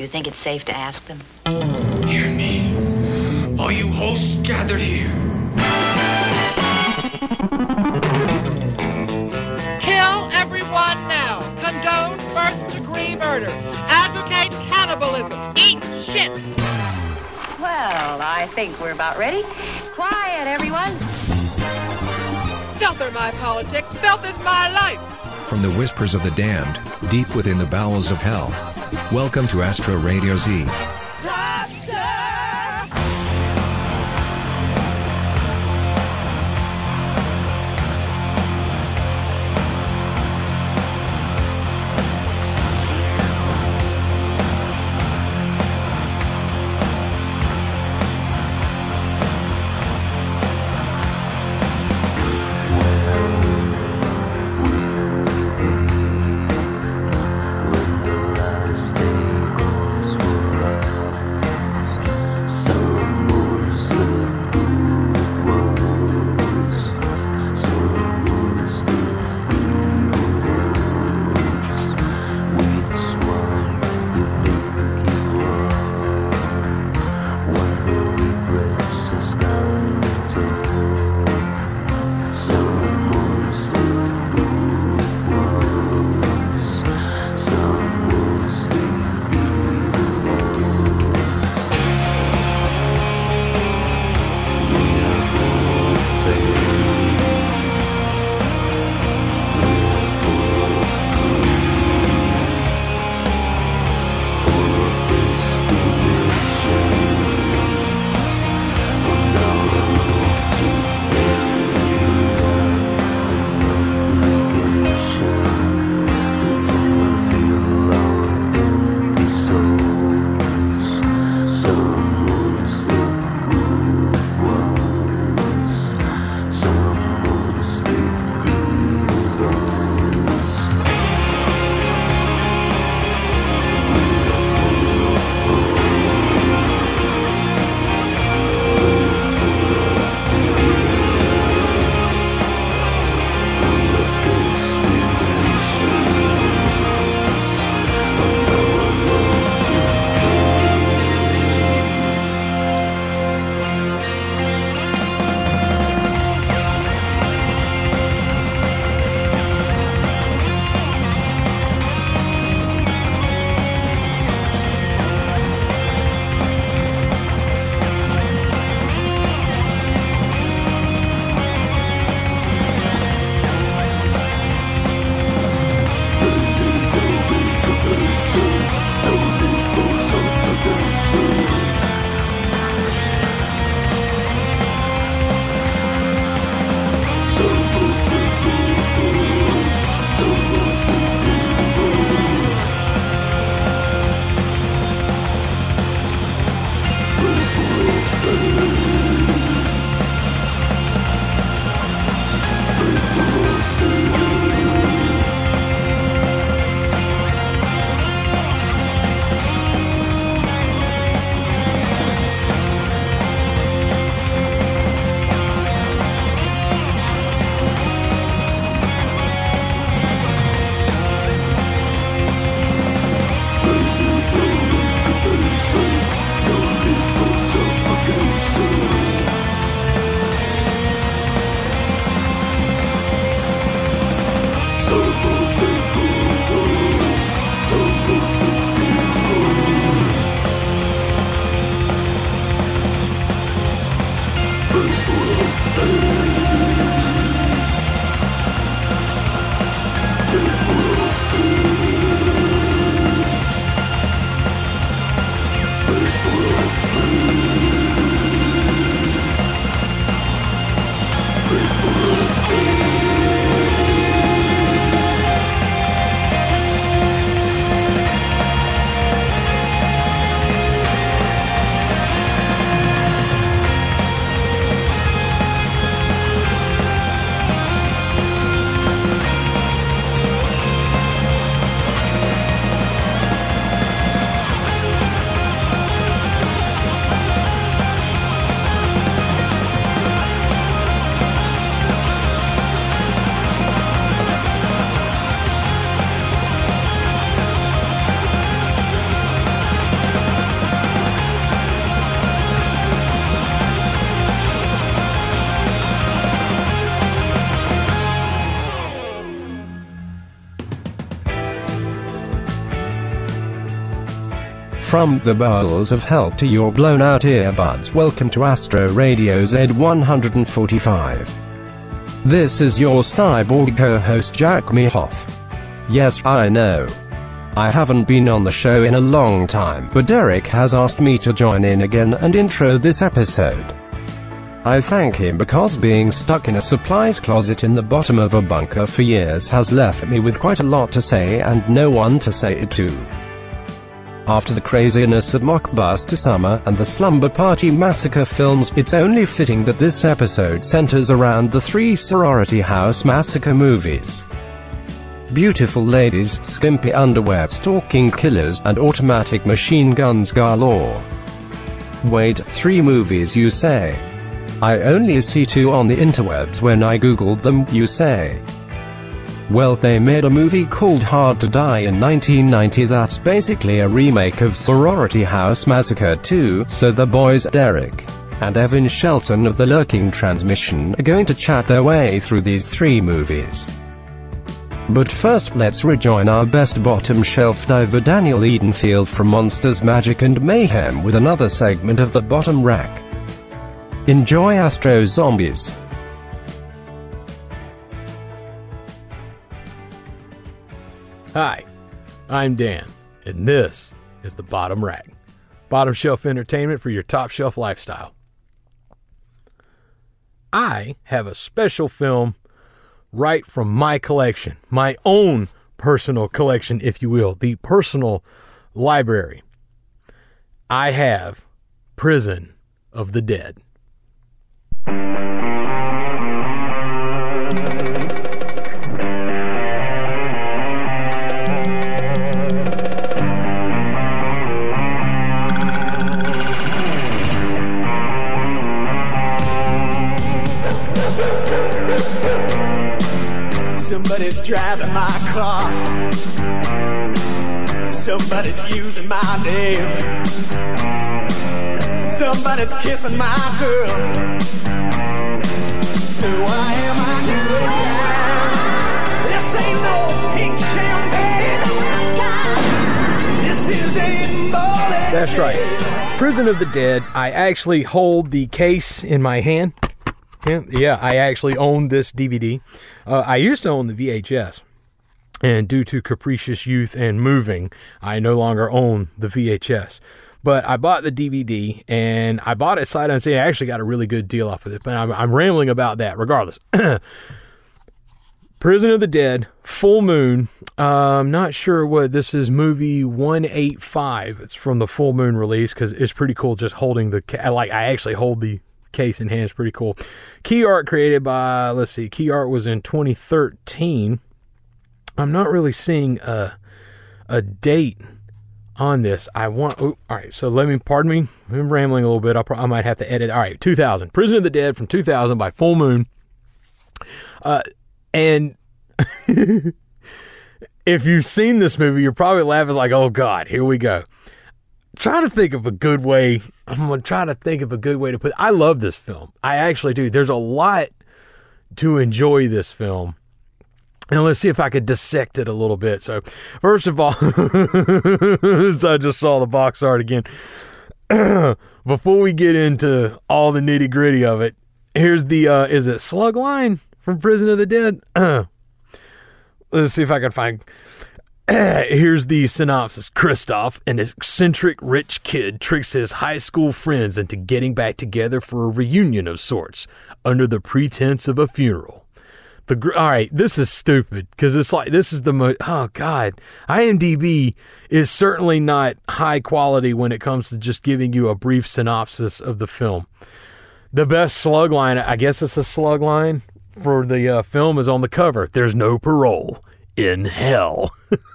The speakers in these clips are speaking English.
Do you think it's safe to ask them? Hear me. All you hosts gathered here. Kill everyone now. Condone first degree murder. Advocate cannibalism. Eat shit. Well, I think we're about ready. Quiet, everyone. Filth are my politics. Filth is my life. From the whispers of the damned, deep within the bowels of hell. Welcome to Astro Radio Z. From the bowels of hell to your blown out earbuds, welcome to Astro Radio Z145. This is your cyborg co host Jack Mehoff. Yes, I know. I haven't been on the show in a long time, but Derek has asked me to join in again and intro this episode. I thank him because being stuck in a supplies closet in the bottom of a bunker for years has left me with quite a lot to say and no one to say it to. After the craziness of Mockbuster Summer and the Slumber Party Massacre films, it's only fitting that this episode centers around the three Sorority House Massacre movies. Beautiful ladies, skimpy underwear, stalking killers, and automatic machine guns galore. Wait, three movies you say? I only see two on the interwebs when I googled them, you say. Well, they made a movie called Hard to Die in 1990 that's basically a remake of Sorority House Massacre 2, so the boys Derek and Evan Shelton of the Lurking Transmission are going to chat their way through these three movies. But first let's rejoin our best bottom shelf diver Daniel Edenfield from Monsters Magic and Mayhem with another segment of the bottom rack. Enjoy Astro Zombies. Hi, I'm Dan, and this is the Bottom Rack. Bottom shelf entertainment for your top shelf lifestyle. I have a special film right from my collection, my own personal collection, if you will, the personal library. I have Prison of the Dead. Somebody's driving my car. Somebody's using my name. Somebody's kissing my girl. So why am I doing that? This ain't no pink champagne. This is a. That's right. Prison of the Dead. I actually hold the case in my hand. Yeah, I actually own this DVD. Uh, I used to own the VHS. And due to capricious youth and moving, I no longer own the VHS. But I bought the DVD and I bought it sight unseen. I actually got a really good deal off of it, but I'm, I'm rambling about that regardless. Prison of the Dead, Full Moon. I'm not sure what this is. Movie 185. It's from the Full Moon release because it's pretty cool. Just holding the ca- like I actually hold the case in hand. It's pretty cool. Key art created by let's see. Key art was in 2013. I'm not really seeing a a date on this. I want. Oh, all right. So let me. Pardon me. I'm rambling a little bit. Pro- I might have to edit. All right. 2000. Prison of the Dead from 2000 by Full Moon. Uh, and if you've seen this movie, you're probably laughing like, "Oh God, here we go." Try to think of a good way. I'm gonna try to think of a good way to put. I love this film. I actually do. There's a lot to enjoy this film. And let's see if I could dissect it a little bit. So, first of all, I just saw the box art again. Before we get into all the nitty gritty of it, here's the uh, is it Slugline from Prison of the Dead? let's see if I can find. Here's the synopsis. Christoph, an eccentric rich kid, tricks his high school friends into getting back together for a reunion of sorts under the pretense of a funeral. The all right, this is stupid because it's like this is the most. Oh God, IMDb is certainly not high quality when it comes to just giving you a brief synopsis of the film. The best slug line, I guess it's a slug line for the uh, film, is on the cover. There's no parole in hell.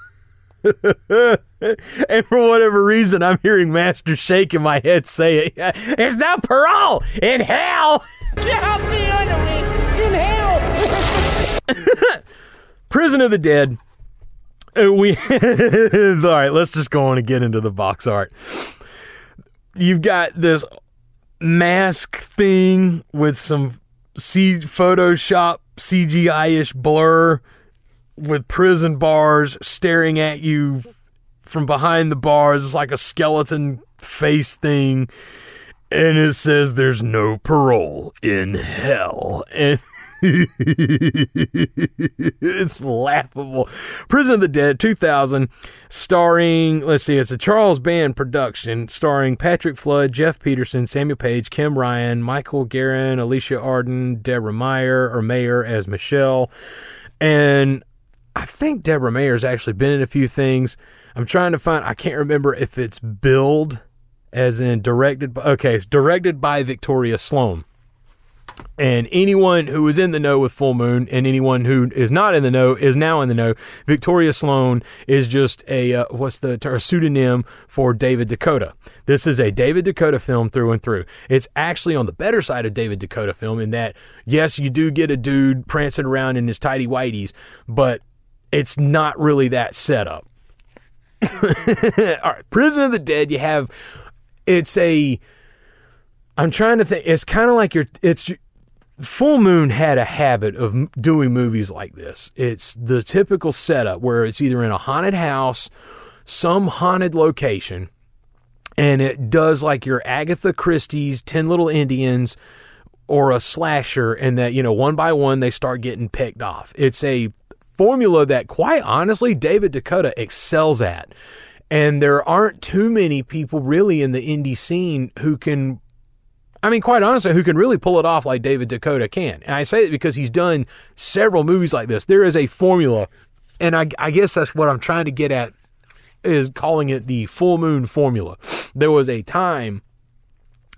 and for whatever reason, I'm hearing Master Shake in my head say it. There's no parole in hell. Get the enemy in hell! Prison of the Dead. Uh, We all right. Let's just go on and get into the box art. You've got this mask thing with some C Photoshop CGI ish blur with prison bars staring at you from behind the bars. It's like a skeleton face thing. And it says there's no parole in hell. And it's laughable. Prison of the Dead 2000, starring, let's see, it's a Charles Band production, starring Patrick Flood, Jeff Peterson, Samuel Page, Kim Ryan, Michael Guerin, Alicia Arden, Deborah Meyer, or Mayer as Michelle. And I think Deborah Mayer's actually been in a few things. I'm trying to find, I can't remember if it's billed as in directed by, okay, it's directed by Victoria Sloan. And anyone who is in the know with Full Moon and anyone who is not in the know is now in the know. Victoria Sloan is just a, uh, what's the pseudonym for David DeCoteau. This is a David DeCoteau film through and through. It's actually on the better side of David DeCoteau film in that, yes, you do get a dude prancing around in his tidy whities, but it's not really that setup. All right, Prison of the Dead, you have, it's a, I'm trying to think. It's kind of like your. It's Full Moon had a habit of doing movies like this. It's the typical setup where it's either in a haunted house, some haunted location, and it does like your Agatha Christie's Ten Little Indians or a slasher, and that you know one by one they start getting picked off. It's a formula that, quite honestly, David DeCoteau excels at. And there aren't too many people really in the indie scene who can I mean, quite honestly, who can really pull it off like David DeCoteau can. And I say it because he's done several movies like this. There is a formula, and I, I guess that's what I'm trying to get at is calling it the full moon formula. There was a time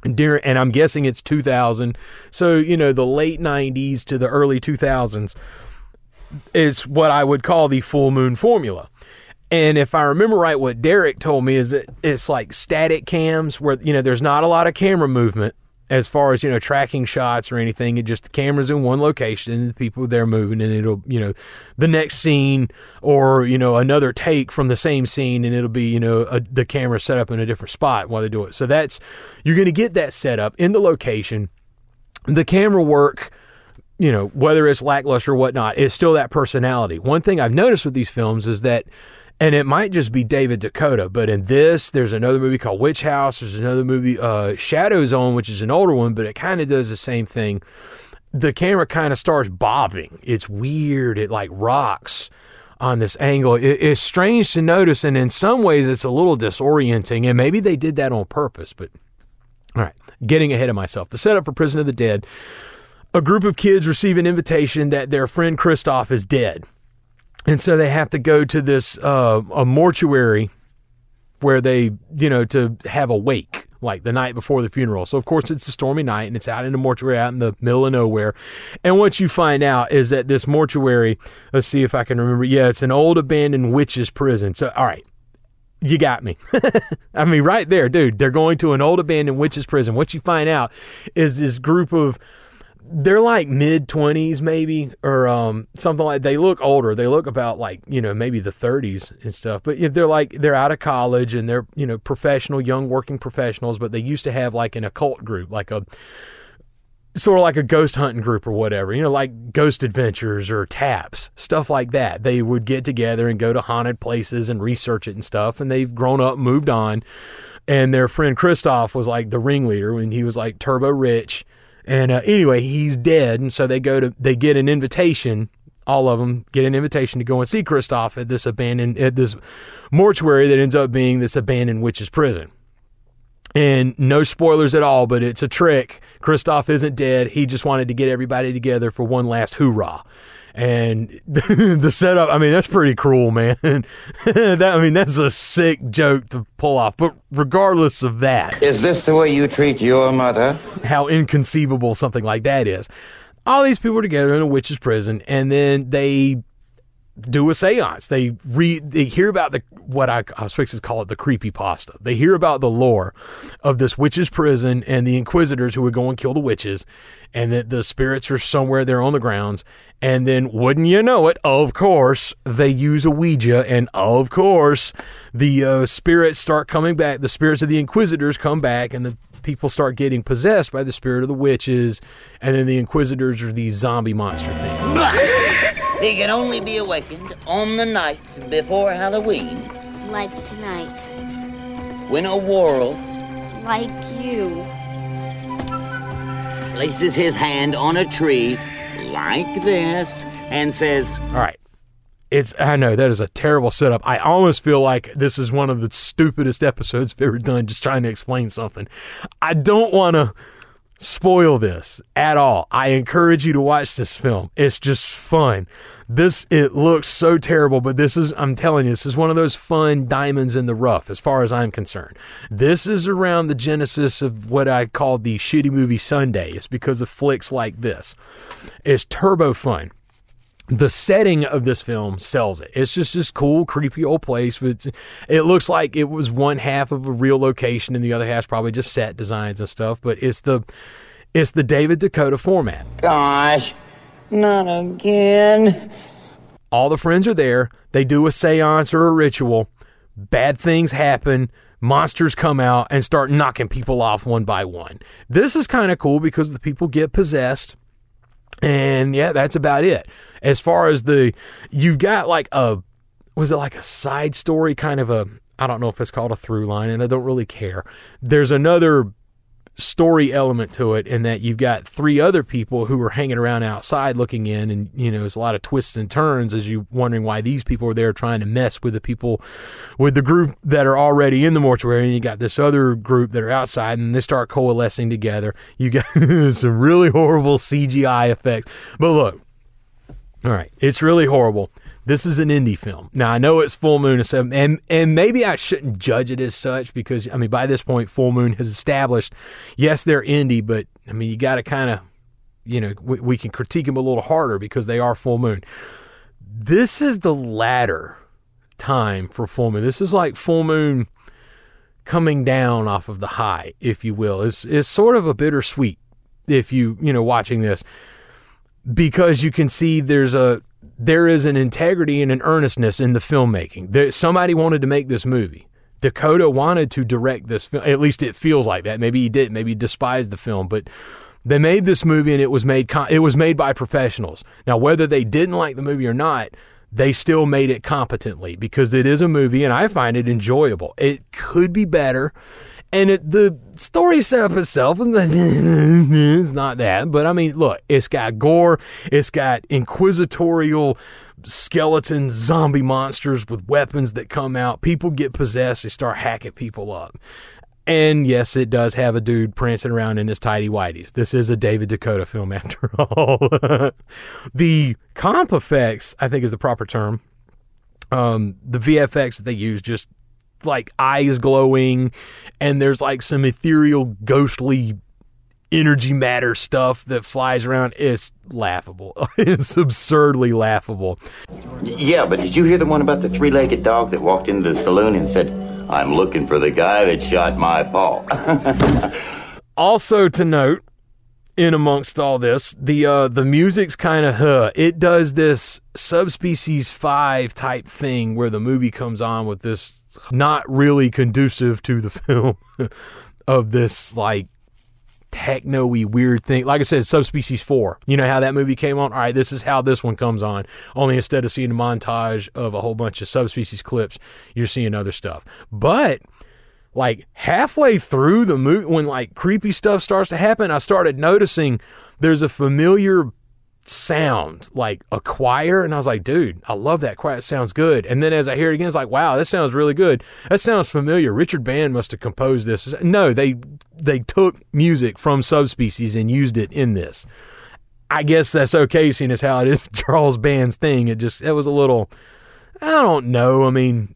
during, and I'm guessing it's 2000. So, you know, the late 90s to the early 2000s is what I would call the full moon formula. And if I remember right, what Derek told me is that it's like static cams where, you know, there's not a lot of camera movement as far as, you know, tracking shots or anything. It just the camera's in one location and the people there moving and it'll, you know, the next scene or, you know, another take from the same scene and it'll be, you know, a, the camera set up in a different spot while they do it. So that's, you're going to get that set up in the location. The camera work you know, whether it's lackluster or whatnot, it's still that personality. One thing I've noticed with these films is that, and it might just be David DeCoteau, but in this, there's another movie called Witchouse. There's another movie, uh, Shadow Zone, which is an older one, but it kind of does the same thing. The camera kind of starts bobbing. It's weird. It like rocks on this angle. It, it's strange to notice, and in some ways, it's a little disorienting. And maybe they did that on purpose, but all right, getting ahead of myself. The setup for Prison of the Dead a group of kids receive an invitation that their friend Christoph is dead. And so they have to go to this uh, a mortuary where they, you know, to have a wake like the night before the funeral. So of course it's a stormy night and it's out in the mortuary out in the middle of nowhere. And what you find out is that this mortuary, let's see if I can remember. Yeah, it's an old abandoned witches prison. So all right, you got me. I mean, right there, dude. They're going to an old abandoned witches prison. What you find out is this group of they're like mid 20s maybe or um, something like they look older. They look about like you know maybe the 30s and stuff. But if they're like they're out of college and they're you know professional young working professionals but they used to have like an occult group like a sort of like a ghost hunting group or whatever you know like ghost adventures or taps stuff like that. They would get together and go to haunted places and research it and stuff and they've grown up moved on. And their friend Christoph was like the ringleader when he was like turbo rich and uh, anyway, he's dead, and so they go to they get an invitation. All of them get an invitation to go and see Christoph at this abandoned at this mortuary that ends up being this abandoned witch's prison. And no spoilers at all, but it's a trick. Christoph isn't dead. He just wanted to get everybody together for one last hoorah. And the setup, I mean, that's pretty cruel, man. that, I mean, that's a sick joke to pull off. But regardless of that, Is this the way you treat your mother? how inconceivable something like that is. All these people are together in a witch's prison, and then they do a seance. They read, they hear about the what I, I call it the creepy pasta. They hear about the lore of this witch's prison and the inquisitors who would go and kill the witches, and that the spirits are somewhere there on the grounds. And then, wouldn't you know it? Of course, they use a Ouija, and of course, the uh, spirits start coming back. The spirits of the inquisitors come back, and the people start getting possessed by the spirit of the witches, and then the inquisitors are these zombie monster things. He can only be awakened on the night before Halloween like tonight. When a world Like you. places his hand on a tree like this and says, All right. It's I know that is a terrible setup. I almost feel like this is one of the stupidest episodes I've ever done just trying to explain something. I don't want to spoil this at all. I encourage you to watch this film. It's just fun. This it looks so terrible, but this is I'm telling you, this is one of those fun diamonds in the rough as far as I'm concerned. This is around the genesis of what I call the shitty movie Sunday. It's because of flicks like this. It's turbo fun the setting of this film sells it. It's just this cool, creepy old place. But it looks like it was one half of a real location, and the other half's probably just set designs and stuff. But it's the it's the David DeCoteau format. Gosh, not again. All the friends are there. They do a séance or a ritual. Bad things happen. Monsters come out and start knocking people off one by one. This is kind of cool because the people get possessed. And yeah, that's about it. As far as the, you've got like a, was it like a side story kind of a, I don't know if it's called a through line, and I don't really care. There's another story element to it in that you've got three other people who are hanging around outside looking in and you know there's a lot of twists and turns as you wondering why these people are there trying to mess with the people with the group that are already in the mortuary. And you got this other group that are outside and they start coalescing together. You got some really horrible cgi effects. But look all right, it's really horrible. This is an indie film. Now I know it's Full Moon and and maybe I shouldn't judge it as such because I mean by this point Full Moon has established, yes they're indie, but I mean you got to kind of, you know, we, we can critique them a little harder because they are Full Moon. This is the latter time for Full Moon. This is like Full Moon coming down off of the high, if you will. It's it's sort of a bittersweet if you you know watching this because you can see there's a there is an integrity and an earnestness in the filmmaking. There, somebody wanted to make this movie. DeCoteau wanted to direct this film. At least it feels like that. Maybe he didn't. Maybe he despised the film, but they made this movie and it was made. It was made by professionals. Now, whether they didn't like the movie or not, they still made it competently because it is a movie and I find it enjoyable. It could be better. And it, the story setup itself is not that, but I mean, look, it's got gore, it's got inquisitorial skeleton zombie monsters with weapons that come out. People get possessed, they start hacking people up. And yes, it does have a dude prancing around in his tidy whities. This is a David DeCoteau film after all. the comp effects, I think is the proper term. Um, the VFX that they use just like eyes glowing and there's like some ethereal ghostly energy matter stuff that flies around. It's laughable. It's absurdly laughable. Yeah, but did you hear the one about the three legged dog that walked into the saloon and said, I'm looking for the guy that shot my paw? also to note in amongst all this the uh the music's kind of huh it does this subspecies 5 type thing where the movie comes on with this not really conducive to the film of this like techno-y weird thing. Like I said, Subspecies 4. You know how that movie came on? All right, this is how this one comes on. Only instead of seeing a montage of a whole bunch of subspecies clips, you're seeing other stuff. But like halfway through the movie when like creepy stuff starts to happen, I started noticing there's a familiar sound like a choir and I was like, dude, I love that choir. It sounds good. And then as I hear it again, it's like, wow, this sounds really good. That sounds familiar. Richard Band must have composed this. No, they they took music from subspecies and used it in this. I guess that's okay, seeing as how it is Charles Band's thing. It just it was a little I don't know. I mean,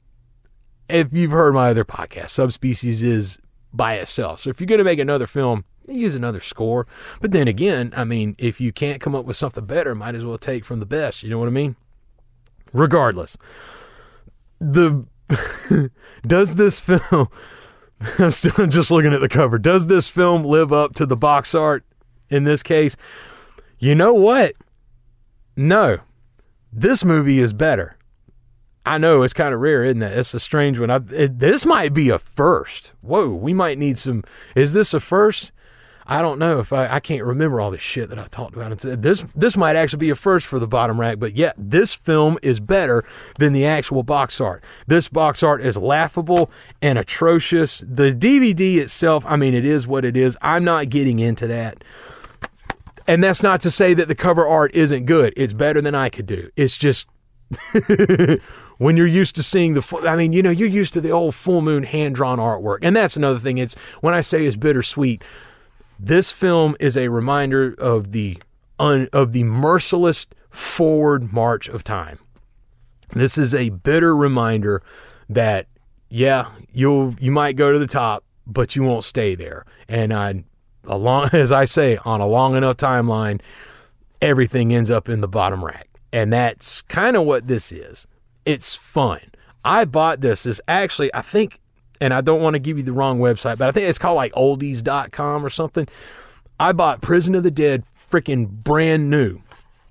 if you've heard my other podcast, Subspecies is by itself. So if you're gonna make another film, use another score. But then again, I mean, if you can't come up with something better, might as well take from the best. You know what I mean? Regardless, the does this film? I'm still just looking at the cover. Does this film live up to the box art in this case? You know what? No. This movie is better. I know it's kind of rare, isn't it? It's a strange one. I, it, this might be a first. Whoa, we might need some. Is this a first? I don't know if I, I can't remember all this shit that I talked about. Said this this might actually be a first for the bottom rack, but yeah, this film is better than the actual box art. This box art is laughable and atrocious. The DVD itself, I mean, it is what it is. I'm not getting into that. And that's not to say that the cover art isn't good. It's better than I could do. It's just when you're used to seeing the full, I mean, you know, you're used to the old full moon hand drawn artwork. And that's another thing. It's when I say it's bittersweet, this film is a reminder of the un, of the merciless forward march of time. This is a bitter reminder that yeah, you'll you might go to the top, but you won't stay there. And I along as I say, on a long enough timeline, everything ends up in the bottom rack. And that's kind of what this is. It's fun. I bought this. This actually, I think, and I don't want to give you the wrong website, but I think it's called like oldies.com or something. I bought Prison of the Dead freaking brand new,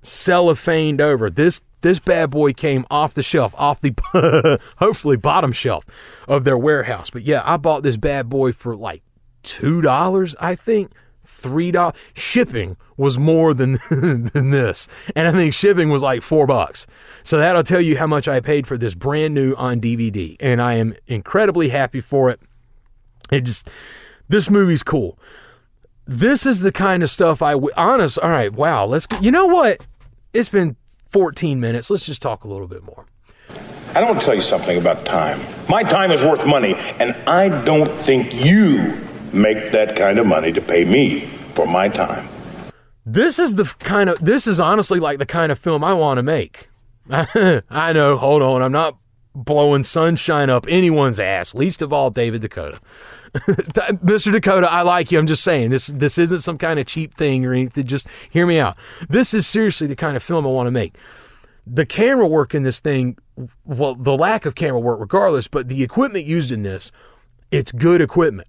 cellophaned over. This this bad boy came off the shelf, off the hopefully bottom shelf of their warehouse. But yeah, I bought this bad boy for like two dollars, I think. Three dollars shipping was more than than this, and I think shipping was like four bucks. So that'll tell you how much I paid for this brand new on DVD, and I am incredibly happy for it. It just this movie's cool. This is the kind of stuff I would honest. All right, wow. Let's. You know what? It's been 14 minutes. Let's just talk a little bit more. I don't want to tell you something about time. My time is worth money, and I don't think you make that kind of money to pay me for my time. This is the kind of this is honestly like the kind of film I want to make. I know, hold on, I'm not blowing sunshine up anyone's ass, least of all David DeCoteau. Mr. DeCoteau, I like you. I'm just saying this this isn't some kind of cheap thing or anything. Just hear me out. This is seriously the kind of film I want to make. The camera work in this thing, well, the lack of camera work regardless, but the equipment used in this, it's good equipment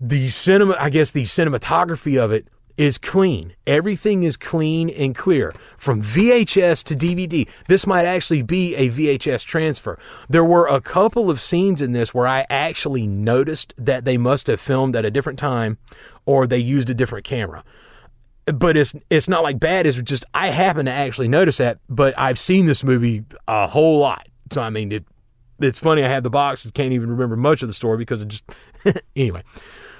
the cinema, I guess the cinematography of it is clean. Everything is clean and clear from VHS to DVD. This might actually be a VHS transfer. There were a couple of scenes in this where I actually noticed that they must have filmed at a different time or they used a different camera. But it's it's not like bad. It's just I happen to actually notice that. But I've seen this movie a whole lot, so I mean it. It's funny. I have the box and can't even remember much of the story because it just anyway.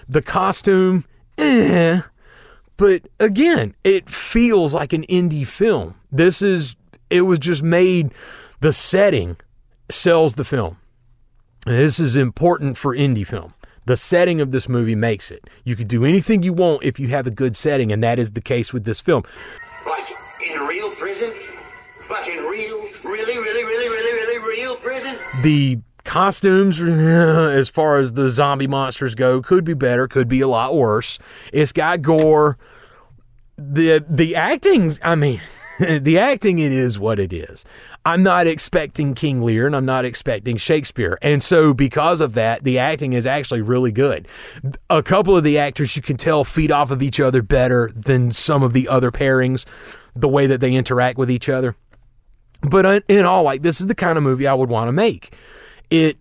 The costume, eh. But again, it feels like an indie film. This is, it was just made, the setting sells the film. This is important for indie film. The setting of this movie makes it. You could do anything you want if you have a good setting, and that is the case with this film. Like in real prison? Like in real, really, really, really, really, really real prison? The costumes as far as the zombie monsters go could be better could be a lot worse. It's got gore. The the acting i mean the acting it is what it is. I'm not expecting king lear and i'm not expecting shakespeare. And so because of that the acting is actually really good. A couple of the actors you can tell feed off of each other better than some of the other pairings the way that they interact with each other. But uh, in all like this is the kind of movie i would want to make it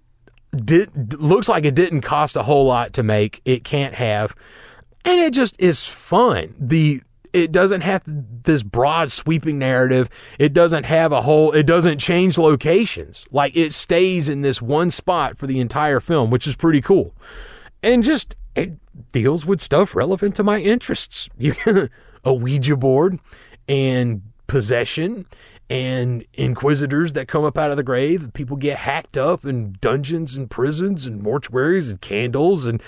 did looks like it didn't cost a whole lot to make. It can't have, and it just is fun. The it doesn't have this broad sweeping narrative. It doesn't have a whole. It doesn't change locations. Like it stays in this one spot for the entire film, which is pretty cool. And just it deals with stuff relevant to my interests. A Ouija board and possession and inquisitors that come up out of the grave. People get hacked up in dungeons and prisons and mortuaries and candles. And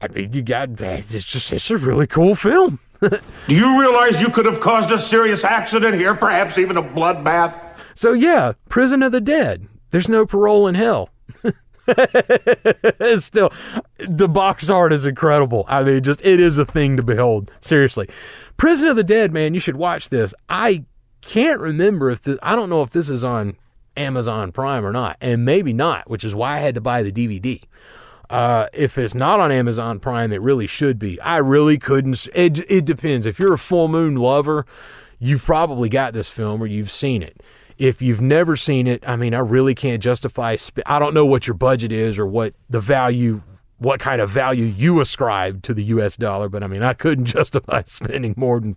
I mean, you got it's just it's a really cool film. Do you realize you could have caused a serious accident here, perhaps even a bloodbath? So yeah, Prison of the Dead. There's no parole in hell. Still, the box art is incredible. I mean, just it is a thing to behold. Seriously, Prison of the Dead, man, you should watch this. I can't remember if this, I don't know if this is on Amazon Prime or not, and maybe not, which is why I had to buy the DVD. Uh, if it's not on Amazon Prime, it really should be. I really couldn't. It, it depends. If you're a full moon lover, you've probably got this film or you've seen it. If you've never seen it, I mean, I really can't justify. I don't know what your budget is or what the value what kind of value you ascribe to the US dollar, but I mean, I couldn't justify spending more than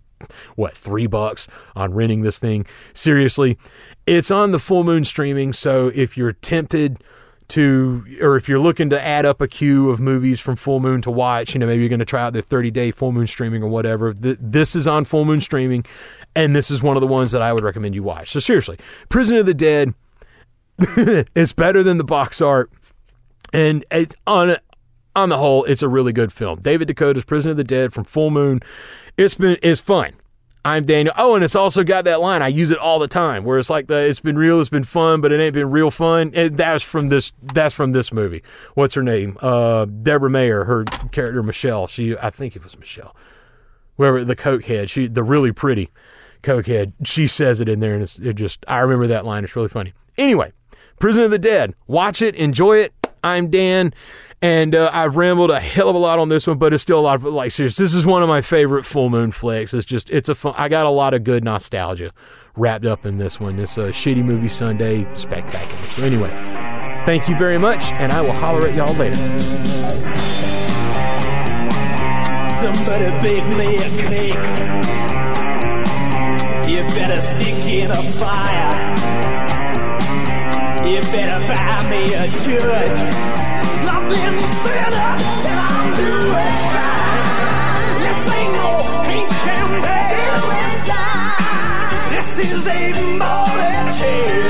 what, 3 bucks on renting this thing. Seriously, it's on the full moon streaming, so if you're tempted to or if you're looking to add up a queue of movies from full moon to watch you know maybe you're going to try out the 30 day full moon streaming or whatever th- this is on full moon streaming and this is one of the ones that i would recommend you watch so seriously prison of the dead is better than the box art and it's on on the whole it's a really good film david decoteau's prison of the dead from full moon it's been it's fun I'm Daniel. Oh, and it's also got that line. I use it all the time, where it's like the it's been real, it's been fun, but it ain't been real fun. And that's from this. That's from this movie. What's her name? Uh, Deborah Mayer. Her character Michelle. She, I think it was Michelle. Whoever the cokehead. She, the really pretty cokehead. She says it in there, and it's it just. I remember that line. It's really funny. Anyway, Prison of the Dead. Watch it. Enjoy it. I'm Dan. And uh, I've rambled a hell of a lot on this one, but it's still a lot of like serious. This is one of my favorite full moon flicks. It's just it's a fun. I got a lot of good nostalgia wrapped up in this one. This uh, shitty movie Sunday spectacular. So anyway, thank you very much, and I will holler at y'all later. Somebody bake me a cake. You better stick in a fire. You better buy me a judge. Is a motorcade. This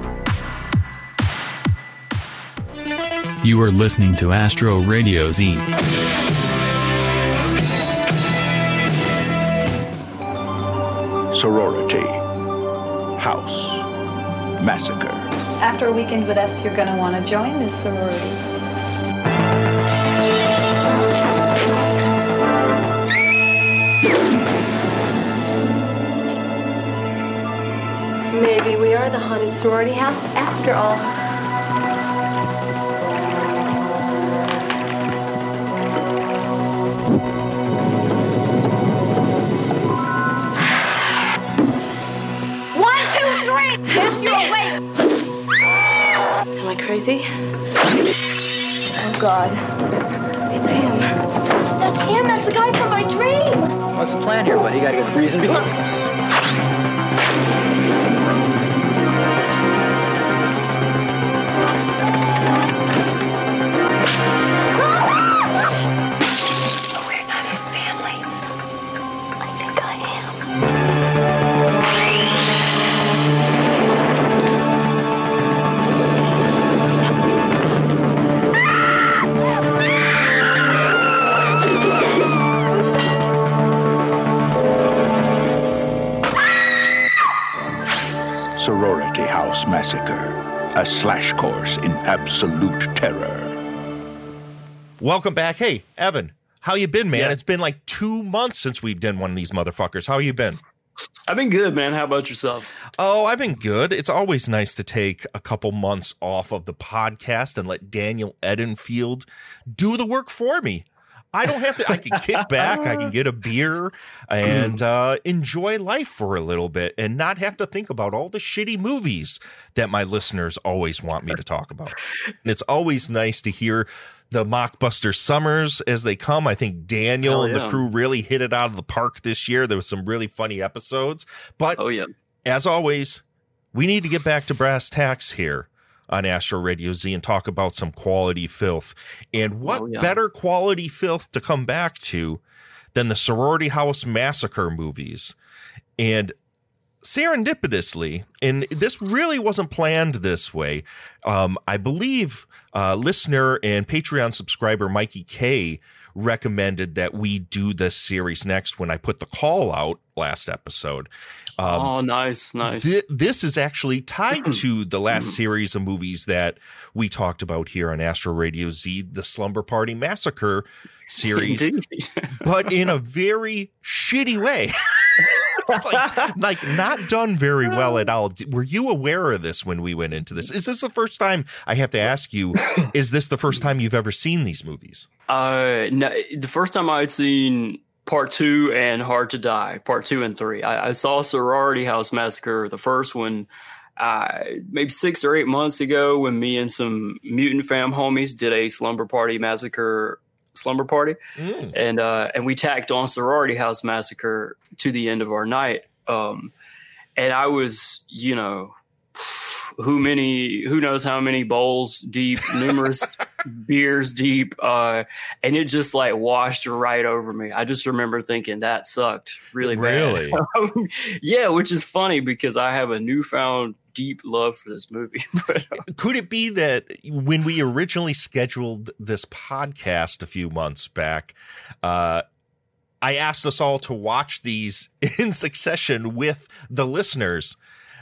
You are listening to Astro Radio Z. Sorority. House. Massacre. After a weekend with us, you're going to want to join this sorority. Maybe we are the haunted sorority house after all. Yes, you're awake. Am I crazy? Oh God, it's him. That's him. That's the guy from my dream. What's the plan here, buddy? You got to get a good Sorority House Massacre. A slash course in absolute terror. Welcome back. Hey, Evan, how you been, man? It's been like two months since we've done one of these motherfuckers. How you been? I've been good, man. How about yourself? Oh, I've been good. It's always nice to take a couple months off of the podcast and let Daniel Edenfield do the work for me. I don't have to. I can kick back. I can get a beer and uh, enjoy life for a little bit, and not have to think about all the shitty movies that my listeners always want me to talk about. And it's always nice to hear the mockbuster summers as they come. I think Daniel Hell and the crew really hit it out of the park this year. There was some really funny episodes, but oh yeah, as always, we need to get back to brass tacks here. On Astro Radio Z and talk about some quality filth. And what Oh, yeah. better quality filth to come back to than the Sorority House Massacre movies? And serendipitously, and this really wasn't planned this way, um, I believe uh, listener and Patreon subscriber Mikey K recommended that we do this series next when I put the call out last episode. Um, oh, nice, nice. Thi- this is actually tied to the last series of movies that we talked about here on Astro Radio Z, the Slumber Party Massacre series, but in a very shitty way. like, like not done very well at all. Were you aware of this when we went into this? Is this the first time I have to ask you? Is this the first time you've ever seen these movies? Uh, no, the first time I'd seen part two and Hard to Die, part two and three, I, I saw Sorority House Massacre, the first one, uh, maybe six or eight months ago when me and some mutant fam homies did a slumber party massacre slumber party. And uh and we tacked on sorority house massacre to the end of our night. Um and i was you know who many who knows how many bowls deep numerous beers deep uh and it just like washed right over me i just remember thinking that sucked really Really? bad yeah which is funny because i have a newfound deep love for this movie but uh, Could it be that when we originally scheduled this podcast a few months back, uh, I asked us all to watch these in succession with the listeners.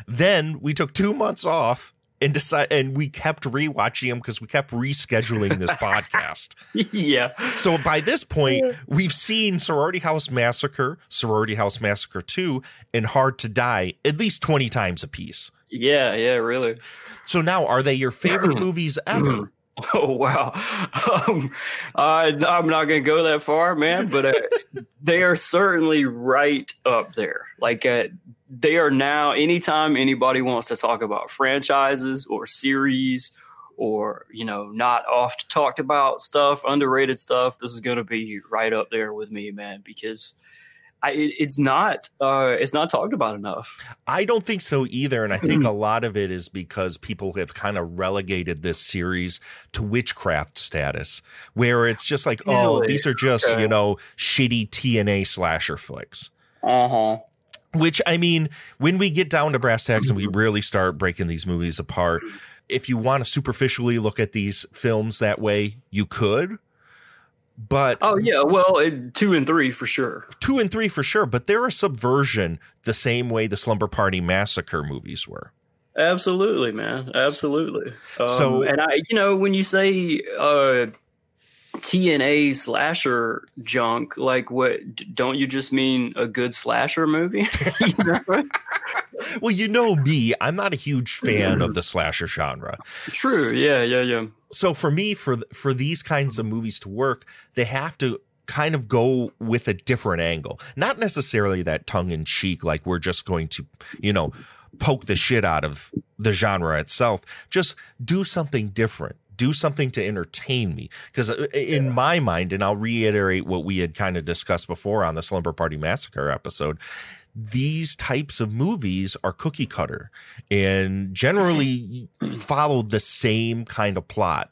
Then we took two months off and decide, and we kept rewatching them because we kept rescheduling this podcast. yeah So by this point, we've seen Sorority House Massacre, Sorority House Massacre 2, and Hard to Die at least 20 times apiece. yeah yeah really So now, are they your favorite movies ever? Oh wow! Um, uh, I'm not going to go that far, man, but uh, they are certainly right up there. Like uh, they are now. Anytime anybody wants to talk about franchises or series or you know not oft talked about stuff, underrated stuff, this is going to be right up there with me, man. Because I, it, it's not uh, it's not talked about enough. I don't think so either. And I think a lot of it is because people have kind of relegated this series to witchcraft status, where it's just like, oh, these are just, Okay. you know, shitty TNA slasher flicks. Uh huh. Which, I mean, when we get down to brass tacks and we really start breaking these movies apart, if you want to superficially look at these films that way, you could. But Oh yeah, well, it, two and three for sure. two and three for sure, but they're a subversion the same way the Slumber Party Massacre movies were. Absolutely, man. Absolutely. Um, So- and I, you know, when you say uh, TNA slasher junk, like what? Don't you just mean a good slasher movie? Well, you know me, I'm not a huge fan of the slasher genre. True. Yeah. Yeah. Yeah. So for me, for for these kinds of movies to work, they have to kind of go with a different angle. Not necessarily that tongue in cheek, like we're just going to, you know, poke the shit out of the genre itself. Just do something different. Do something to entertain me. Because uh, in my mind, and I'll reiterate what we had kind of discussed before on the Slumber Party Massacre episode, these types of movies are cookie cutter and generally follow the same kind of plot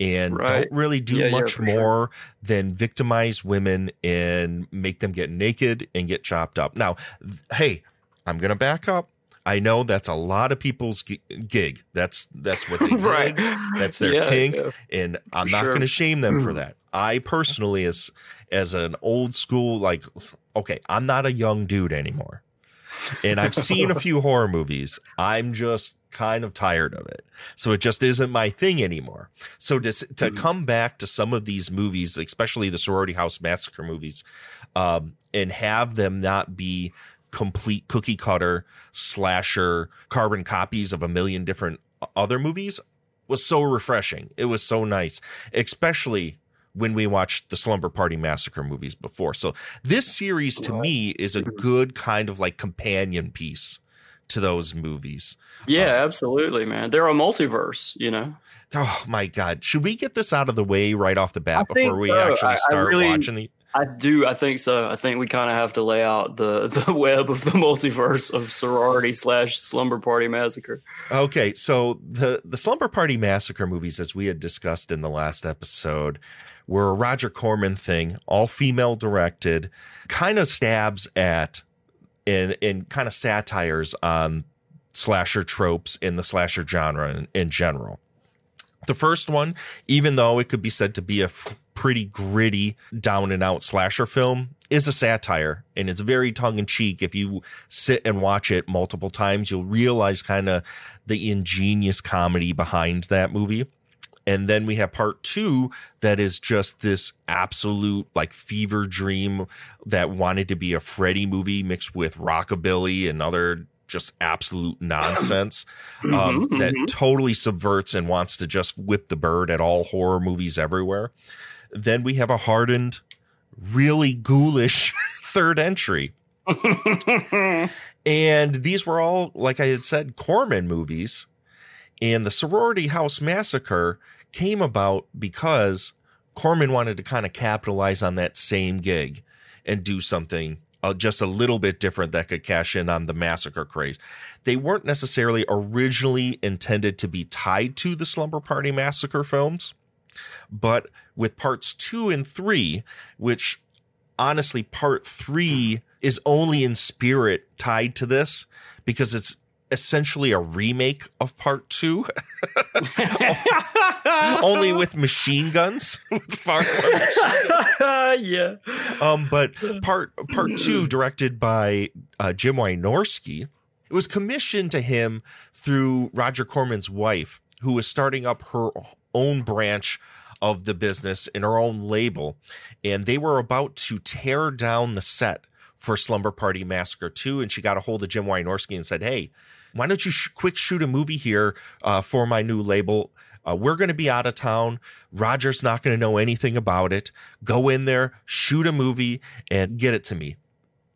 and Right. don't really do Yeah, yeah, much sure. more than victimize women and make them get naked and get chopped up. Now, th- hey, I'm going to back up. I know that's a lot of people's gig. That's that's what they Right. That's their Yeah, kink, yeah. and I'm For not sure. going to shame them for that. I personally, as as an old school, like, okay, I'm not a young dude anymore, and I've seen a few horror movies. I'm just kind of tired of it, so it just isn't my thing anymore. So to to come back to some of these movies, especially the Sorority House Massacre movies, um, and have them not be complete cookie cutter slasher carbon copies of a million different other movies was so refreshing. It was so nice, especially when we watched the Slumber Party Massacre movies before. So this series to me is a good kind of like companion piece to those movies. Yeah. Um, absolutely, man. They're a multiverse. You know. Oh my god, should we get this out of the way right off the bat I before we so. actually I- I start really- watching the I do. I think so. I think we kind of have to lay out the the web of the multiverse of sorority slash slumber party massacre. Okay, so the the Slumber Party Massacre movies, as we had discussed in the last episode, were a Roger Corman thing, all female directed, kind of stabs at and and kind of satires on slasher tropes in the slasher genre in, in general. The first one, even though it could be said to be a pretty gritty, down and out slasher film, is a satire and it's very tongue in cheek. If you sit and watch it multiple times, you'll realize kind of the ingenious comedy behind that movie. And then we have part two that is just this absolute like fever dream that wanted to be a Freddy movie mixed with rockabilly and other just absolute nonsense um, Mhm, that mhm. totally subverts and wants to just whip the bird at all horror movies everywhere. Then we have a hardened, really ghoulish third entry. and these were all, like I had said, Corman movies. And the Sorority House Massacre came about because Corman wanted to kind of capitalize on that same gig and do something uh, just a little bit different that could cash in on the massacre craze. They weren't necessarily originally intended to be tied to the Slumber Party Massacre films, but with parts two and three, which honestly, part three is only in spirit tied to this because it's essentially a remake of part two, only with machine guns. with far more yeah. um, but part part two, directed by uh, Jim Wynorski, it was commissioned to him through Roger Corman's wife, who was starting up her own branch of the business in her own label, and they were about to tear down the set for Slumber Party Massacre 2, and she got a hold of Jim Wynorski and said, "Hey, why don't you sh- quick shoot a movie here uh, for my new label?" Uh, we're going to be out of town. Roger's not going to know anything about it. Go in there, shoot a movie, and get it to me.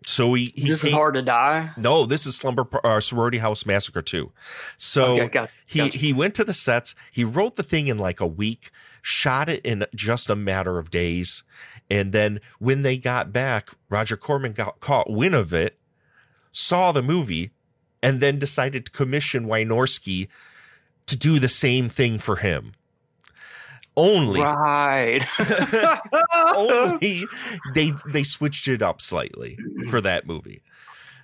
So he, he This is hard to die. no, this is Slumber uh, Sorority House Massacre 2. So Okay, got- he gotcha. he went to the sets. He wrote the thing in like a week, shot it in just a matter of days, and then when they got back, Roger Corman got caught wind of it, saw the movie, and then decided to commission Wynorski to do the same thing for him. Only Right. only they they switched it up slightly for that movie.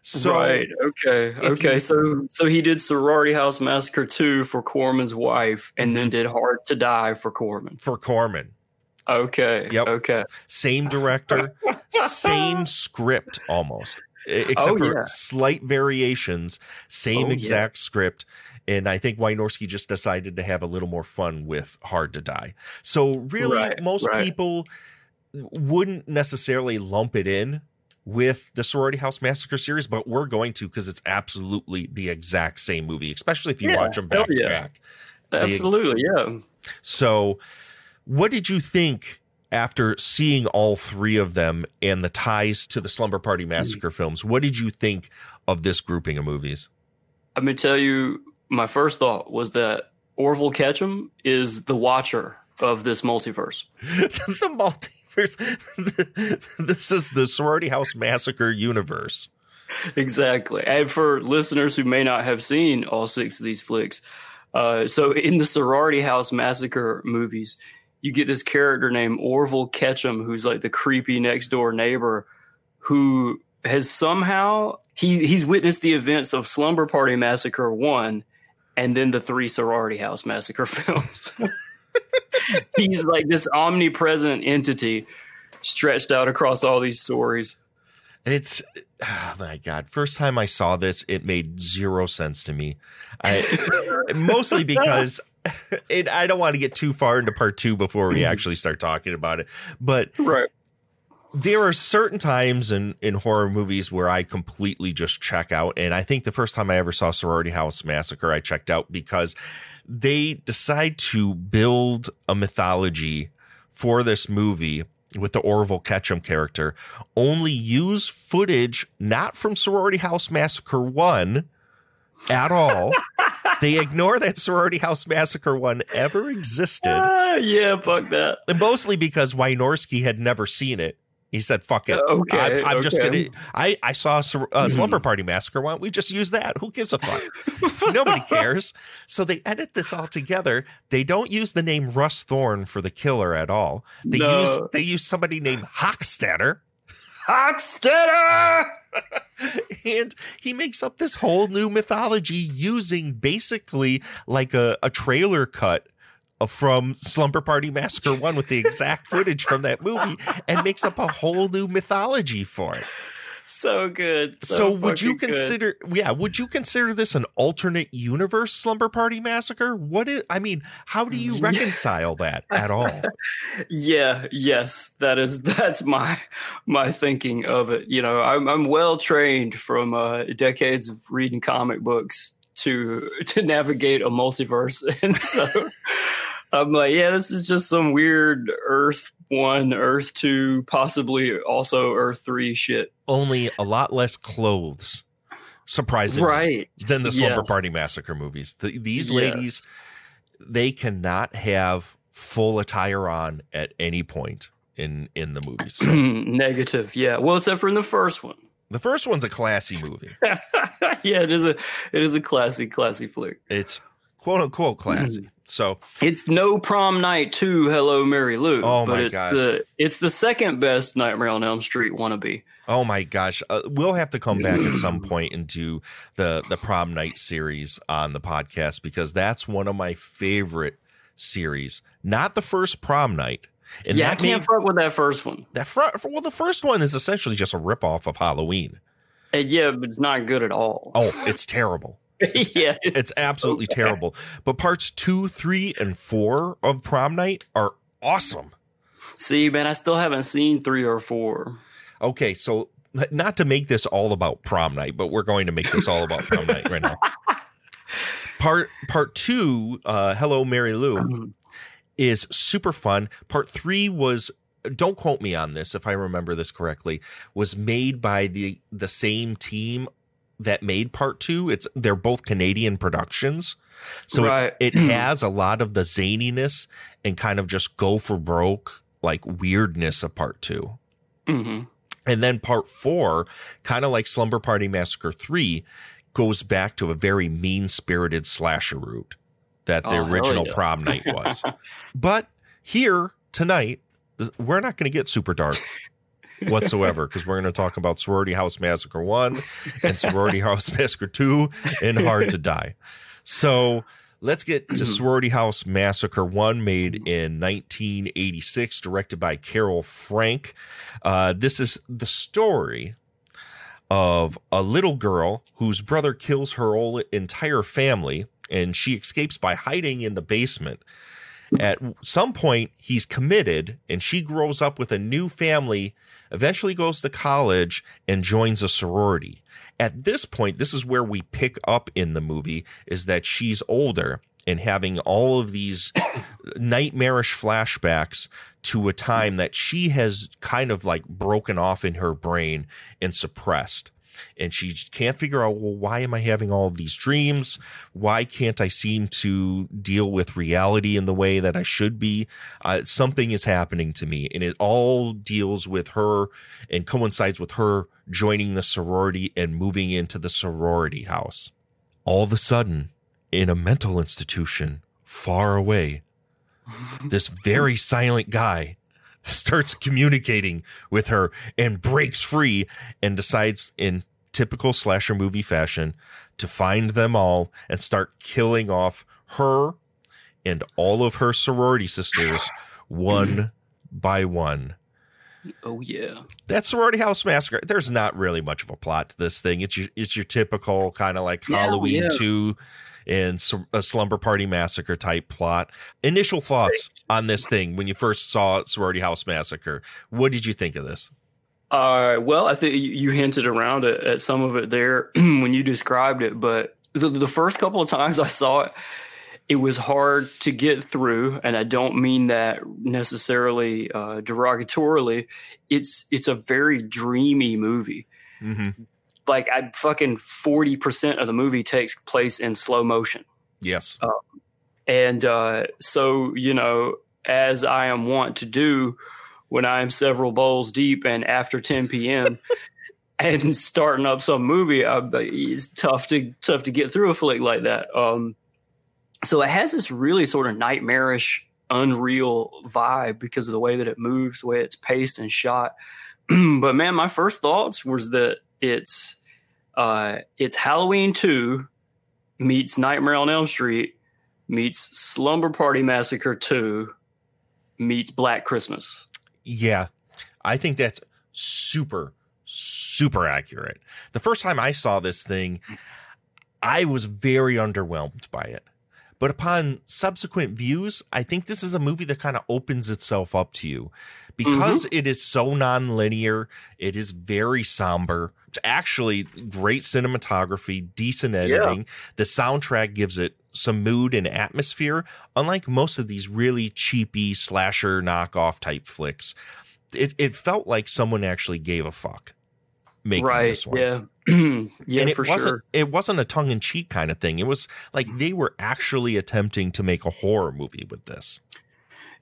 So right. Okay. Okay. you- so so he did Sorority House Massacre 2 for Corman's wife and then mm-hmm. did Hard to Die for Corman. for Corman. Okay. Yep. Okay. Same director, same script almost, except Oh, for yeah. slight variations. Same Oh, yeah. exact script. And I think Wynorski just decided to have a little more fun with Hard to Die. So really, Right, most right. people wouldn't necessarily lump it in with the Sorority House Massacre series, but we're going to because it's absolutely the exact same movie, especially if you Yeah, watch them back to back. Absolutely. Yeah. So, what did you think after seeing all three of them and the ties to the Slumber Party Massacre mm. films? What did you think of this grouping of movies? I'm going to tell you my first thought was that Orville Ketchum is the watcher of this multiverse. the multiverse. this is the Sorority House Massacre universe. Exactly. And for listeners who may not have seen all six of these flicks, uh, so in the Sorority House Massacre movies, you get this character named Orville Ketchum, who's like the creepy next door neighbor, who has somehow he he's witnessed the events of Slumber Party Massacre one, and then the three Sorority House Massacre films. he's like this omnipresent entity stretched out across all these stories. It's oh my god! First time I saw this, it made zero sense to me. I mostly because it, I don't want to get too far into part two before we mm-hmm. actually start talking about it. But right. there are certain times in in horror movies where I completely just check out, and I think the first time I ever saw Sorority House Massacre, I checked out because they decide to build a mythology for this movie with the Orville Ketchum character, only use footage not from Sorority House Massacre 1 at all. they ignore that Sorority House Massacre 1 ever existed. Ah, yeah, fuck that. And mostly because Wynorski had never seen it. He said, "Fuck it. Okay, I'm, I'm just gonna. I I saw a uh, slumber party massacre. Why don't we just use that? Who gives a fuck? Nobody cares. So they edit this all together. They don't use the name Russ Thorn for the killer at all. They No. use they use somebody named Hochstetter, Hochstetter. and he makes up this whole new mythology using basically like a, a trailer cut from Slumber Party Massacre 1 with the exact footage from that movie and makes up a whole new mythology for it. So good. So, So, would you fucking good. consider yeah, would you consider this an alternate universe Slumber Party Massacre? What is I mean, how do you reconcile that at all? Yeah, yes, that is that's my my thinking of it. You know, I'm I'm well trained from uh, decades of reading comic books to to navigate a multiverse, and so I'm like, yeah, this is just some weird Earth one, Earth two, possibly also Earth three shit. Only a lot less clothes. Surprisingly, Right. than the Slumber Yes. Party Massacre movies. The, these Yes. ladies, they cannot have full attire on at any point in in the movies. So, Negative, yeah. Well, except for in the first one. The first one's a classy movie. yeah, it is a it is a classy, classy flick. It's quote unquote classy. So It's no prom night to Hello Mary Lou. Oh but my it's gosh. The, it's the second best Nightmare on Elm Street wannabe. Oh my gosh, uh, we'll have to come back at some point and do the the prom night series on the podcast because that's one of my favorite series. Not the first prom night. And yeah, I can't made- fuck with that first one. that front, well, the first one is essentially just a ripoff of Halloween. And yeah, but it's not good at all. Oh, it's terrible. yeah, It's absolutely bad. terrible. But parts two, three, and four of prom night are awesome. See, man, I still haven't seen three or four. Okay, so not to make this all about prom night, but we're going to make this all about prom night right now. Part part two, uh, Hello Mary Lou, is super fun. Part three was don't quote me on this if I remember this correctly, was made by the the same team that made part two. It's they're both Canadian productions. So it- Right. it, has a lot of the zaniness and kind of just go for broke like weirdness of part two. hmm And then part four, kind of like Slumber Party Massacre 3, goes back to a very mean spirited slasher route that the Oh, original yeah. prom night was. but here tonight, we're not going to get super dark whatsoever because we're going to talk about Sorority House Massacre 1 and Sorority House Massacre 2 and Hard to Die. So let's get to Sorority House Massacre 1, made in 1986, directed by Carol Frank. Uh, this is the story of a little girl whose brother kills her whole entire family, and she escapes by hiding in the basement. At some point, he's committed, and she grows up with a new family, eventually goes to college, and joins a sorority. At this point, this is where we pick up in the movie is that she's older and having all of these nightmarish flashbacks to a time that she has kind of like broken off in her brain and suppressed. And she can't figure out, well, why am I having all of these dreams? Why can't I seem to deal with reality in the way that I should be? Uh, something is happening to me. And it all deals with her and coincides with her joining the sorority and moving into the sorority house. All of a sudden, in a mental institution far away, this very silent guy starts communicating with her and breaks free and decides in typical slasher movie fashion to find them all and start killing off her and all of her sorority sisters one by one. Oh yeah. That sorority house massacre. There's not really much of a plot to this thing. It's your it's your typical kind of like Yeah, oh, Halloween yeah. two and a slumber party massacre type plot. Initial thoughts on this thing when you first saw sorority house massacre. What did you think of this? All right. Well, I think you- hinted around it at some of it there when you described it, but the, the first couple of times I saw it, it was hard to get through, and I don't mean that necessarily uh, derogatorily. It's it's a very dreamy movie. Mm-hmm. Like I fucking forty percent of the movie takes place in slow motion. Yes. And uh, so, you know, as I am wont to do when I am several bowls deep and after 10 p.m. and starting up some movie, uh, it's tough to tough to get through a flick like that. Um, so it has this really sort of nightmarish, unreal vibe because of the way that it moves, the way it's paced and shot. but man, my first thoughts was that it's uh, it's Halloween two meets Nightmare on Elm Street meets Slumber Party Massacre two meets Black Christmas. Yeah, I think that's super, super accurate. The first time I saw this thing, I was very underwhelmed by it. But upon subsequent views, I think this is a movie that kind of opens itself up to you because mm-hmm. it is so non-linear. It is very somber. It's actually great cinematography, decent editing. The soundtrack gives it some mood and atmosphere, unlike most of these really cheapy slasher knockoff type flicks. It it felt like someone actually gave a fuck making right? this one. Yeah, yeah, and it for wasn't sure. it wasn't a tongue in cheek kind of thing. It was like they were actually attempting to make a horror movie with this.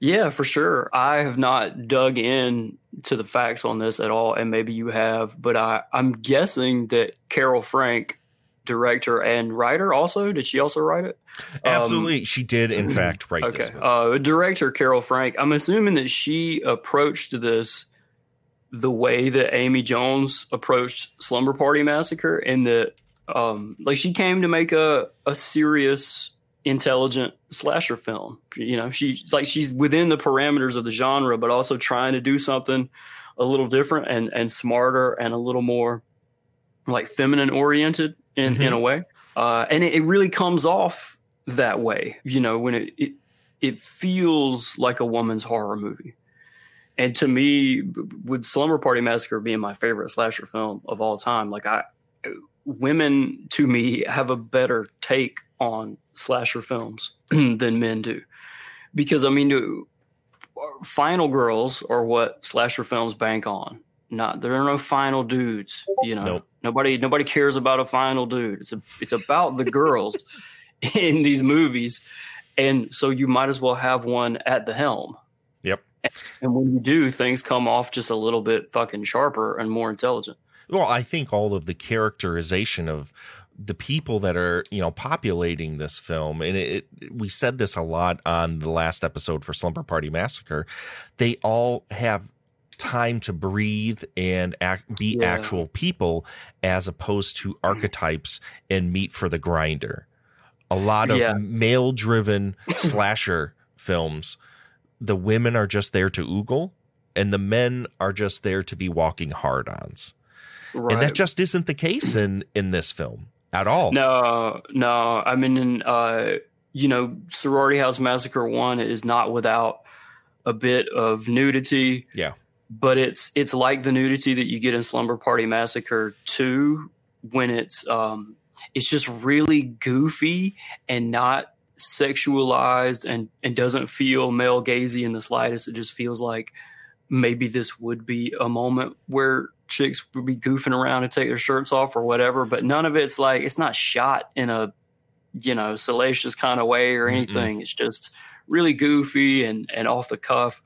Yeah, for sure. I have not dug in to the facts on this at all, and maybe you have, but I, I'm guessing that Carol Frank, director and writer, also did she also write it? Um, Absolutely, she did in fact write this. Okay, uh, director Carol Frank. I'm assuming that she approached this the way that Amy Jones approached Slumber Party Massacre, and that um, like she came to make a a serious, intelligent slasher film. You know, she like she's within the parameters of the genre, but also trying to do something a little different and and smarter and a little more like feminine oriented in in a way. Uh, and it, it really comes off that way. You know, when it, it it feels like a woman's horror movie. And to me, with Slumber Party Massacre being my favorite slasher film of all time, like I, women to me have a better take on slasher films than men do, because I mean, final girls are what slasher films bank on. Not there are no final dudes. You know, nobody nobody cares about a final dude. It's a, it's about the girls in these movies, and so you might as well have one at the helm. And when you do, things come off just a little bit fucking sharper and more intelligent. Well, I think all of the characterization of the people that are, you know, populating this film, and it, it, we said this a lot on the last episode for Slumber Party Massacre, they all have time to breathe and act, be Yeah. actual people as opposed to archetypes and meat for the grinder. A lot of Yeah. male driven slasher films, the women are just there to oogle and the men are just there to be walking hard ons. And that just isn't the case in in this film at all. No, no. I mean, in, uh, you know, Sorority House Massacre one is not without a bit of nudity. Yeah. but it's it's like the nudity that you get in Slumber Party Massacre two when it's um it's just really goofy and not sexualized and and doesn't feel male gazy in the slightest. It just feels like maybe this would be a moment where chicks would be goofing around and take their shirts off or whatever, but none of it's like it's not shot in a you know salacious kind of way or anything. It's just really goofy and and off the cuff,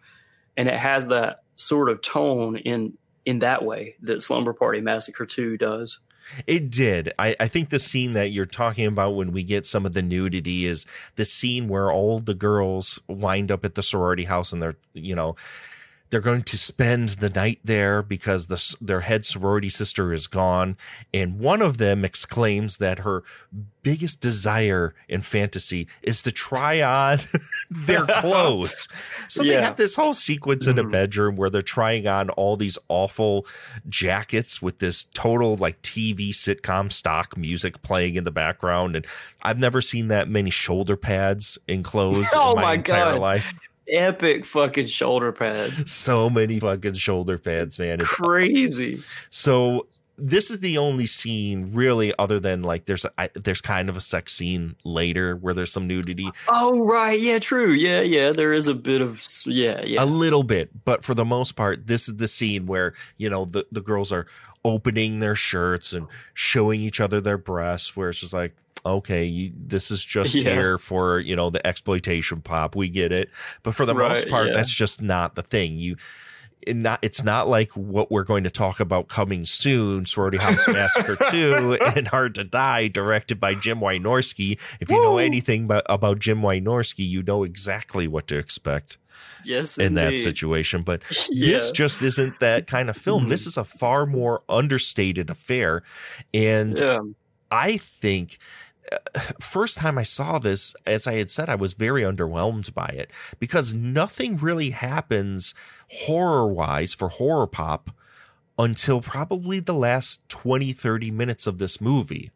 and it has that sort of tone in in that way that Slumber Party Massacre two does. It did. I, I think the scene that you're talking about when we get some of the nudity is the scene where all the girls wind up at the sorority house and they're, you know, they're going to spend the night there because the, their head sorority sister is gone. And one of them exclaims that her biggest desire in fantasy is to try on their clothes. So they have this whole sequence in a mm-hmm. bedroom where they're trying on all these awful jackets with this total like TV sitcom stock music playing in the background. And I've never seen that many shoulder pads in clothes Oh in my, my entire God. life. Epic fucking shoulder pads. So many fucking shoulder pads, man. It's Crazy. so this is the only scene really other than like there's a, I, there's kind of a sex scene later where there's some nudity Oh right, yeah, true, yeah, yeah. There is a bit of yeah, yeah. a little bit but for the most part this is the scene where you know the, the girls are opening their shirts and showing each other their breasts where it's just like okay you, this is just Yeah. here for you know the exploitation pop we get it but for the most part yeah. that's just not the thing you not it's not like what we're going to talk about coming soon sorority house massacre 2 and hard to die directed by jim wynorski if you know anything about, about jim wynorski you know exactly what to expect Yes, in that situation but Yeah. Mm-hmm. this just isn't that kind of film this is a far more understated affair and Yeah. i think first time I saw this, as I had said, I was very underwhelmed by it because nothing really happens horror wise for horror pop until probably the last 20, 30 minutes of this movie.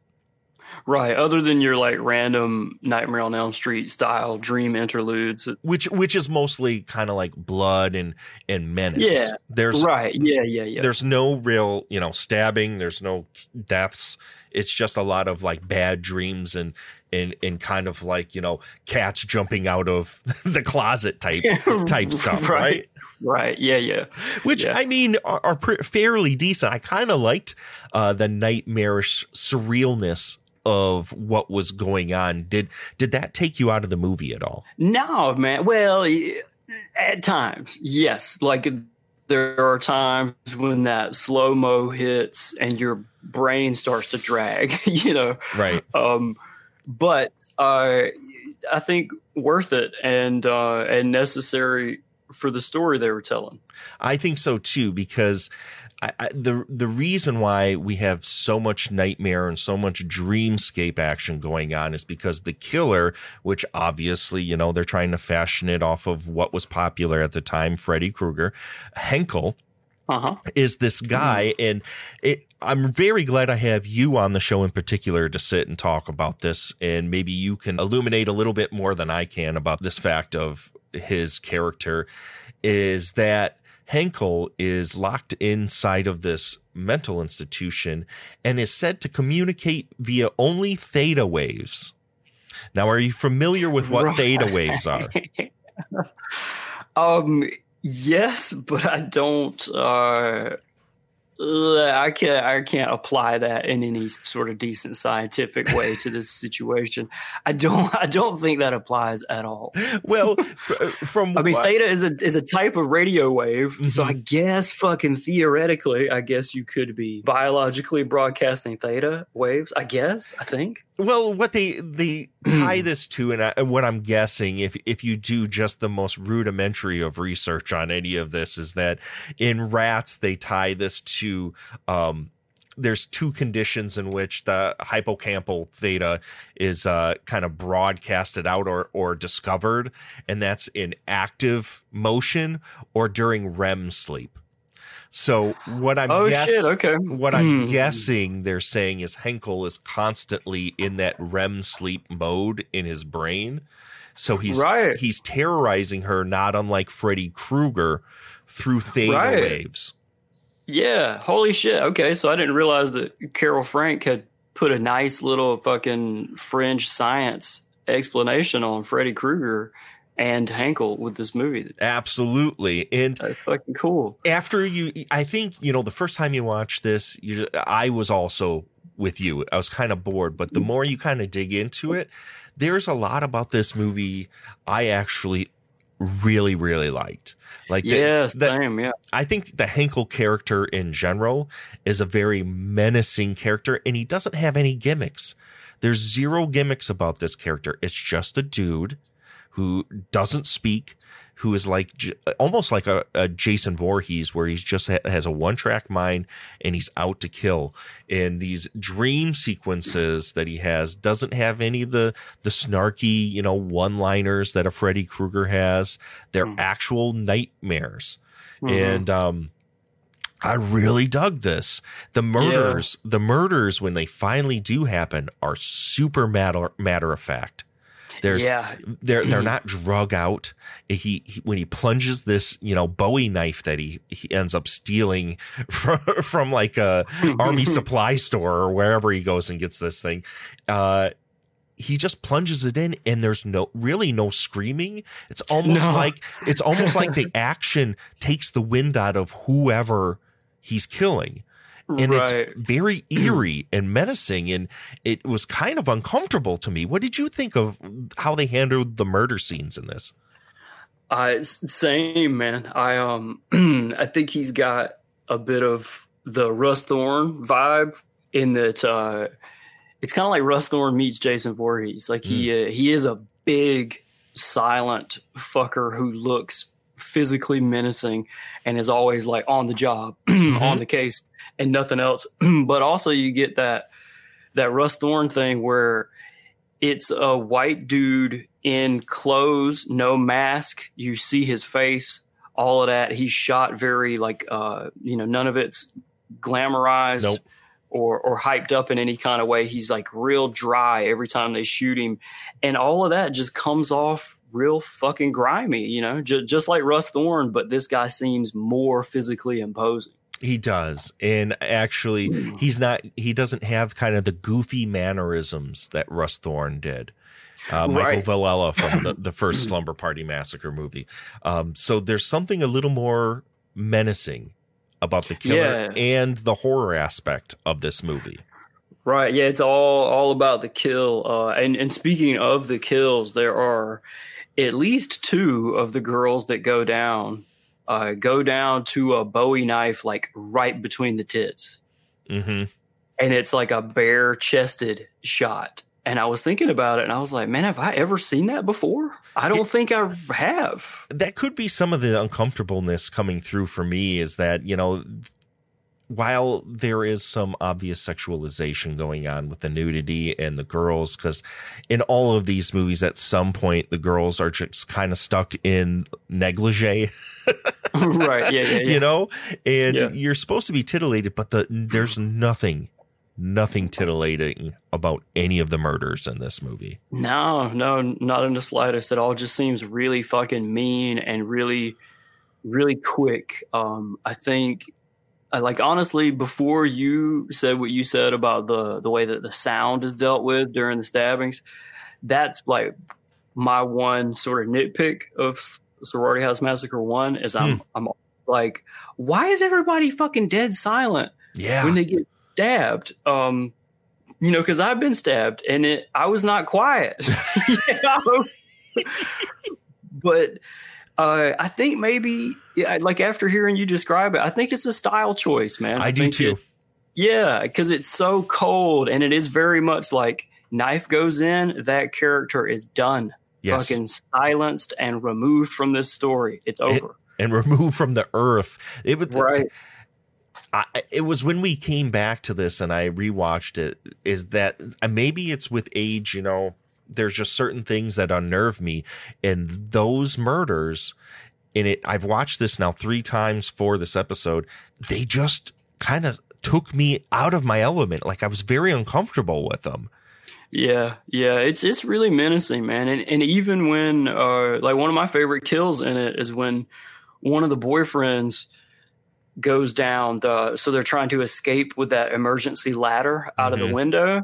Right. Other than your like random Nightmare on Elm Street style dream interludes. Which which is mostly kind of like blood and and menace. Yeah. There's right. Yeah. Yeah. Yeah. There's no real, you know, stabbing, there's no deaths. It's just a lot of like bad dreams and and and kind of like, you know, cats jumping out of the closet type type stuff, right? Right. Yeah. Yeah. Which I mean are, are pre- fairly decent. I kind of liked uh, the nightmarish surrealness of what was going on. Did did that take you out of the movie at all? No, man. Well, at times, yes. Like there are times when that slow mo hits and your brain starts to drag. You know, Right. Um, but uh, I think worth it and uh, and necessary for the story they were telling. I think so too because I, I, the the reason why we have so much nightmare and so much dreamscape action going on is because the killer, which obviously you know they're trying to fashion it off of what was popular at the time, Freddy Krueger, Henkel. Uh-huh. Is this guy, and it. I'm very glad I have you on the show in particular to sit and talk about this, and maybe you can illuminate a little bit more than I can about this fact of his character. Is that Henkel is locked inside of this mental institution and is said to communicate via only theta waves. Now, are you familiar with what Right. theta waves are? Um, yes, but I don't. Uh, uh, I can't. I can't apply that in any sort of decent scientific way to this situation. I don't. I don't think that applies at all. Well, from I mean, what- theta is a is a type of radio wave. So Mm-hmm. I guess, fucking theoretically, I guess you could be biologically broadcasting theta waves. I guess. I think. Well, what they they tie this to, and, I, and what I'm guessing, if if you do just the most rudimentary of research on any of this, is that in rats they tie this to. Um, there's two conditions in which the hippocampal theta is uh, kind of broadcasted out or, or discovered, and that's in active motion or during REM sleep. So what I'm Oh, guess- shit, okay. what I'm Hmm. guessing they're saying is Henkel is constantly in that REM sleep mode in his brain. So he's Right. he's terrorizing her not unlike Freddy Krueger through theta Right. waves. Yeah, holy shit. Okay, so I didn't realize that Carol Frank had put a nice little fucking fringe science explanation on Freddy Krueger and Hankel with this movie. Absolutely. And That's fucking cool. after you I think, you know, the first time you watch this, you I was also with you. I was kind of bored, but the mm-hmm. more you kind of dig into it, there's a lot about this movie I actually really really liked. Like the- Yeah, the- same, yeah. I think the Henkel character in general is a very menacing character and he doesn't have any gimmicks. There's zero gimmicks about this character. It's just a dude who doesn't speak, who is like almost like a, a Jason Voorhees, where he's just ha- has a one track mind and he's out to kill. And these dream sequences that he has doesn't have any of the the snarky, you know, one liners that a Freddy Krueger has. They're actual nightmares, Mhm. and um. I really dug this. The murders, the murders when they finally do happen are super matter matter of fact. There's Yeah. they're they're not drug out. He, he when he plunges this, you know, Bowie knife that he he ends up stealing from from like a army supply store or wherever he goes and gets this thing. Uh he just plunges it in and there's no really no screaming. It's almost No. like it's almost like the action takes the wind out of whoever he's killing. And Right. it's very eerie and menacing and it was kind of uncomfortable to me. What did you think of how they handled the murder scenes in this? I s- same man. I um I think he's got a bit of the Russ Thorn vibe in that uh it's kind of like Russ Thorn meets Jason Voorhees. Like he uh, he is a big silent fucker who looks physically menacing and is always like on the job, on the case and nothing else. but also you get that that Russ Thorn thing where it's a white dude in clothes, no mask. You see his face, all of that. He's shot very like uh, you know, none of it's glamorized Nope. or or hyped up in any kind of way. He's like real dry every time they shoot him, and all of that just comes off real fucking grimy. You know, J- just like Russ Thorn, but this guy seems more physically imposing. He does. And actually, he's not, he doesn't have kind of the goofy mannerisms that Russ Thorn did. Uh, Michael Right. Villella from the, the first Slumber Party Massacre movie. Um, so there's something a little more menacing about the killer Yeah. and the horror aspect of this movie. Right. Yeah, it's all all about the kill. Uh, and and speaking of the kills, there are at least two of the girls that go down. Uh, go down to a Bowie knife, like right between the tits, Mm-hmm. and it's like a bare chested shot. And I was thinking about it, and I was like, man, have I ever seen that before? I don't think I have. that could be some of the uncomfortableness coming through for me is that you know while there is some obvious sexualization going on with the nudity and the girls because in all of these movies at some point the girls are just kind of stuck in negligee right. Yeah. Yeah. yeah. you know and Yeah. you're supposed to be titillated but the there's nothing nothing titillating about any of the murders in this movie No, no, not in the slightest. It all just seems really fucking mean and really, really quick. Um, I think, like honestly, before you said what you said about the the way that the sound is dealt with during the stabbings, that's like my one sort of nitpick of Sorority House Massacre One is I'm I'm like, why is everybody fucking dead silent? Yeah. when they get stabbed. Um, you know, because I've been stabbed and it I was not quiet. but uh, I think maybe yeah, like after hearing you describe it, I think it's a style choice, man. I do too. it- yeah, because it's so cold and it is very much like knife goes in, that character is done. Yes. Fucking silenced and removed from this story. It's over. and removed from the earth. It was Right. I, it was when we came back to this and I rewatched it. Is that uh, maybe it's with age? You know, there's just certain things that unnerve me, and those murders. In it, I've watched this now three times for this episode. They just kind of took me out of my element. Like I was very uncomfortable with them. Yeah, yeah, it's it's really menacing, man. And and even when uh like one of my favorite kills in it is when one of the boyfriends goes down the so they're trying to escape with that emergency ladder out of Mhm. the window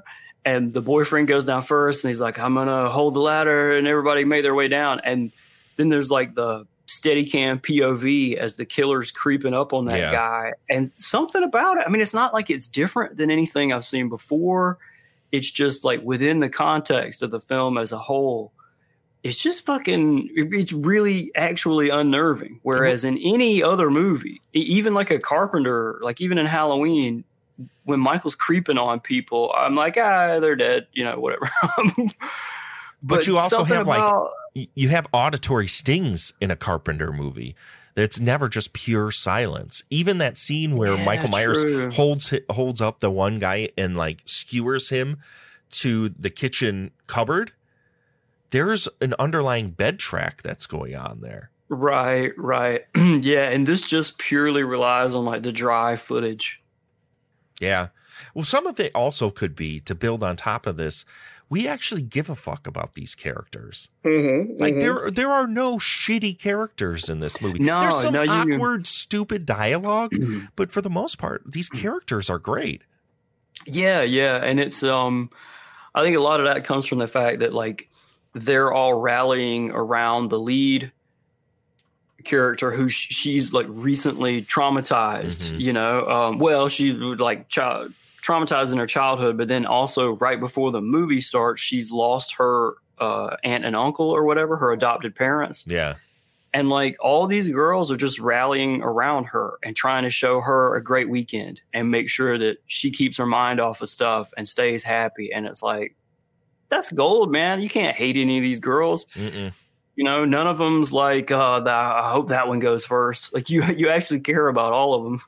and the boyfriend goes down first and he's like I'm to hold the ladder and everybody made their way down. And then there's like the steady cam POV as the killer's creeping up on that Yeah. guy. And something about it I mean it's not like it's different than anything I've seen before. It's just like within the context of the film as a whole it's just fucking it's really actually unnerving. Whereas in any other movie even like a carpenter like even in halloween when michael's creeping on people i'm like ah they're dead you know whatever But, you also have about- like you have auditory stings in a Carpenter movie. It's never just pure silence. Even that scene where Yeah, Michael Myers true. holds holds up the one guy and like skewers him to the kitchen cupboard. There's an underlying bed track that's going on there. right right yeah and this just purely relies on like the dry footage Yeah. Well, some of it also could be to build on top of this. We actually give a fuck about these characters. mm-hmm, Like there, there are no shitty characters in this movie. No, There's some no, you- awkward, stupid dialogue, but for the most part, these characters are great. Yeah, yeah, and it's um I think a lot of that comes from the fact that like they're all rallying around the lead character who sh- she's like recently traumatized, you know. Um well, she's like child traumatized in her childhood, but then also right before the movie starts, she's lost her uh aunt and uncle or whatever, her adopted parents Yeah. And like all these girls are just rallying around her and trying to show her a great weekend and make sure that she keeps her mind off of stuff and stays happy. And it's like, that's gold, man. You can't hate any of these girls. Mm-mm. You know, none of them's like, uh, the, I hope that one goes first. Like you, you actually care about all of them.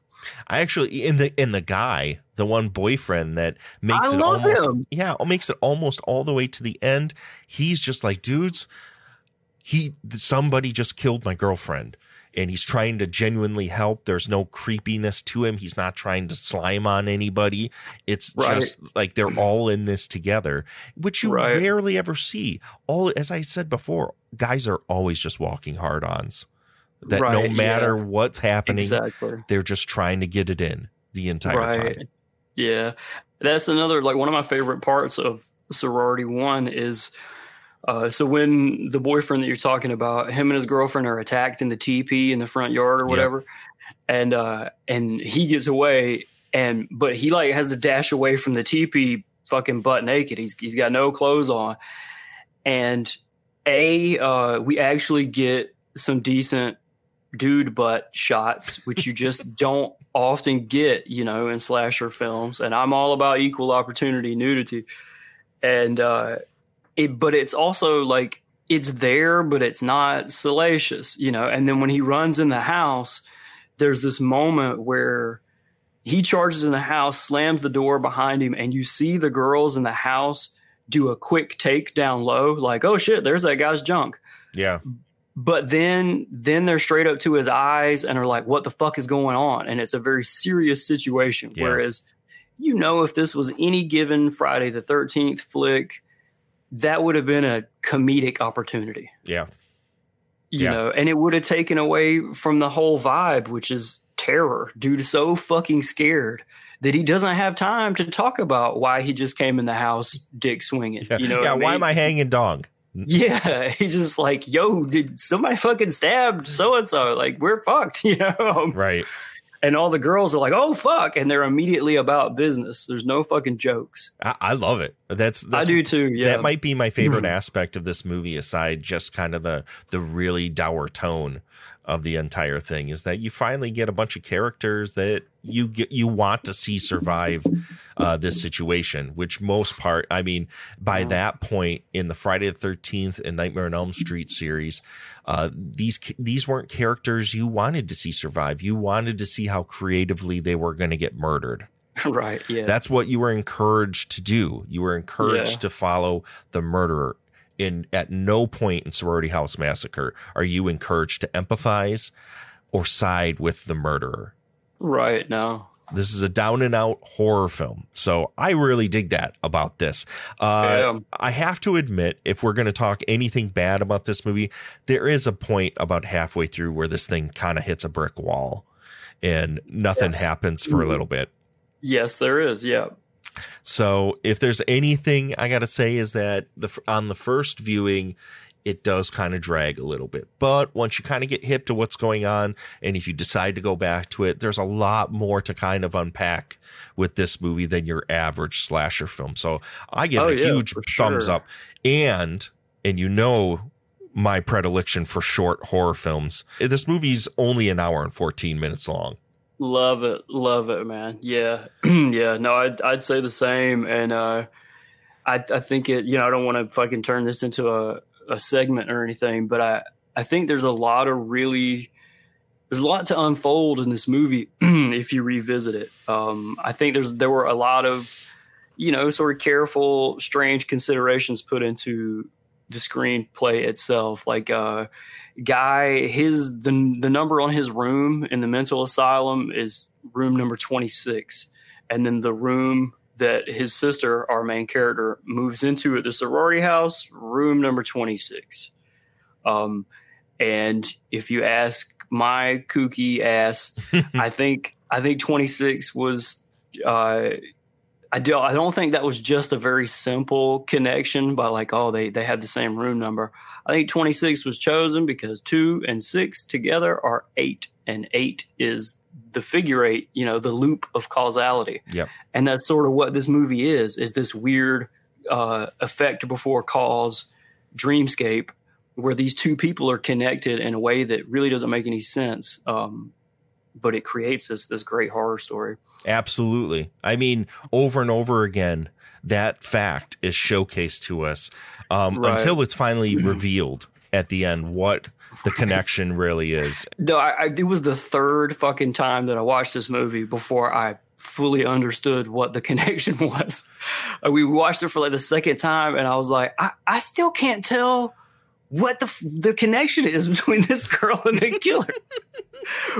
I actually in the in the guy, the one boyfriend that makes I it almost him. yeah, makes it almost all the way to the end. He's just like, dudes, he somebody just killed my girlfriend. And he's trying to genuinely help. There's no creepiness to him. He's not trying to slime on anybody. It's Right. just like they're all in this together, which you Right. rarely ever see. All as I said before, guys are always just walking hard ons. That no matter yeah. what's happening, Exactly. they're just trying to get it in the entire time. Yeah. That's another like one of my favorite parts of sorority one is uh so when the boyfriend that you're talking about, him and his girlfriend are attacked in the TP in the front yard or whatever. And uh and he gets away and but he like has to dash away from the TP fucking butt naked. He's he's got no clothes on. And a uh we actually get some decent dude butt shots, which you just don't often get, you know, in slasher films. And I'm all about equal opportunity nudity. And uh it but it's also like it's there, but it's not salacious, you know. And then when he runs in the house, there's this moment where he charges in the house, slams the door behind him, and you see the girls in the house do a quick take down low, like, oh shit, there's that guy's junk Yeah. but then then they're straight up to his eyes and are like what the fuck is going on and it's a very serious situation Yeah. whereas you know if this was any given friday the 13th flick that would have been a comedic opportunity Yeah. you Yeah. know and it would have taken away from the whole vibe which is terror dude so fucking scared that he doesn't have time to talk about why he just came in the house dick swinging Yeah. you know yeah. Why mean? am I hanging dong? Yeah, he's just like, yo, did somebody fucking stabbed so and so? Like, we're fucked, you know? Right. And all the girls are like, oh, fuck. And they're immediately about business. There's no fucking jokes. I, I love it. That's, that's do too, yeah. That might be my favorite aspect of this movie, aside just kind of the the really dour tone of the entire thing, is that you finally get a bunch of characters that you get you want to see survive uh, this situation. Which most part, I mean, by that point in the Friday the Thirteenth and Nightmare on Elm Street series, uh, these these weren't characters you wanted to see survive. You wanted to see how creatively they were going to get murdered. right. Yeah. That's what you were encouraged to do. You were encouraged Yeah. to follow the murderer. In at no point in Sorority House Massacre are you encouraged to empathize or side with the murderer. right. No. This is a down and out horror film. So I really dig that about this. Uh, I have to admit, if we're going to talk anything bad about this movie, there is a point about halfway through where this thing kind of hits a brick wall and nothing Yes. happens for a little bit. Yes, there is. Yeah. So if there's anything I got to say is that the on the first viewing it does kind of drag a little bit. But once you kind of get hip to what's going on and if you decide to go back to it, there's a lot more to kind of unpack with this movie than your average slasher film. So I give Oh, it a yeah, huge thumbs sure. up. And and you know my predilection for short horror films. This movie's only an hour and 14 minutes long. Love it, love it, man. Yeah, yeah. No, I'd I'd say the same, and uh, I I think it. You know, I don't want to fucking turn this into a a segment or anything, but I I think there's a lot of really there's a lot to unfold in this movie if you revisit it. Um, I think there's there were a lot of you know sort of careful, strange considerations put into the screenplay itself, like. uh guy his the the number on his room in the mental asylum is room number 26 and then the room that his sister our main character moves into at the sorority house room number 26 um and if you ask my kooky ass i think i think 26 was uh I do. I don't think that was just a very simple connection by like, oh, they they had the same room number. I think 26 was chosen because two and six together are eight, and eight is the figure eight. You know, the loop of causality, Yep. and that's sort of what this movie is: is this weird uh, effect before cause dreamscape where these two people are connected in a way that really doesn't make any sense. Um, but it creates this this great horror story. Absolutely. I mean, over and over again, that fact is showcased to us um, Right. until it's finally revealed at the end what the connection really is. No, I, I, it was the third fucking time that I watched this movie before I fully understood what the connection was. Uh, we watched it for like the second time, and I was like, I, I still can't tell what the the connection is between this girl and the killer,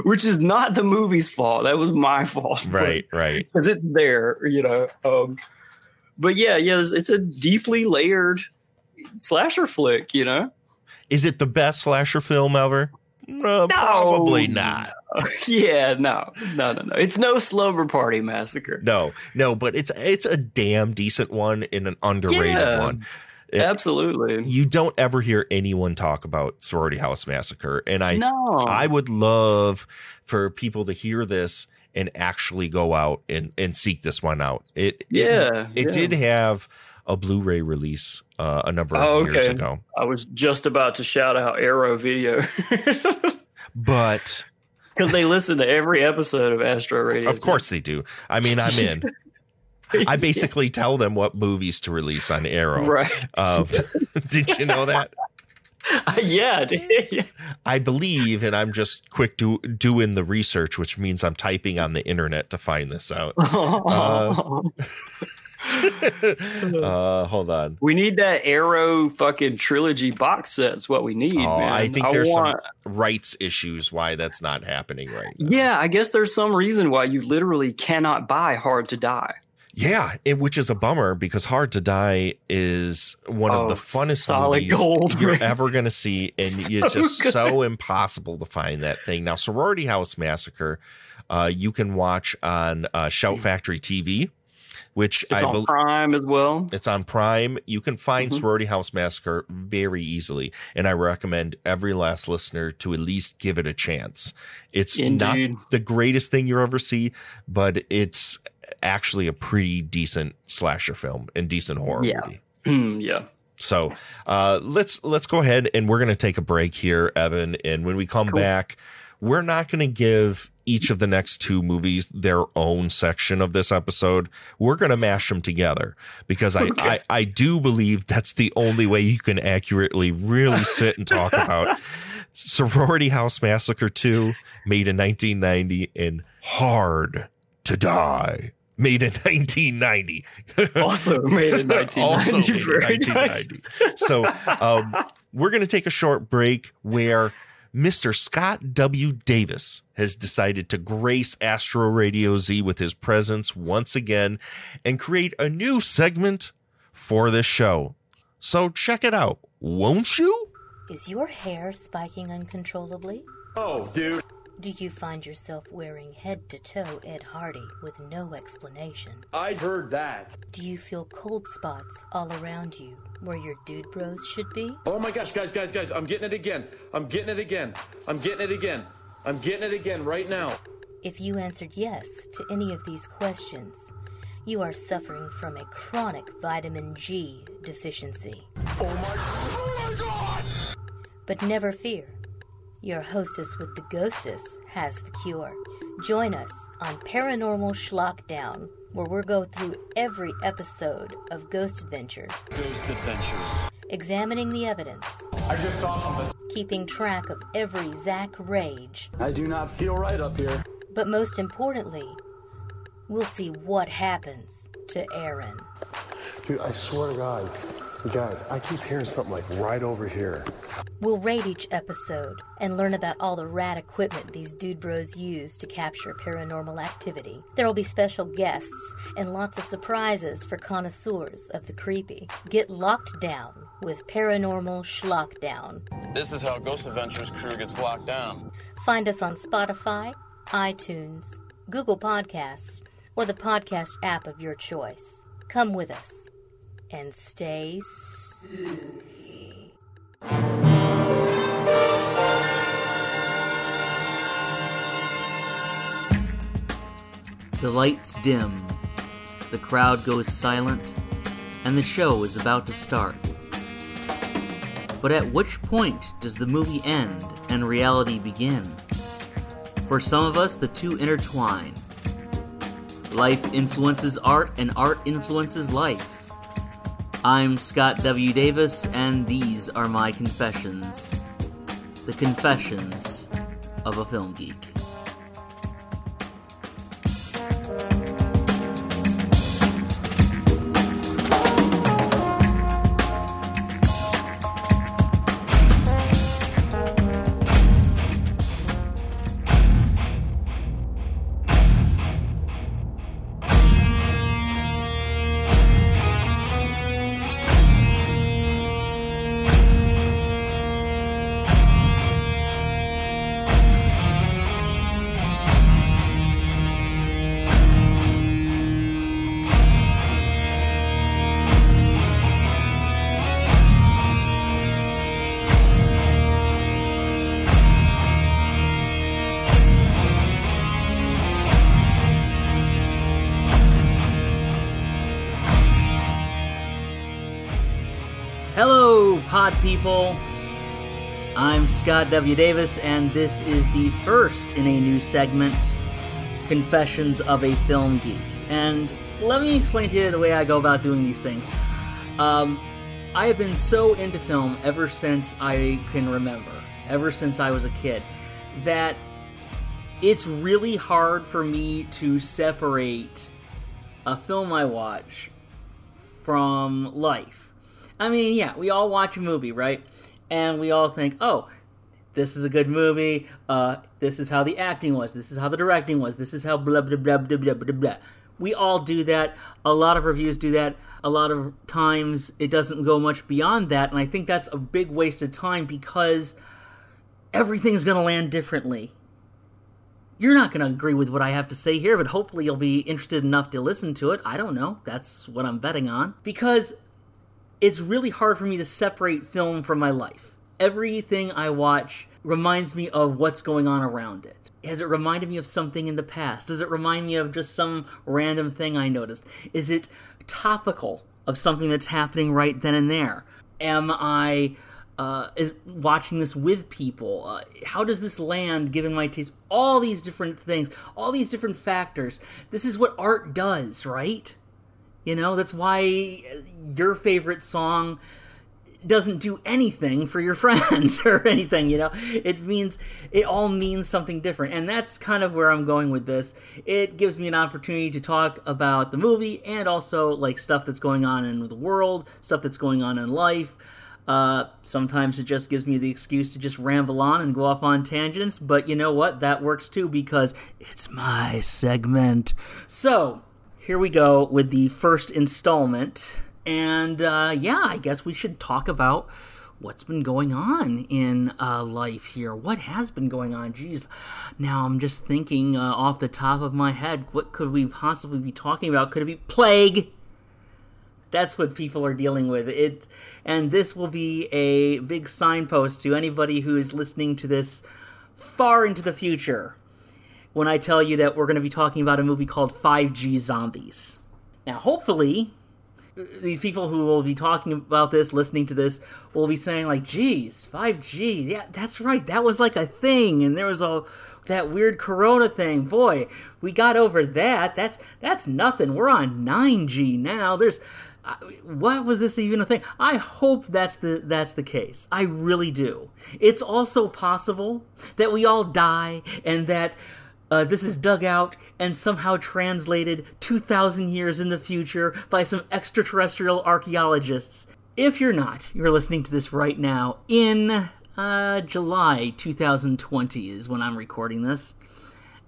which is not the movie's fault. That was my fault, Right, right. Because it's there, you know. Um, but yeah, yeah, it's, it's a deeply layered slasher flick, you know. Is it the best slasher film ever? Uh, Probably not. yeah, no, no, no, no. It's no slumber party massacre. No, no, but it's it's a damn decent one and an underrated Yeah, one. It- absolutely. You don't ever hear anyone talk about Sorority House Massacre, and I No. I would love for people to hear this and actually go out and and seek this one out. It it- Yeah, it, yeah. did have a Blu-ray release uh, a number of Oh, years okay. ago, I was just about to shout out Arrow Video but because they listen to every episode of Astro Radio. of course they do. I mean, I'm in. I basically tell them what movies to release on Arrow. Right. Um, did you know that? yeah. I believe, and I'm just quick do, doing the research, which means I'm typing on the internet to find this out. Uh, uh, hold on. we need that Arrow fucking trilogy box set. Is what we need. Oh, man. I think there's want- some rights issues why that's not happening right now. Yeah, I guess there's some reason why you literally cannot buy Hard to Die. Yeah, it, which is a bummer because Hard to Die is one Oh, of the funnest solid movies gold, you're ever going to see, and So it's just good. so impossible to find that thing. Now, Sorority House Massacre, uh, you can watch on uh, Shout Factory TV, which It's I on bel- Prime as well. It's on Prime. You can find Mhm. Sorority House Massacre very easily, and I recommend every last listener to at least give it a chance. It's Indeed. not the greatest thing you ever see, but it's actually a pretty decent slasher film and decent horror Yeah. movie. yeah. So uh, let's let's go ahead and we're going to take a break here, Evan. And when we come back, we're not going to give each of the next two movies their own section of this episode. We're going to mash them together because I, I I do believe that's the only way you can accurately really sit and talk about Sorority House Massacre 2, made in 1990, and Hard to Die. Made in 1990. Also made in 1990. also made in Very 1990. So um, we're going to take a short break where Mr. Scott W. Davis has decided to grace Astro Radio Z with his presence once again and create a new segment for this show. So check it out, won't you? Is your hair spiking uncontrollably? Oh, dude. Do you find yourself wearing head to toe Ed Hardy with no explanation? I heard that. Do you feel cold spots all around you where your dude bros should be? Oh my gosh, guys, guys, guys, I'm getting it again. I'm getting it again. I'm getting it again. I'm getting it again right now. If you answered yes to any of these questions, you are suffering from a chronic vitamin G deficiency. Oh my, oh my god! But never fear. Your hostess with the ghostess has the cure. Join us on Paranormal Schlockdown, where we'll go through every episode of Ghost Adventures, Ghost Adventures. Examining the evidence, I just saw something. keeping track of every Zak rage, I do not feel right up here. but most importantly, we'll see what happens to Aaron. Dude, I swear to God, guys, I keep hearing something like right over here. We'll rate each episode and learn about all the rad equipment these dude bros use to capture paranormal activity. There will be special guests and lots of surprises for connoisseurs of the creepy. Get locked down with Paranormal Schlockdown. This is how Ghost Adventures crew gets locked down. Find us on Spotify, iTunes, Google Podcasts, or the podcast app of your choice. Come with us and stay spooky. The lights dim, the crowd goes silent, and the show is about to start. But at which point does the movie end and reality begin? For some of us, the two intertwine. Life influences art, and art influences life. I'm Scott W. Davis, and these are my confessions. The confessions of a film geek. Pod people. I'm Scott W. Davis, and this is the first in a new segment Confessions of a Film Geek. And let me explain to you the way I go about doing these things. Um, I have been so into film ever since I can remember, ever since I was a kid, that it's really hard for me to separate a film I watch from life. I mean, yeah, we all watch a movie, right? And we all think, oh, this is a good movie. Uh, this is how the acting was. This is how the directing was. This is how blah blah blah blah blah blah blah. We all do that. A lot of reviews do that. A lot of times it doesn't go much beyond that, and I think that's a big waste of time because everything's going to land differently. You're not going to agree with what I have to say here, but hopefully you'll be interested enough to listen to it. I don't know. That's what I'm betting on. Because it's really hard for me to separate film from my life. Everything I watch reminds me of what's going on around it. Has it reminded me of something in the past? Does it remind me of just some random thing I noticed? Is it topical of something that's happening right then and there? Am I uh, is watching this with people? Uh, how does this land given my taste? All these different things, all these different factors. This is what art does, right? You know, that's why your favorite song doesn't do anything for your friends or anything, you know? It means, it all means something different. And that's kind of where I'm going with this. It gives me an opportunity to talk about the movie and also, like, stuff that's going on in the world, stuff that's going on in life. Uh, sometimes it just gives me the excuse to just ramble on and go off on tangents, but you know what? That works too because it's my segment. So, here we go with the first installment. And uh, yeah, I guess we should talk about what's been going on in uh, life here. What has been going on? Jeez. Now I'm just thinking uh, off the top of my head, what could we possibly be talking about? Could it be plague? That's what people are dealing with. It, and this will be a big signpost to anybody who is listening to this far into the future when I tell you that we're going to be talking about a movie called 5G Zombies. Now, hopefully, these people who will be talking about this, listening to this, will be saying like, "Geez, 5G, yeah, that's right. That was like a thing, and there was all that weird Corona thing. Boy, we got over that. That's that's nothing. We're on 9G now. There's uh, why was this even a thing? I hope that's the that's the case. I really do. It's also possible that we all die and that uh, this is dug out and somehow translated 2,000 years in the future by some extraterrestrial archaeologists. If you're not, you're listening to this right now in uh, July 2020 is when I'm recording this.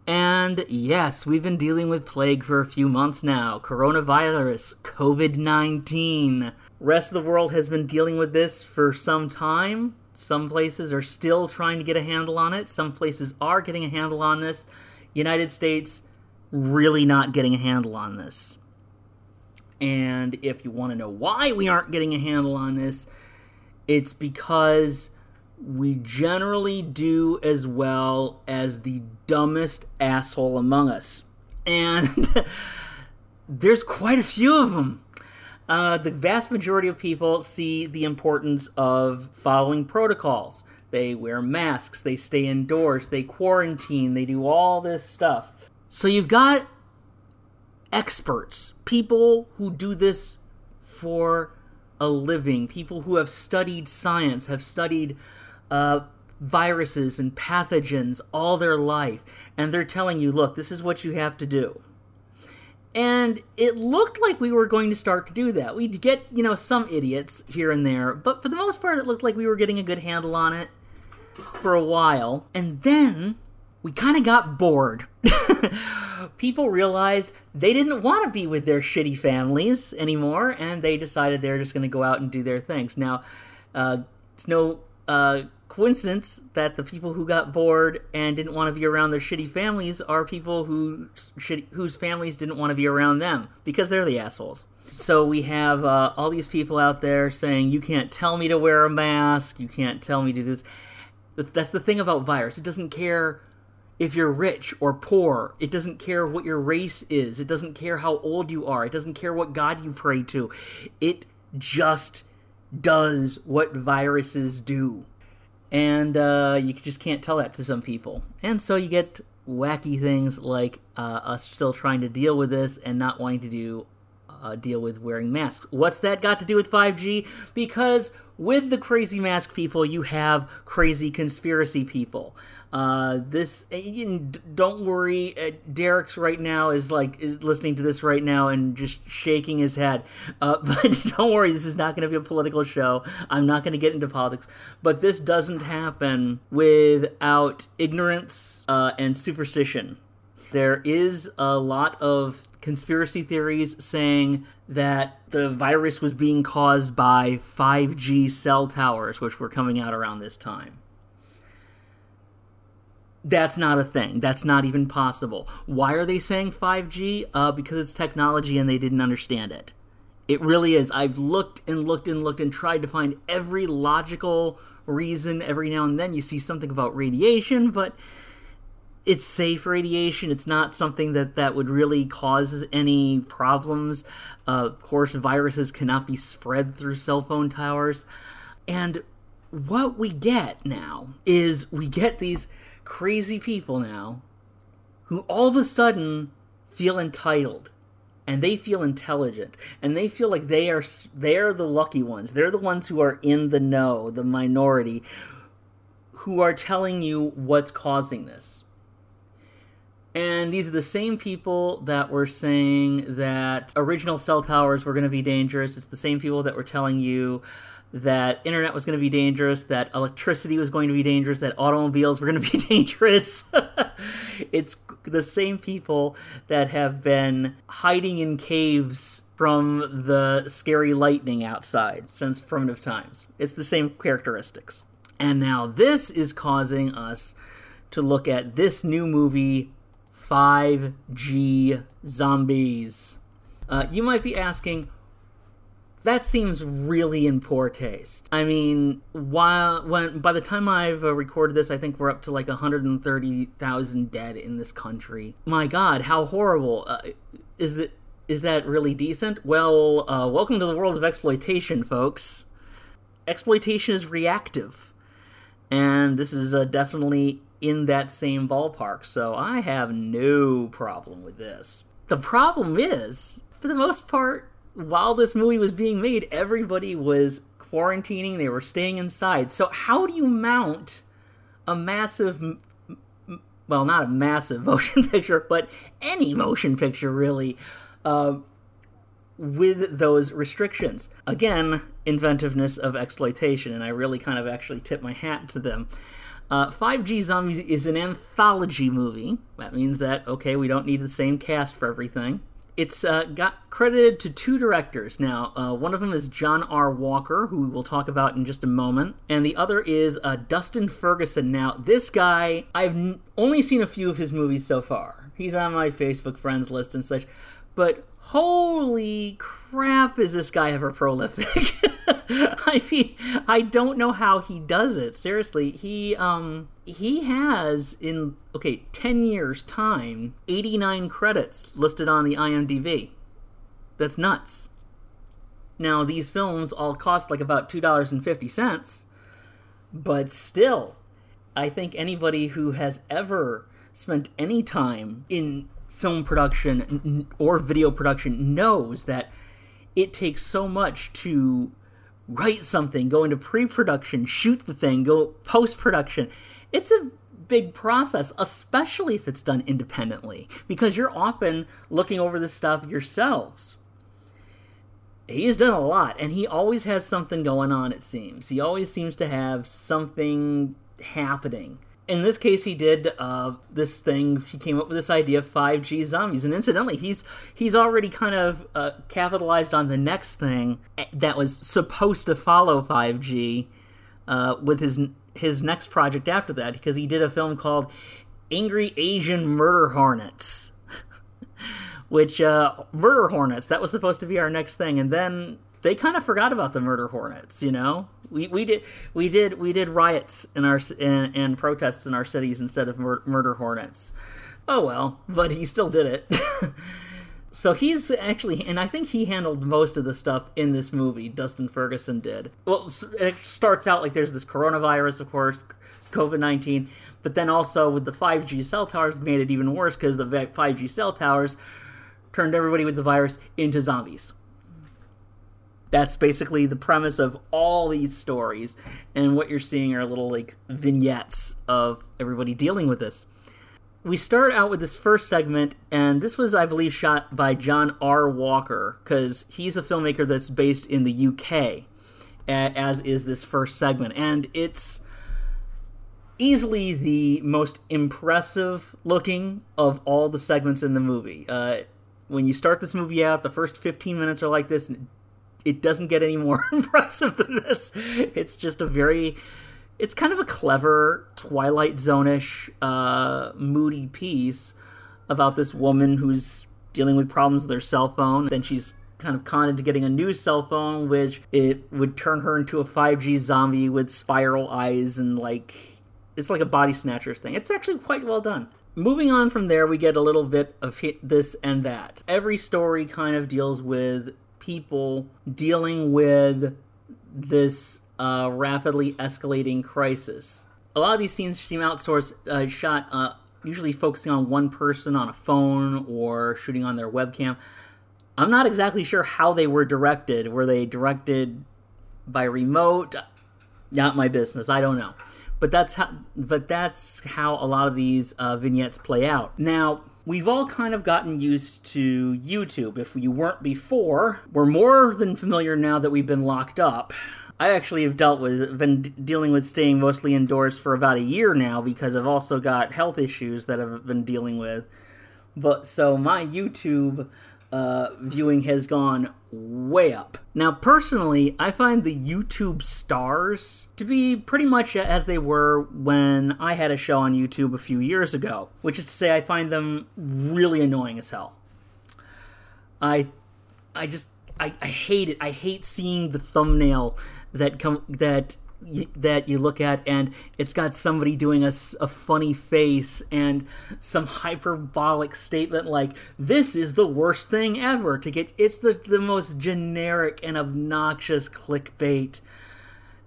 And yes, we've been dealing with plague for a few months now. Coronavirus, COVID 19. Rest of the world has been dealing with this for some time. Some places are still trying to get a handle on it. Some places are getting a handle on this. United States really not getting a handle on this. And if you want to know why we aren't getting a handle on this, it's because we generally do as well as the dumbest asshole among us. And there's quite a few of them. Uh, the vast majority of people see the importance of following protocols. They wear masks, they stay indoors, they quarantine, they do all this stuff. So you've got experts, people who do this for a living, people who have studied science, have studied uh, viruses and pathogens all their life, and they're telling you, look, this is what you have to do. And it looked like we were going to start to do that. We'd get, you know, some idiots here and there, but for the most part, it looked like we were getting a good handle on it for a while. And then we kind of got bored. People realized they didn't want to be with their shitty families anymore, and they decided they're just going to go out and do their things. Now, uh, it's no uh, coincidence that the people who got bored and didn't want to be around their shitty families are people who shitty, whose families didn't want to be around them because they're the assholes. So we have uh, all these people out there saying, "You can't tell me to wear a mask. You can't tell me to do this." That's the thing about virus. It doesn't care if you're rich or poor. It doesn't care what your race is. It doesn't care how old you are. It doesn't care what God you pray to. It just does what viruses do. And uh, you just can't tell that to some people. And so you get wacky things like uh, us still trying to deal with this and not wanting to do uh, deal with wearing masks. What's that got to do with 5G? Because with the crazy mask people, you have crazy conspiracy people. Uh, this don't worry. Uh, Derek's right now is like is listening to this right now and just shaking his head. Uh, but don't worry, this is not going to be a political show. I'm not going to get into politics. But this doesn't happen without ignorance uh, and superstition. There is a lot of conspiracy theories saying that the virus was being caused by 5G cell towers, which were coming out around this time. That's not a thing. That's not even possible. Why are they saying 5G? Uh, because it's technology and they didn't understand it. It really is. I've looked and looked and looked and tried to find every logical reason. Every now and then you see something about radiation, but it's safe radiation. It's not something that that would really cause any problems. Uh, of course, viruses cannot be spread through cell phone towers. And what we get now is we get these crazy people now who all of a sudden feel entitled and they feel intelligent and they feel like they are they're the lucky ones they're the ones who are in the know the minority who are telling you what's causing this and these are the same people that were saying that original cell towers were going to be dangerous. It's the same people that were telling you that internet was going to be dangerous, that electricity was going to be dangerous, that automobiles were going to be dangerous. it's the same people that have been hiding in caves from the scary lightning outside since primitive times. It's the same characteristics. And now this is causing us to look at this new movie 5G zombies. Uh, you might be asking, that seems really in poor taste. I mean, while when by the time I've uh, recorded this, I think we're up to like 130,000 dead in this country. My God, how horrible! Uh, is that is that really decent? Well, uh, welcome to the world of exploitation, folks. Exploitation is reactive, and this is uh, definitely in that same ballpark, so I have no problem with this. The problem is, for the most part, while this movie was being made, everybody was quarantining, they were staying inside. So, how do you mount a massive, well, not a massive motion picture, but any motion picture really, uh, with those restrictions? Again, inventiveness of exploitation, and I really kind of actually tip my hat to them. Uh, 5G Zombies is an anthology movie. That means that, okay, we don't need the same cast for everything. It's uh, got credited to two directors. Now, uh, one of them is John R. Walker, who we will talk about in just a moment, and the other is uh, Dustin Ferguson. Now, this guy, I've n- only seen a few of his movies so far. He's on my Facebook friends list and such, but holy crap, is this guy ever prolific? I mean, I don't know how he does it. Seriously, he um he has in okay, 10 years time, 89 credits listed on the IMDb. That's nuts. Now, these films all cost like about $2.50, but still, I think anybody who has ever spent any time in film production or video production knows that it takes so much to write something, go into pre production, shoot the thing, go post production. It's a big process, especially if it's done independently, because you're often looking over this stuff yourselves. He's done a lot, and he always has something going on, it seems. He always seems to have something happening. In this case, he did uh, this thing. He came up with this idea of 5G zombies, and incidentally, he's he's already kind of uh, capitalized on the next thing that was supposed to follow 5G uh, with his his next project after that, because he did a film called Angry Asian Murder Hornets, which uh, Murder Hornets that was supposed to be our next thing, and then they kind of forgot about the Murder Hornets. You know, we we did we did we did riots in our and, and protests in our cities instead of mur- Murder Hornets. Oh well, but he still did it. So he's actually, and I think he handled most of the stuff in this movie. Dustin Ferguson did. Well, it starts out like there's this coronavirus, of course, COVID nineteen, but then also with the five G cell towers made it even worse because the five G cell towers turned everybody with the virus into zombies. That's basically the premise of all these stories, and what you're seeing are little like vignettes of everybody dealing with this we start out with this first segment, and this was, I believe, shot by John R. Walker, because he's a filmmaker that's based in the UK, as is this first segment. And it's easily the most impressive looking of all the segments in the movie. Uh, when you start this movie out, the first 15 minutes are like this, and it doesn't get any more impressive than this. It's just a very it's kind of a clever Twilight Zone-ish, uh, moody piece about this woman who's dealing with problems with her cell phone. Then she's kind of conned into getting a new cell phone, which it would turn her into a 5G zombie with spiral eyes and like it's like a body snatchers thing. It's actually quite well done. Moving on from there, we get a little bit of this and that. Every story kind of deals with people dealing with this uh, rapidly escalating crisis. A lot of these scenes seem outsourced, uh, shot uh, usually focusing on one person on a phone or shooting on their webcam. I'm not exactly sure how they were directed. Were they directed by remote? Not my business. I don't know. But that's how. But that's how a lot of these uh, vignettes play out. Now, we've all kind of gotten used to YouTube. If you weren't before, we're more than familiar now that we've been locked up. I actually have dealt with been dealing with staying mostly indoors for about a year now because I've also got health issues that I've been dealing with. But so my YouTube uh, viewing has gone way up. Now, personally, I find the YouTube stars to be pretty much as they were when I had a show on YouTube a few years ago, which is to say, I find them really annoying as hell. I, I just, I, I hate it. I hate seeing the thumbnail that come that that you look at and it's got somebody doing a, a funny face and some hyperbolic statement like this is the worst thing ever to get it's the, the most generic and obnoxious clickbait.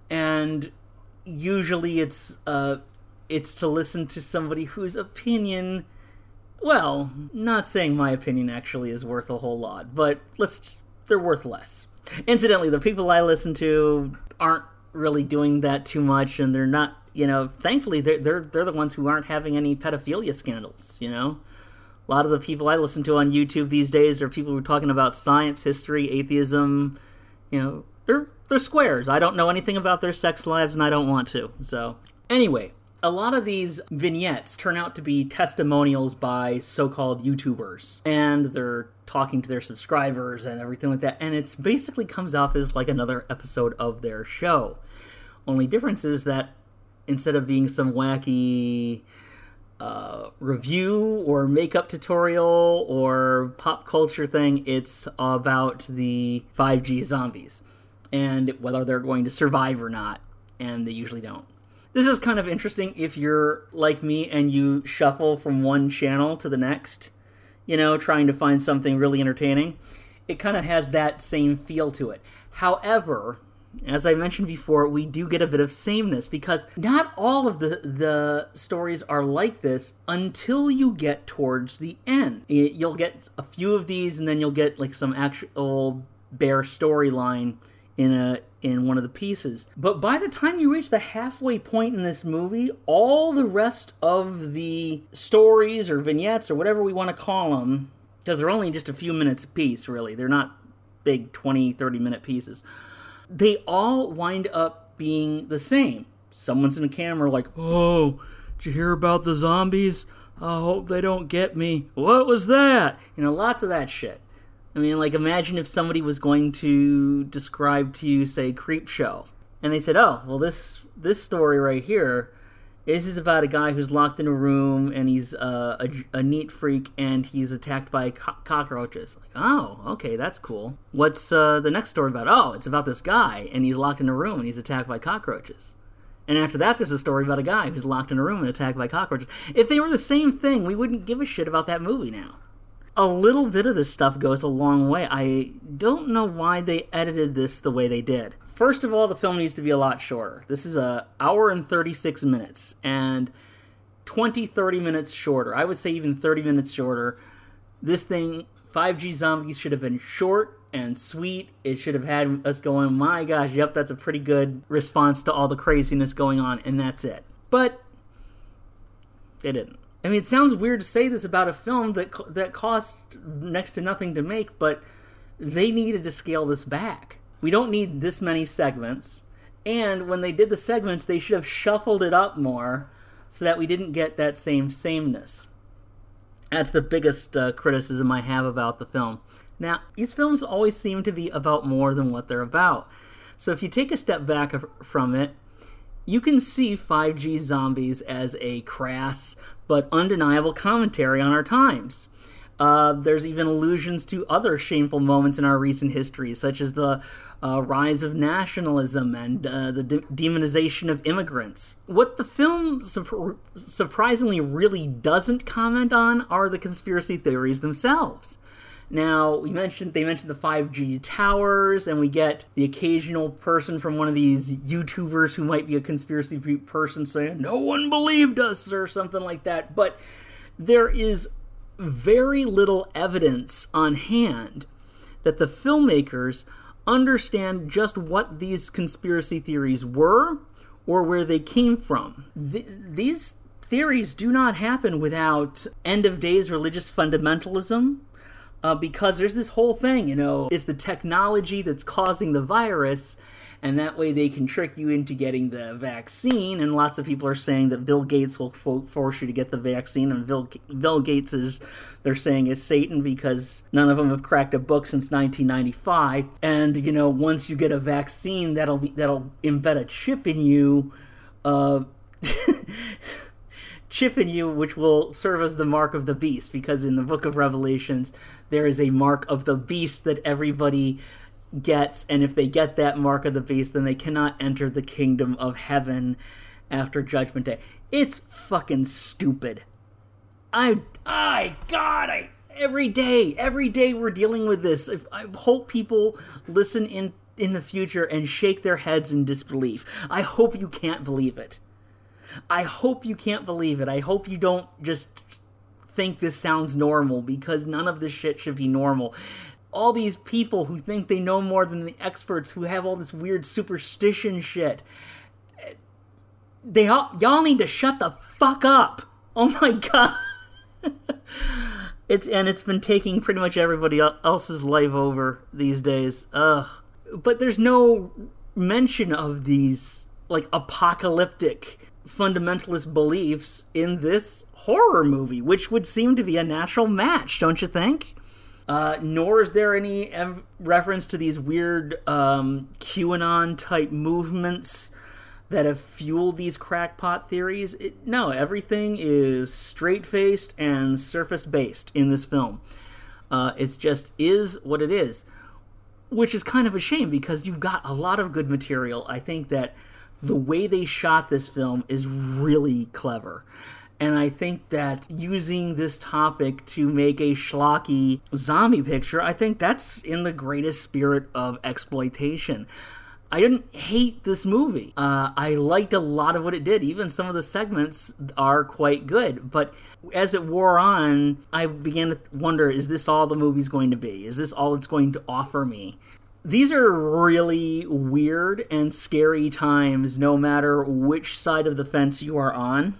And usually it's uh it's to listen to somebody whose opinion well not saying my opinion actually is worth a whole lot but let's they're worth less. Incidentally the people i listen to aren't really doing that too much, and they're not. You know, thankfully, they're they're they're the ones who aren't having any pedophilia scandals. You know, a lot of the people I listen to on YouTube these days are people who are talking about science, history, atheism. You know, they're they're squares. I don't know anything about their sex lives, and I don't want to. So, anyway, a lot of these vignettes turn out to be testimonials by so-called YouTubers, and they're talking to their subscribers and everything like that. And it's basically comes off as like another episode of their show. Only difference is that instead of being some wacky uh, review or makeup tutorial or pop culture thing, it's about the 5G zombies and whether they're going to survive or not. And they usually don't. This is kind of interesting if you're like me and you shuffle from one channel to the next, you know, trying to find something really entertaining. it kind of has that same feel to it. However, as I mentioned before, we do get a bit of sameness because not all of the the stories are like this until you get towards the end. You'll get a few of these, and then you'll get like some actual bare storyline in a in one of the pieces. But by the time you reach the halfway point in this movie, all the rest of the stories or vignettes or whatever we want to call them, because they're only just a few minutes a piece, really. They're not big 20, 30 minute pieces. They all wind up being the same. Someone's in the camera like, "Oh, did you hear about the zombies? I hope they don't get me. What was that?" You know, lots of that shit. I mean, like, imagine if somebody was going to describe to you, say, Creepshow, and they said, "Oh, well, this this story right here, this is about a guy who's locked in a room and he's uh, a, a neat freak and he's attacked by co- cockroaches." Like, oh, okay, that's cool. What's uh, the next story about? Oh, it's about this guy and he's locked in a room and he's attacked by cockroaches. And after that, there's a story about a guy who's locked in a room and attacked by cockroaches. If they were the same thing, we wouldn't give a shit about that movie now a little bit of this stuff goes a long way. I don't know why they edited this the way they did. First of all, the film needs to be a lot shorter. This is a hour and 36 minutes and 20 30 minutes shorter. I would say even 30 minutes shorter. This thing 5G Zombies should have been short and sweet. It should have had us going, "My gosh, yep, that's a pretty good response to all the craziness going on." And that's it. But they didn't. I mean, it sounds weird to say this about a film that that cost next to nothing to make, but they needed to scale this back. We don't need this many segments, and when they did the segments, they should have shuffled it up more so that we didn't get that same sameness. That's the biggest uh, criticism I have about the film. Now, these films always seem to be about more than what they're about. So if you take a step back from it, you can see 5G zombies as a crass but undeniable commentary on our times. Uh, there's even allusions to other shameful moments in our recent history, such as the uh, rise of nationalism and uh, the de- demonization of immigrants. What the film sur- surprisingly really doesn't comment on are the conspiracy theories themselves. Now, we mentioned they mentioned the 5G towers, and we get the occasional person from one of these YouTubers who might be a conspiracy person saying, No one believed us, or something like that. But there is very little evidence on hand that the filmmakers understand just what these conspiracy theories were or where they came from. Th- these theories do not happen without end of days religious fundamentalism uh, because there's this whole thing, you know, it's the technology that's causing the virus, and that way they can trick you into getting the vaccine. And lots of people are saying that Bill Gates will force you to get the vaccine, and Bill, Bill Gates is, they're saying, is Satan because none of them have cracked a book since 1995. And you know, once you get a vaccine, that'll be, that'll embed a chip in you. Uh, chip in you, which will serve as the mark of the beast, because in the book of Revelations, there is a mark of the beast that everybody gets, and if they get that mark of the beast, then they cannot enter the kingdom of heaven after Judgment Day. It's fucking stupid. I, I, God, I, every day, every day we're dealing with this. If, I hope people listen in in the future and shake their heads in disbelief. I hope you can't believe it. I hope you can't believe it. I hope you don't just think this sounds normal because none of this shit should be normal. All these people who think they know more than the experts who have all this weird superstition shit. They all, y'all need to shut the fuck up. Oh my god. it's and it's been taking pretty much everybody else's life over these days. Ugh. But there's no mention of these like apocalyptic fundamentalist beliefs in this horror movie, which would seem to be a natural match, don't you think? Uh, nor is there any ev- reference to these weird um, QAnon type movements that have fueled these crackpot theories. It, no, everything is straight faced and surface based in this film. Uh, it's just is what it is, which is kind of a shame because you've got a lot of good material. I think that the way they shot this film is really clever. And I think that using this topic to make a schlocky zombie picture, I think that's in the greatest spirit of exploitation. I didn't hate this movie. Uh, I liked a lot of what it did. Even some of the segments are quite good. But as it wore on, I began to wonder is this all the movie's going to be? Is this all it's going to offer me? These are really weird and scary times, no matter which side of the fence you are on.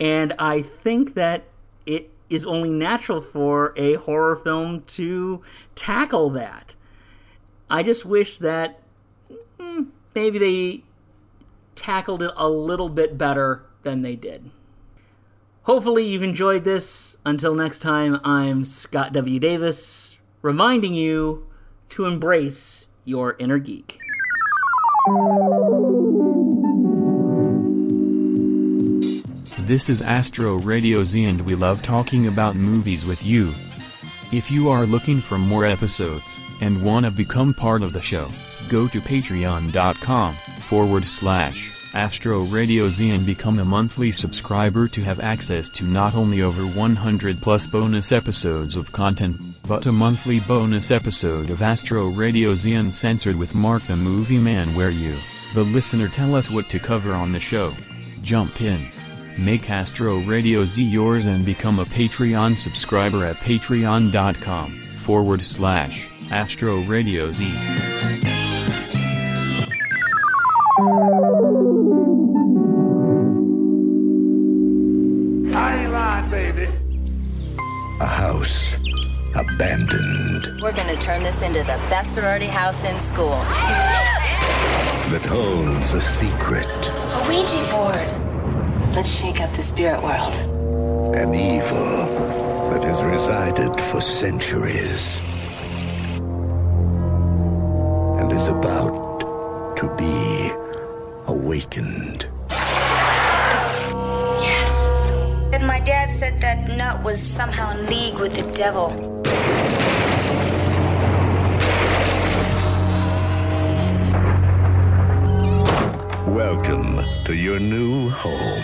And I think that it is only natural for a horror film to tackle that. I just wish that mm, maybe they tackled it a little bit better than they did. Hopefully, you've enjoyed this. Until next time, I'm Scott W. Davis, reminding you to embrace your inner geek. This is Astro Radio Z and we love talking about movies with you. If you are looking for more episodes and want to become part of the show, go to patreon.com forward slash Astro Radio Z and become a monthly subscriber to have access to not only over 100 plus bonus episodes of content, but a monthly bonus episode of Astro Radio Z Uncensored with Mark the Movie Man where you, the listener tell us what to cover on the show. Jump in. Make Astro Radio Z yours and become a Patreon subscriber at patreon.com forward slash Astro Radio Z. I ain't baby. A house abandoned We're gonna turn this into the best sorority house in school. that holds a secret, A Ouija board. Let's shake up the spirit world. an evil that has resided for centuries and is about to be awakened. Yes. And my dad said that nut was somehow in league with the devil. Welcome to your new home.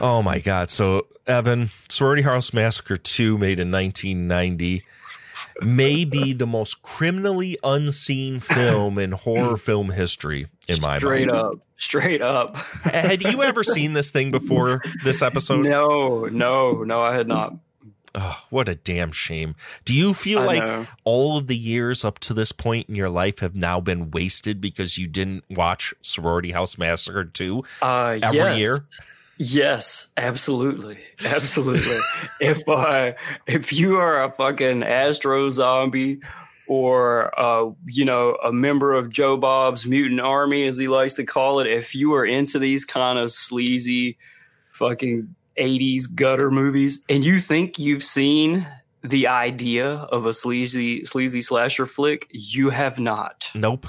Oh my God. So, Evan, Sorority House Massacre 2, made in 1990, may be the most criminally unseen film in horror film history, in my Straight mind. up. Straight up. Had you ever seen this thing before this episode? No, no, no, I had not. Oh, what a damn shame. Do you feel I like know. all of the years up to this point in your life have now been wasted because you didn't watch Sorority House Massacre 2 Uh, every yes. year? Yes, absolutely, absolutely. if uh, if you are a fucking Astro zombie, or uh, you know, a member of Joe Bob's mutant army, as he likes to call it, if you are into these kind of sleazy, fucking '80s gutter movies, and you think you've seen the idea of a sleazy sleazy slasher flick, you have not. Nope.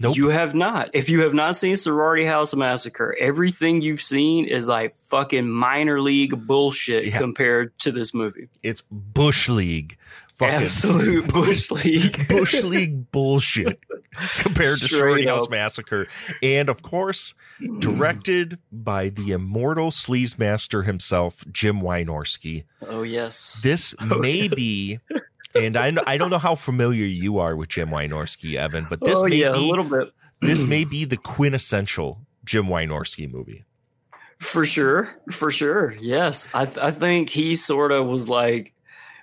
Nope. You have not. If you have not seen Sorority House Massacre, everything you've seen is like fucking minor league bullshit compared to this movie. It's Bush League. Fucking Absolute Bush League. Bush League bullshit compared to Straight Sorority House. Massacre. And of course, directed by the immortal sleaze master himself, Jim Wynorski. Oh yes. This oh, may be, and I I don't know how familiar you are with Jim Wynorski, Evan, but this Oh, may yeah, a be little bit. this may be the quintessential Jim Wynorski movie. For sure. For sure. Yes. I, th- I think he sort of was like,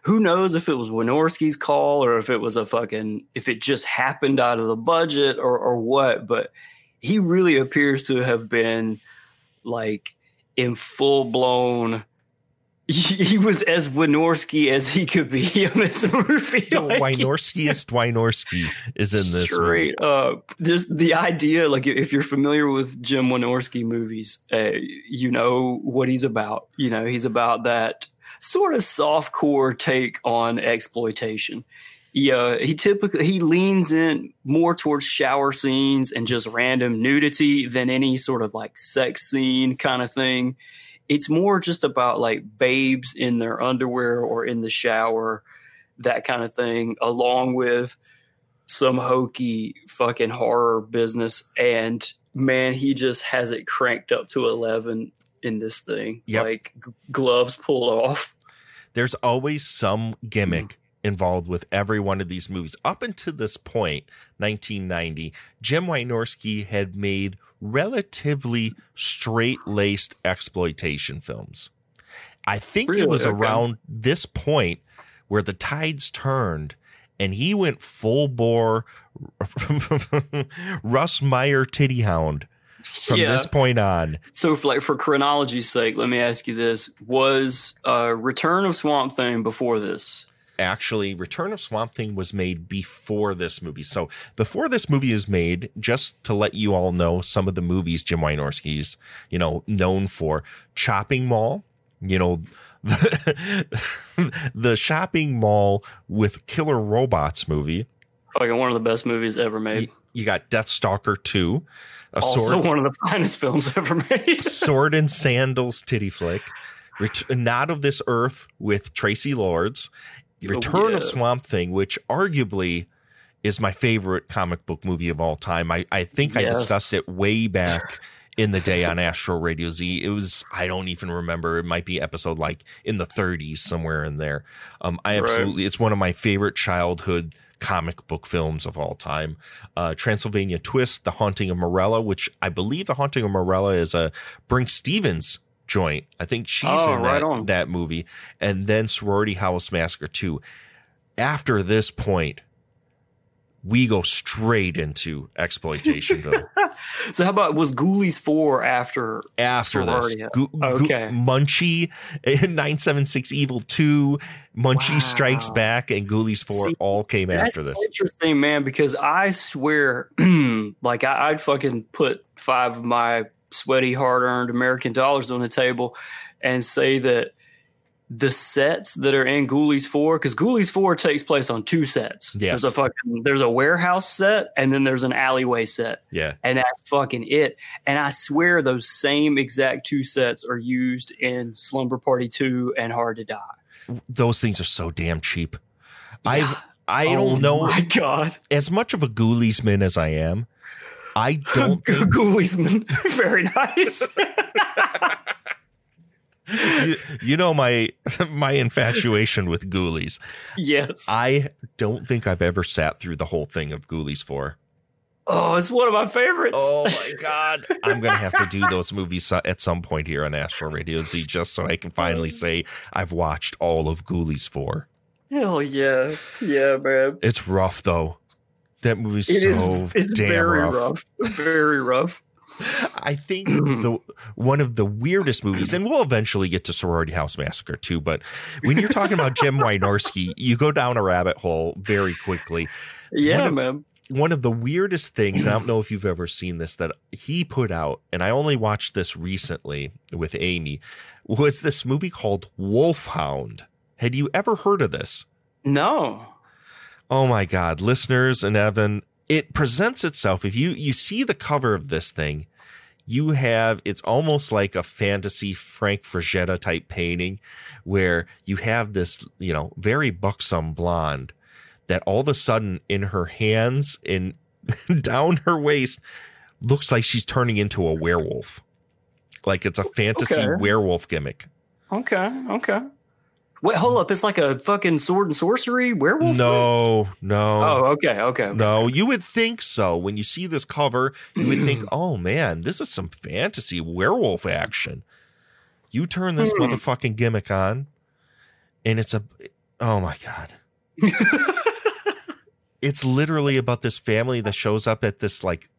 who knows if it was Wynorski's call or if it was a fucking, if it just happened out of the budget or, or what, but he really appears to have been like in full blown. He, he was as Wynorski as he could be in this movie. The Like, Wynorskiest Wynorski is in this movie. straight up just the idea like if you're familiar with jim Wynorski movies uh, you know what he's about you know he's about that sort of soft core take on exploitation Yeah, he typically he leans in more towards shower scenes and just random nudity than any sort of like sex scene kind of thing. It's more just about like babes in their underwear or in the shower, that kind of thing, along with some hokey fucking horror business. And man, he just has it cranked up to eleven in this thing. Like g- gloves pulled off. There's always some gimmick mm-hmm. involved with every one of these movies. Up until this point, 1990, Jim Wynorski had made relatively straight laced exploitation films. I think it was Okay. around this point where the tides turned and he went full bore Russ Meyer titty hound from Yeah. this point on. So, for, like for chronology's sake, let me ask you this: Was uh, Return of Swamp Thing before this? Actually return of swamp thing was made before this movie. So before this movie is made just to let you all know some of the movies jim wynorski's you know known for. Chopping mall you know the, the shopping mall with killer robots movie. Fucking one of the best movies ever made. you got deathstalker 2 a also, sword. one of the finest films ever made. sword and sandals titty flick. Ret- not of this earth with traci lords return yeah. of swamp thing which arguably is my favorite comic book movie of all time i, I think i discussed it way back in the day on astro radio z it was i don't even remember it might be episode like in the 30s somewhere in there um i Right. absolutely it's one of my favorite childhood comic book films of all time. Uh, Transylvania Twist, The Haunting of Morella, which I believe The Haunting of Morella is a Brinke Stevens joint. I think she's Oh, in right that, on. that movie. And then Sorority House Massacre 2. After this point, we go straight into exploitationville. so, how about was Ghoulies four after After this, Sorority? Gu- okay. Munchie, 976 Evil 2, Munchie Strikes Back, and Ghoulies 4 See, all came after this. interesting, man, because I swear, like I, I'd fucking put five of my sweaty, hard-earned American dollars on the table and say that the sets that are in Ghoulies Four, because Ghoulies Four takes place on two sets. Yes. There's a fucking there's a warehouse set and then there's an alleyway set. Yeah. And that's fucking it. And I swear those same exact two sets are used in Slumber Party 2 and Hard to Die. those things are so damn cheap. I I Oh don't know. my God. As much of a ghouliesman as I am, I don't think Ghouliesman. Very nice. you, you know my my infatuation with ghoulies. yes. I don't think I've ever sat through the whole thing of Ghoulies 4. Oh, it's one of my favorites. Oh my god. I'm going to have to do those movies at some point here on Astro Radio Z just so I can finally oh. say I've watched all of Ghoulies 4. Hell yeah. Yeah, man. It's rough though. That movie's It is. so it's damn very rough. rough. Very rough. I think the one of the weirdest movies, and we'll eventually get to Sorority House Massacre too. But when you're talking about Jim Wynorski, you go down a rabbit hole very quickly. Yeah, One of- man. One of the weirdest things, and I don't know if you've ever seen this, that he put out, and I only watched this recently with Amy, was this movie called Wolfhound. Had you ever heard of this? No. Oh my God, listeners and Evan, it presents itself. If you you see the cover of this thing, you have it's almost like a fantasy Frank Frazetta type painting, where you have this you know very buxom blonde that all of a sudden in her hands and down her waist looks like she's turning into a werewolf, like it's a fantasy Okay. werewolf gimmick. Okay. Okay. Wait, hold up. It's like a fucking sword and sorcery werewolf? No, no. Oh, okay. Okay. okay. No, you would think so. When you see this cover, you would think, oh man, this is some fantasy werewolf action. You turn this Hmm. motherfucking gimmick on, and it's a, oh my God. it's literally about this family that shows up at this, like,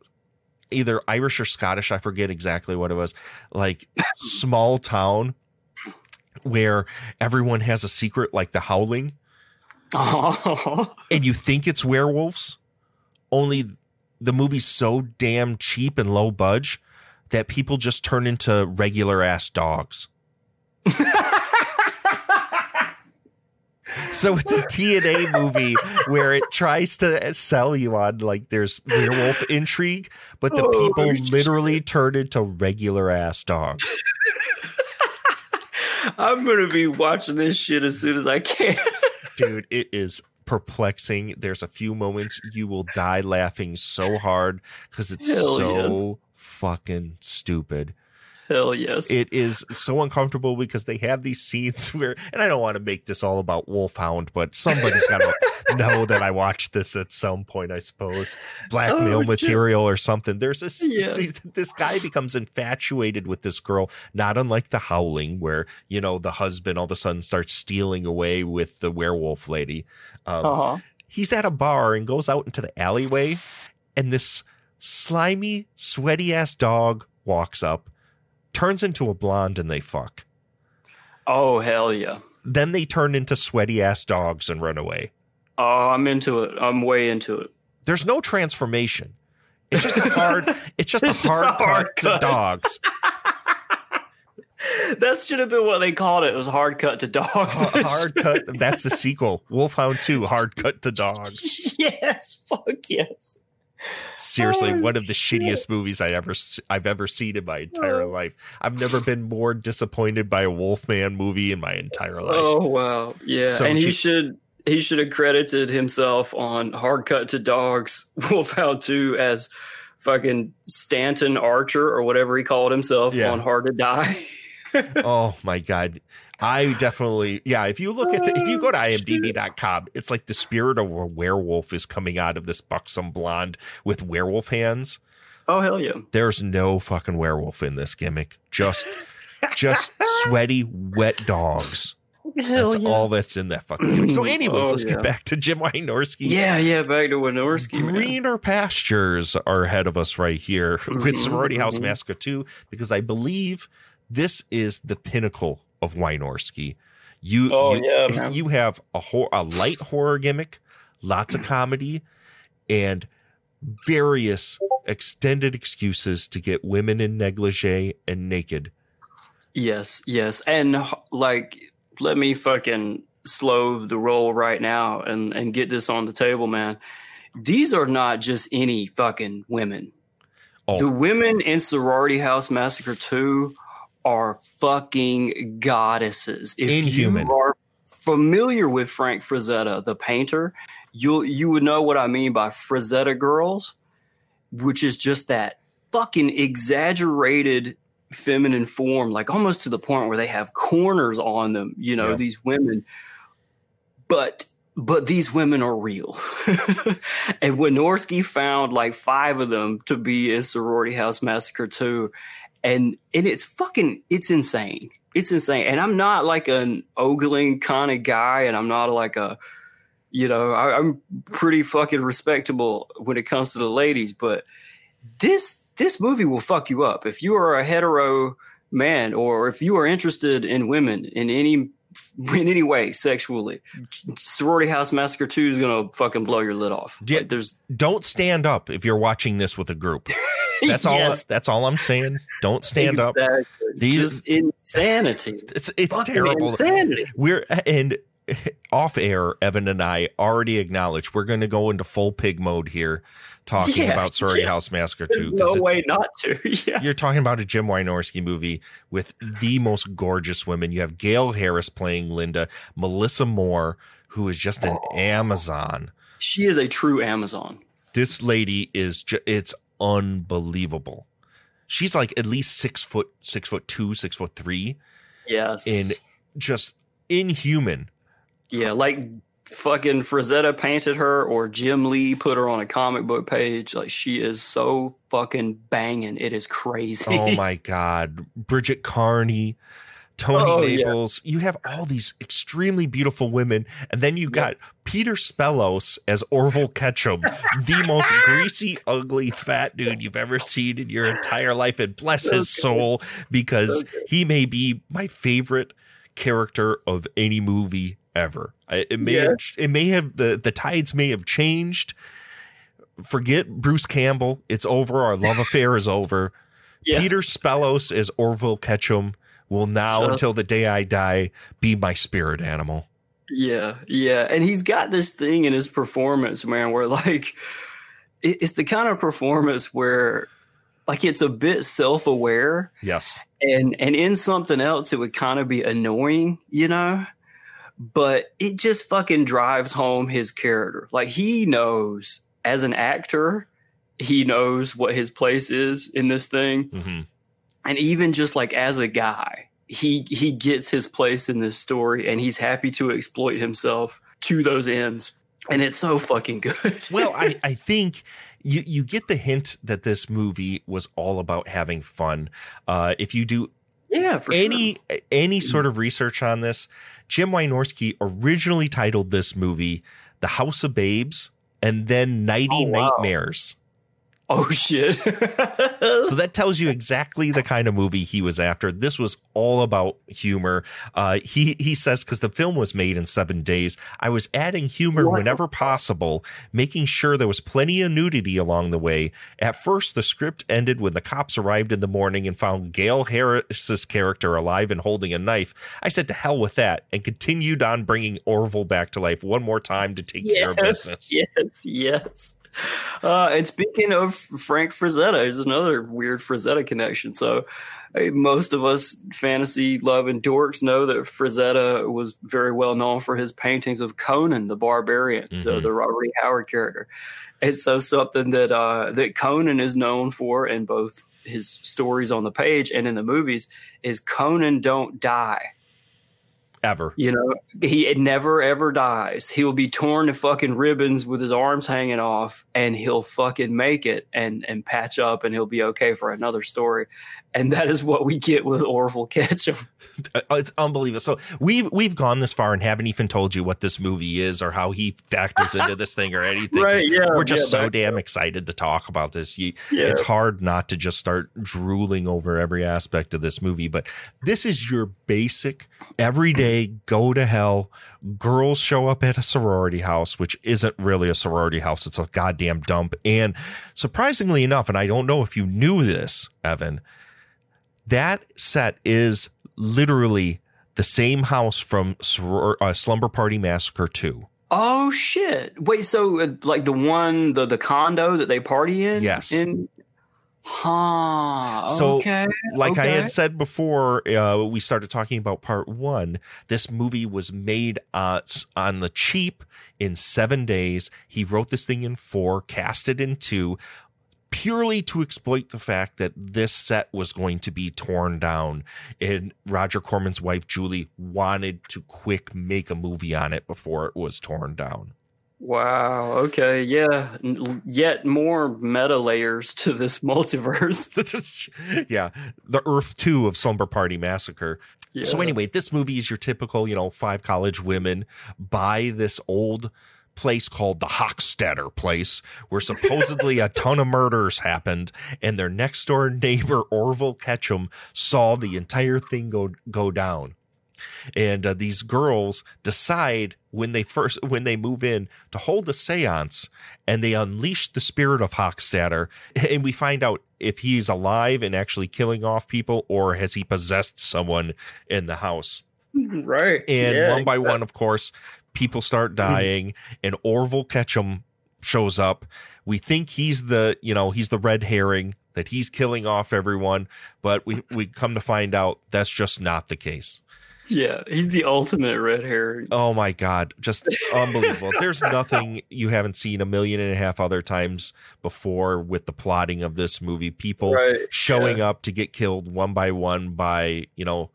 either Irish or Scottish, I forget exactly what it was, like, small town where everyone has a secret, like the howling Oh. and you think it's werewolves, only the movie's so damn cheap and low budge that people just turn into regular ass dogs. So it's a TNA movie where it tries to sell you on like there's werewolf intrigue, but the people literally turn into regular ass dogs. I'm gonna be watching this shit as soon as I can. Dude, it is perplexing. There's a few moments you will die laughing so hard because it's Hell so fucking stupid. Hell yes. It is so uncomfortable because they have these scenes where, and I don't want to make this all about Wolfhound, but somebody's got to know that I watched this at some point, I suppose. Blackmail Oh, material or something. There's this, Yeah. this, this guy becomes infatuated with this girl, not unlike the Howling, where, you know, the husband all of a sudden starts stealing away with the werewolf lady. Um, Uh-huh. He's at a bar and goes out into the alleyway, and this slimy, sweaty ass dog walks up turns into a blonde and they fuck. Oh hell yeah. Then they turn into sweaty ass dogs and run away. Oh, I'm into it. I'm way into it. There's no transformation. It's just a hard it's just It's a just a hard, hard cut to dogs. That should have been what they called it. It was hard cut to dogs. hard cut. That's the sequel. Wolfhound 2, hard cut to dogs. yes, fuck yes. Seriously, Oh, one of the shittiest movies I ever I've ever seen in my entire Oh. life. I've never been more disappointed by a Wolfman movie in my entire life. Oh wow, yeah, So and he should he should have credited himself on Hard Cut to Dogs Wolfhound Two as fucking Stanton Archer or whatever he called himself Yeah. on Hard to Die. oh my god i definitely yeah if you look at the, if you go to imdb.com it's like the spirit of a werewolf is coming out of this buxom blonde with werewolf hands Oh hell yeah! there's no fucking werewolf in this gimmick just just sweaty wet dogs Hell that's yeah. all that's in that fucking gimmick. so anyways Oh, let's yeah. get back to jim wynorski Yeah, yeah, back to Wynorski. man. greener pastures are ahead of us right here with sorority house mhm. massacre 2 because i believe this is the pinnacle of wynorski you Oh, you, yeah, you have a hor- a light horror gimmick lots of comedy and various extended excuses to get women in negligee and naked Yes, yes. And like let me fucking slow the roll right now and and get this on the table, man. These are not just any fucking women. Oh. The women in Sorority House Massacre 2 are fucking goddesses. If Inhuman. you are familiar with Frank Frazetta, the painter, you'll you would know what I mean by Frazetta girls, which is just that fucking exaggerated feminine form, like almost to the point where they have corners on them, you know, Yeah. these women. But but these women are real. and Wynorski found like five of them to be in Sorority House Massacre 2. And and it's fucking it's insane. It's insane. And I'm not like an ogling kind of guy, and I'm not like a you know, I, I'm pretty fucking respectable when it comes to the ladies, but this this movie will fuck you up if you are a hetero man or if you are interested in women in any in any way sexually. Sorority House Massacre Two is gonna fucking blow your lid off. Yeah, Like, there's don't stand up if you're watching this with a group that's all that's all i'm saying don't stand up These- just insanity. it's it's Fucking terrible insanity. we're and off air evan and i already acknowledged we're going to go into full pig mode here talking Yeah, about sorority yeah. house massacre There's 2 no way not to. Yeah. you're talking about a jim wynorski movie with the most gorgeous women you have gail harris playing linda melissa moore who is just an oh. amazon She is a true Amazon. this lady is ju- it's unbelievable she's like at least six foot six foot two six foot three Yes. and just inhuman Yeah, like fucking Frazetta painted her or Jim Lee put her on a comic book page. Like she is so fucking banging. It is crazy. oh my god bridget carney tony Oh, yeah. you have all these extremely beautiful women and then you got peter spellos as orville ketchum the most greasy ugly fat dude you've ever seen in your entire life and bless his soul because he may be my favorite character of any movie ever it may Yeah. have, it may have the the tides may have changed forget bruce campbell it's over our love affair is over Yes. Peter Spellos as Orville Ketchum will now, Sure. until the day I die, be my spirit animal. Yeah, yeah, and he's got this thing in his performance, man, where like it's the kind of performance where like it's a bit self-aware Yes. and and in something else it would kind of be annoying you know but it just fucking drives home his character. Like he knows as an actor he knows what his place is in this thing. Mm-hmm. and even just like as a guy he he gets his place in this story and he's happy to exploit himself to those ends. And it's so fucking good. Well, I, I think you, you get the hint that this movie was all about having fun. Uh, if you do yeah, for any any sort of research on this, Jim Wynorski originally titled this movie "The House of Babes" and then "Nighty oh, Nightmares." Oh shit so that tells you exactly the kind of movie he was after. This was all about humor. Uh, he he says because the film was made in seven days, I was adding humor whenever possible, making sure there was plenty of nudity along the way. At first, the script ended when the cops arrived in the morning and found Gail Harris's character alive and holding a knife. I said to hell with that and continued on bringing Orville back to life one more time to take care of yes, business. yes, yes. Uh, and speaking of Frank Frazetta, there's another weird Frazetta connection. So, hey, most of us fantasy loving dorks know that Frazetta was very well known for his paintings of Conan the Barbarian, the, Mhm. the Robert E. Howard character. And so, something that uh, that Conan is known for in both his stories on the page and in the movies is Conan don't die. Ever. You know, he never ever dies. He will be torn to fucking ribbons with his arms hanging off, and he'll fucking make it and and patch up, and he'll be okay for another story. And that is what we get with Orville Ketchum. Uh, it's unbelievable. So we've we've gone this far and haven't even told you what this movie is or how he factors into this thing or anything. Right, yeah, We're just yeah, so damn excited to talk about this. You, Yeah. It's hard not to just start drooling over every aspect of this movie. But this is your basic everyday go to hell. Girls show up at a sorority house, which isn't really a sorority house. It's a goddamn dump. And surprisingly enough, and I don't know if you knew this, Evan, that set is literally the same house from uh, Slumber Party Massacre 2. Oh shit! Wait, so uh, like the one, the the condo that they party in? Yes. In, huh. So, okay. like I had said before, uh, we started talking about part one. This movie was made uh, on the cheap in seven days. He wrote this thing in four, cast it in two, purely to exploit the fact that this set was going to be torn down. And Roger Corman's wife, Julie, wanted to quick make a movie on it before it was torn down. Wow. Okay. Yeah. Yet more meta layers to this multiverse. yeah, the Earth 2 of Slumber Party Massacre. Yeah. So anyway, this movie is your typical, you know, five college women buy this old place called the Hochstetter place where supposedly a ton of murders happened and their next door neighbor Orville Ketchum saw the entire thing go go down. And uh, these girls decide when they first when they move in to hold a séance and they unleash the spirit of Hochstatter and we find out if he's alive and actually killing off people or has he possessed someone in the house. right. And Yeah, one by exactly. one, of course, people start mm-hmm. dying, and Orville Ketchum shows up. We think he's the, you know, he's the red herring that he's killing off everyone, but we we come to find out that's just not the case. Yeah, he's the ultimate red herring. Oh my god, just unbelievable. There's nothing you haven't seen a million and a half other times before with the plotting of this movie. People Right, showing yeah. up to get killed one by one by, you know,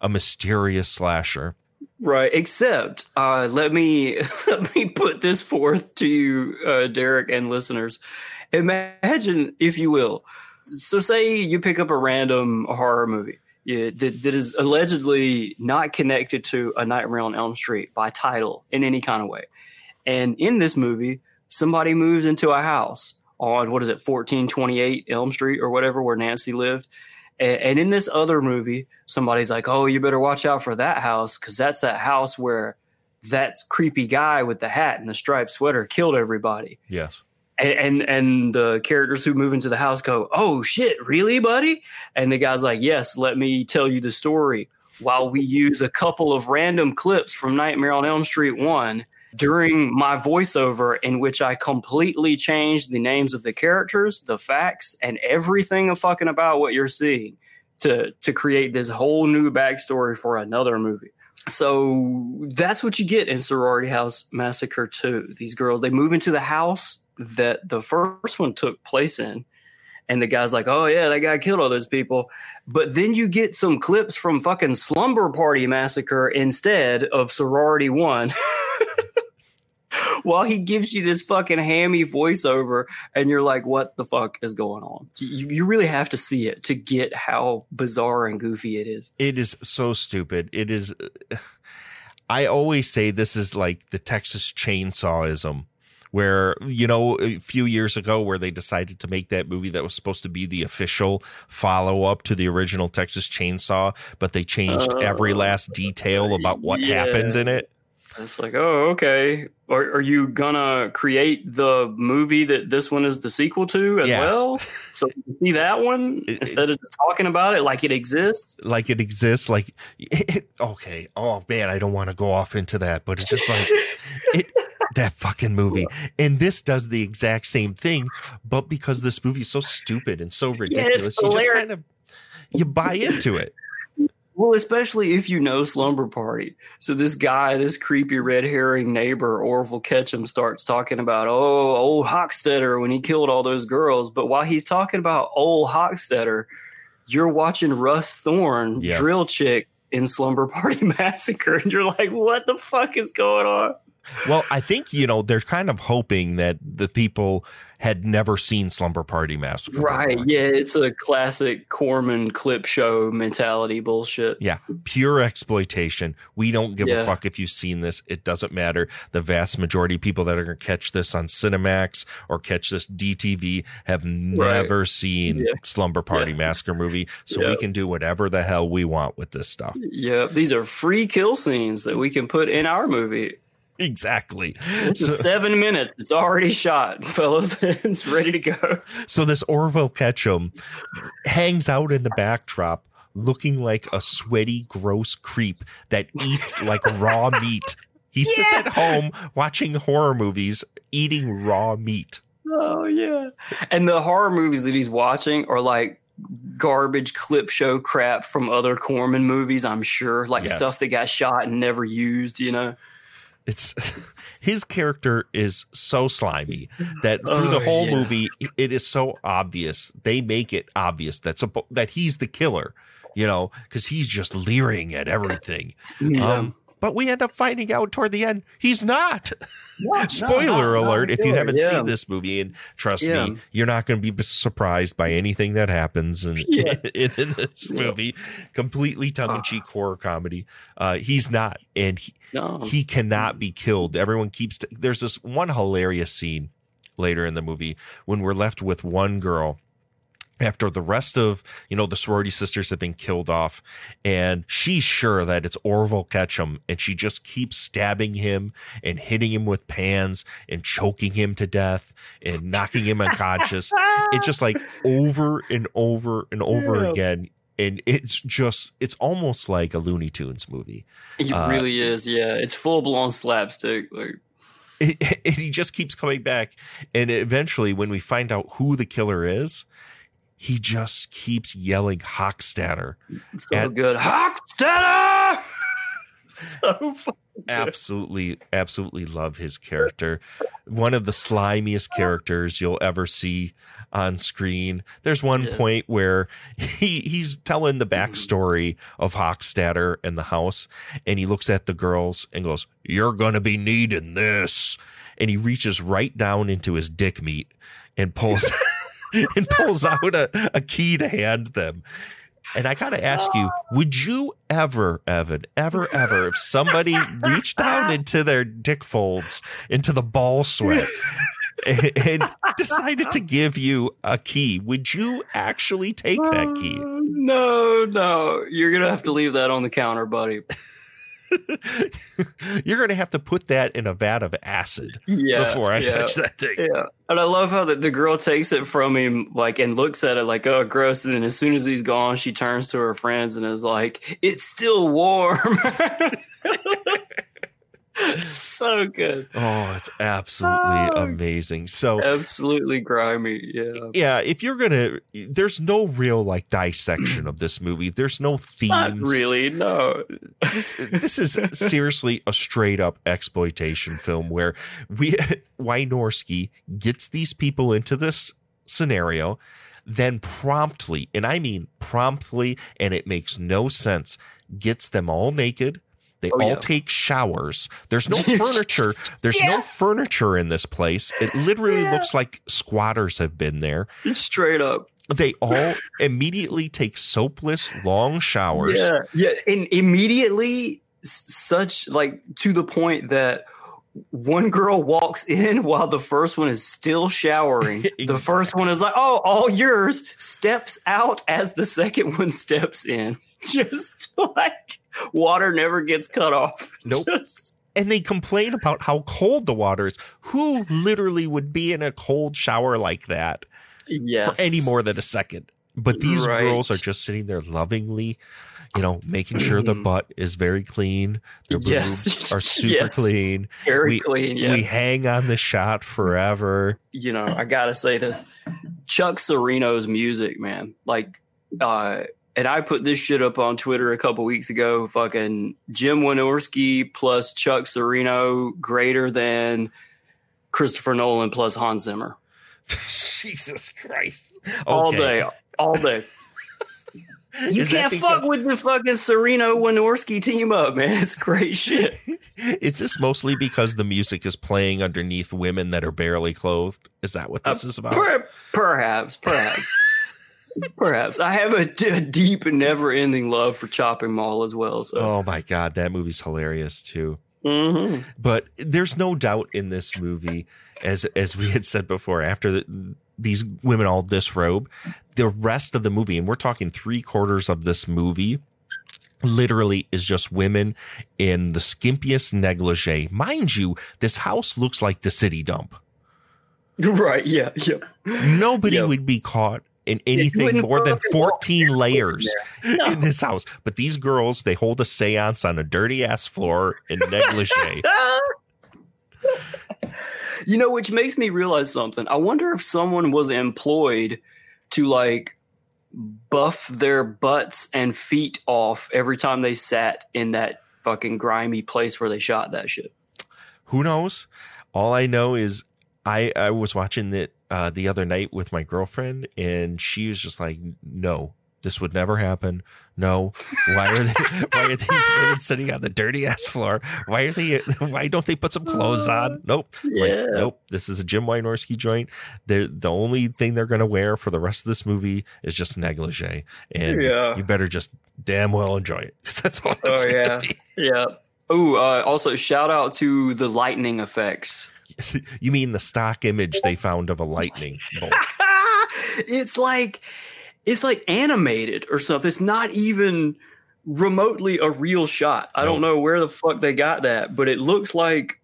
a mysterious slasher. Right. Except, uh, let me let me put this forth to you, uh, Derek and listeners. Imagine, if you will. So, say you pick up a random horror movie yeah, that, that is allegedly not connected to A Nightmare on Elm Street by title in any kind of way. And in this movie, somebody moves into a house on what is it, 1428 Elm Street or whatever, where Nancy lived. And, and in this other movie, somebody's like, "Oh, you better watch out for that house because that's that house where that creepy guy with the hat and the striped sweater killed everybody." Yes. And, and and the characters who move into the house go, "Oh shit, really, buddy?" And the guy's like, "Yes, let me tell you the story." while we use a couple of random clips from Nightmare on Elm Street 1 during my voiceover, in which I completely changed the names of the characters, the facts, and everything of fucking about what you're seeing to, to create this whole new backstory for another movie. So that's what you get in Sorority House Massacre 2. These girls, they move into the house that the first one took place in. And the guy's like, oh, yeah, that guy killed all those people. But then you get some clips from fucking Slumber Party Massacre instead of Sorority 1. While he gives you this fucking hammy voiceover, and you're like, what the fuck is going on? You, you really have to see it to get how bizarre and goofy it is. It is so stupid. It is. I always say this is like the Texas chainsawism, where you know a few years ago where they decided to make that movie that was supposed to be the official follow up to the original Texas Chainsaw, but they changed every uh, last detail about what yeah. happened in it. It's like, oh, okay. Are, are you gonna create the movie that this one is the sequel to as Yeah. well? So you can see that one instead of just talking about it like it exists. Like it exists, like it, okay. Oh man, I don't want to go off into that, but it's just like it, that fucking movie. And this does the exact same thing, but because this movie is so stupid and so ridiculous, you just kind of you buy into it. Well, especially if you know Slumber Party. So this guy, this creepy red herring neighbor, Orville Ketchum, starts talking about, oh, old Hochstetter when he killed all those girls. But while he's talking about old Hochstetter, you're watching Russ Thorn Yeah. drill chick in Slumber Party Massacre, and you're like, what the fuck is going on? Well, I think you know they're kind of hoping that the people had never seen Slumber Party Massacre. Right. Yeah, it's a classic Corman clip show mentality bullshit. Yeah, pure exploitation. We don't give Yeah. a fuck if you've seen this. It doesn't matter. The vast majority of people that are going to catch this on Cinemax or catch this DTV have never seen Yeah. Slumber Party Massacre movie. So Yeah. we can do whatever the hell we want with this stuff. Yeah, these are free kill scenes that we can put in our movie. Exactly. It's So- seven minutes. It's already shot, fellas. it's ready to go. So this Orville Ketchum hangs out in the backdrop looking like a sweaty, gross creep that eats like raw meat. He sits Yeah. at home watching horror movies, eating raw meat. Oh yeah. And the horror movies that he's watching are like garbage clip show crap from other Corman movies, I'm sure. Like Yes. stuff that got shot and never used, you know. It's his character is so slimy that through Oh, the whole yeah. movie it is so obvious. They make it obvious that that he's the killer, you know, because he's just leering at everything. Yeah. Um, but we end up finding out toward the end he's not. no, Spoiler not- not alert! If you haven't yeah. seen this movie, and trust Yeah. me, you're not going to be surprised by anything that happens in, Yeah. in, in this movie. Completely tongue in cheek horror comedy. Uh, he's not, and he, No. he cannot be killed. Everyone keeps. there's this one hilarious scene later in the movie when we're left with one girl after the rest of you know the sorority sisters have been killed off and she's sure that it's orville ketchum and she just keeps stabbing him and hitting him with pans and choking him to death and knocking him unconscious it's just like over and over and over Yeah. again and it's just it's almost like a looney tunes movie It Uh, really is, yeah. It's full blown slapstick. Like and he just keeps coming back and eventually when we find out who the killer is he just keeps yelling Hochstatter. so at- good. Hochstetter! so absolutely absolutely love his character one of the slimiest characters you'll ever see on screen there's one Yes. point where he he's telling the mm-hmm. backstory of Hochstatter and the house and he looks at the girls and goes you're gonna be needing this and he reaches right down into his dick meat and pulls and pulls out a, a key to hand them and I gotta ask you, oh. would you ever, Evan, ever, ever, if somebody reached down into their dick folds, into the ball sweat, and, and decided to give you a key, would you actually take that key? Um, no, no. You're gonna have to leave that on the counter, buddy. You're going to have to put that in a vat of acid yeah, before I yeah, touch that thing. Yeah, and I love how the, the girl takes it from him, like, and looks at it like, "Oh, gross." And then as soon as he's gone, she turns to her friends and is like, "It's still warm." so good. Oh, it's absolutely oh. amazing. So absolutely grimy. Yeah. Yeah, if you're gonna, there's no real like dissection of this movie. There's no themes. Not really. No. This this is seriously a straight up exploitation film where we Wynorski gets these people into this scenario, then promptly, and I mean promptly, and it makes no sense, gets them all naked. They Oh, all yeah. take showers. There's no furniture. There's no furniture in this place. It literally looks like squatters have been there. Straight up. They all immediately take soapless long showers. Yeah, yeah, and immediately, such like to the point that one girl walks in while the first one is still showering. The first one is like, "Oh, all yours." Steps out as the second one steps in. Just like water never gets cut off. Nope. Just- and they complain about how cold the water is. Who literally would be in a cold shower like that yes. for any more than a second? But these Right. girls are just sitting there lovingly, you know, making sure the butt is very clean. Their Mm-hmm. Yes. are super Yes. clean. Very we, clean, yeah. We hang on the shot forever. you know, I gotta say this. Chuck Cirino's music, man. Like, uh, and I put this shit up on Twitter a couple weeks ago. Fucking Jim Wynorski plus Chuck Cirino greater than Christopher Nolan plus Hans Zimmer. Jesus Christ. All day, all day. You Is can't because- fuck with the fucking Cirino Wynorski team up, man. It's great shit. Is this mostly because the music is playing underneath women that are barely clothed? Is that what this uh, is about? Per- perhaps, perhaps, perhaps. I have a, deep and never-ending love for Chopping Mall as well. So, Oh my god, that movie's hilarious too. Mhm. But there's no doubt in this movie, as as we had said before, after the, these women all disrobe, the rest of the movie, and we're talking three quarters of this movie, literally is just women in the skimpiest negligee. Mind you, this house looks like the city dump. right? Yeah, yeah. Nobody would be caught in anything wouldn't more than fucking walk 14 layers there. in this house. But these girls, they hold a seance on a dirty ass floor in negligee. You know, which makes me realize something. I wonder if someone was employed to like buff their butts and feet off every time they sat in that fucking grimy place where they shot that shit. Who knows? All I know is I I was watching it uh, the other night with my girlfriend, and she was just like, "No, this would never happen. No, why are they? why are these women sitting on the dirty ass floor? Why are they? Why don't they put some clothes on? Nope, Like, nope. This is a Jim Wynorski joint. The the only thing they're gonna wear for the rest of this movie is just negligee, and Yeah. you better just damn well enjoy it because that's all. Oh yeah, be. yeah. Oh, uh, also shout out to the lightning effects. You mean the stock image they found of a lightning bolt? it's like it's like animated or something. It's not even remotely a real shot. I don't know where the fuck they got that, but it looks like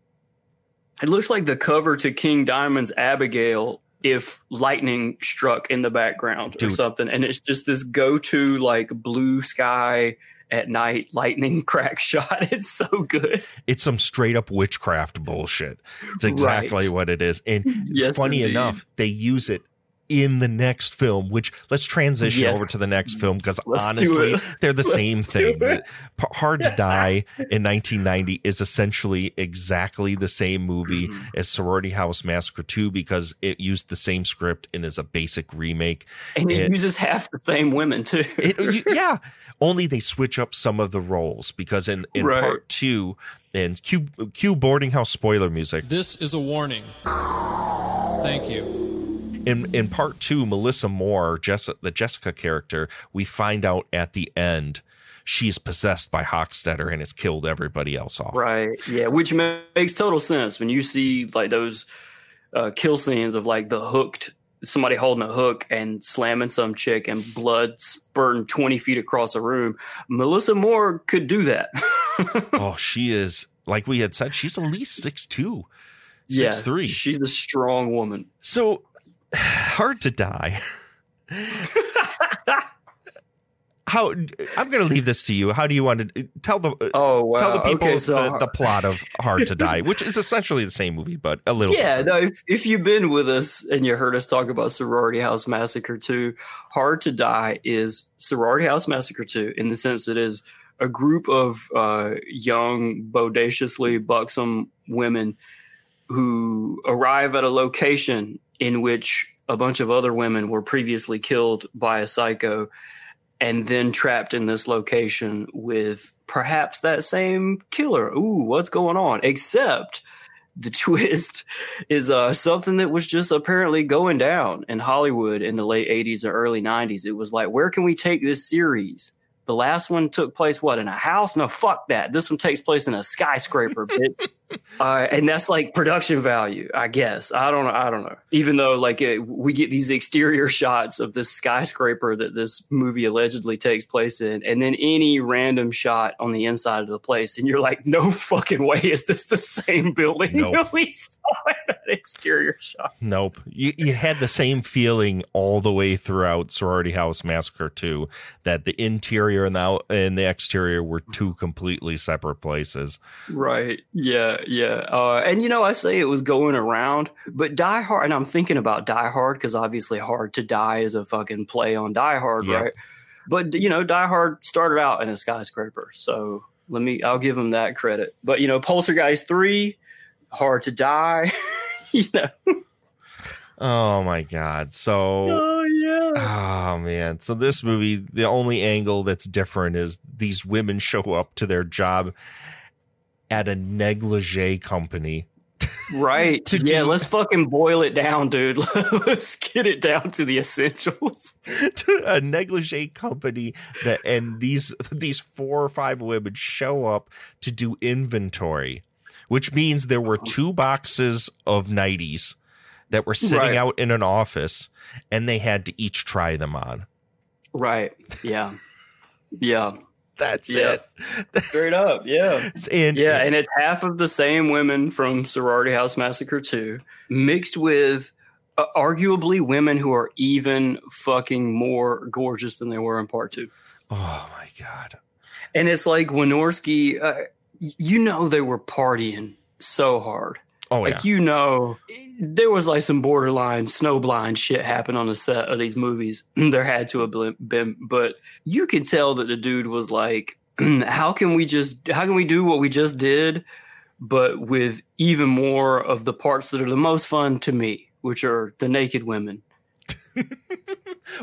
it looks like the cover to King Diamond's Abigail if lightning struck in the background or something. And it's just this go-to like blue sky at night lightning crack shot. It's so good. It's some straight up witchcraft bullshit. It's exactly Right. what it is. And Yes, funny indeed. enough, they use it in the next film, which let's transition Yes. over to the next film because honestly, they're the Let's same thing. it. Hard to Die in 1990 is essentially exactly the same movie Mm-hmm. as Sorority House Massacre 2 because it used the same script and is a basic remake. And it, It- uses half the same women too. it, yeah. Only they switch up some of the roles because in, in Right. part two, and Q, Q boarding house spoiler music. This is a warning. Thank you. In in part two, Melissa Moore, Jessica, the Jessica character, we find out at the end she's possessed by Hochstetter and has killed everybody else off. Right. Yeah, which makes total sense when you see like those uh, kill scenes of like the hooked somebody holding a hook and slamming some chick and blood spurting 20 feet across a room. Melissa Moore could do that. oh, she is like we had said. She's at least six two, Yeah, three. She's a strong woman. So hard to die. How I'm going to leave this to you. How do you want to tell the oh wow. tell the people Okay, so- the, the plot of Hard to Die, which is essentially the same movie, but a little Yeah, no, if, if you've been with us and you heard us talk about Sorority House Massacre 2, Hard to Die is Sorority House Massacre 2 in the sense it is a group of uh, young, bodaciously buxom women who arrive at a location in which a bunch of other women were previously killed by a psycho and then trapped in this location with perhaps that same killer. Ooh, what's going on? Except the twist is uh, something that was just apparently going down in Hollywood in the late 80s or early 90s. It was like, where can we take this series? The last one took place, what, in a house? No, fuck that. This one takes place in a skyscraper, bitch. uh, and that's like production value, I guess. I don't know. I don't know. Even though, like, it, we get these exterior shots of this skyscraper that this movie allegedly takes place in, and then any random shot on the inside of the place, and you're like, no fucking way is this the same building Nope. we saw in that exterior shot. Nope. You, you had the same feeling all the way throughout Sorority House Massacre 2 that the interior and the, out- and the exterior were two completely separate places. Right. Yeah. Yeah. Uh, and you know, I say it was going around, but Die Hard, and I'm thinking about Die Hard because obviously Hard to Die is a fucking play on Die Hard, right? But you know, Die Hard started out in a skyscraper, so let me, I'll give him that credit. But you know, Poltergeist three, Hard to Die, you know. Oh my God. So. Oh. Man. So this movie, the only angle that's different is these women show up to their job at a negligee company. Right. To yeah. do- Let's fucking boil it down, dude. let's get it down to the essentials. to a negligee company that and these these four or five women show up to do inventory, which means there were two boxes of nighties that were sitting Right. out in an office and they had to each try them on. Right. Yeah. Yeah. That's Yeah. it. Straight up. Yeah. And yeah, and it's half of the same women from Sorority House Massacre 2 mixed with uh, arguably women who are even fucking more gorgeous than they were in part 2. Oh my god. And it's like Wynorski, uh, you know they were partying so hard. Oh Like yeah. you know, there was like some borderline snowblind shit happen on the set of these movies. there had to have been- but you can tell that the dude was like, "How can we just? How can we do what we just did, but with even more of the parts that are the most fun to me, which are the naked women."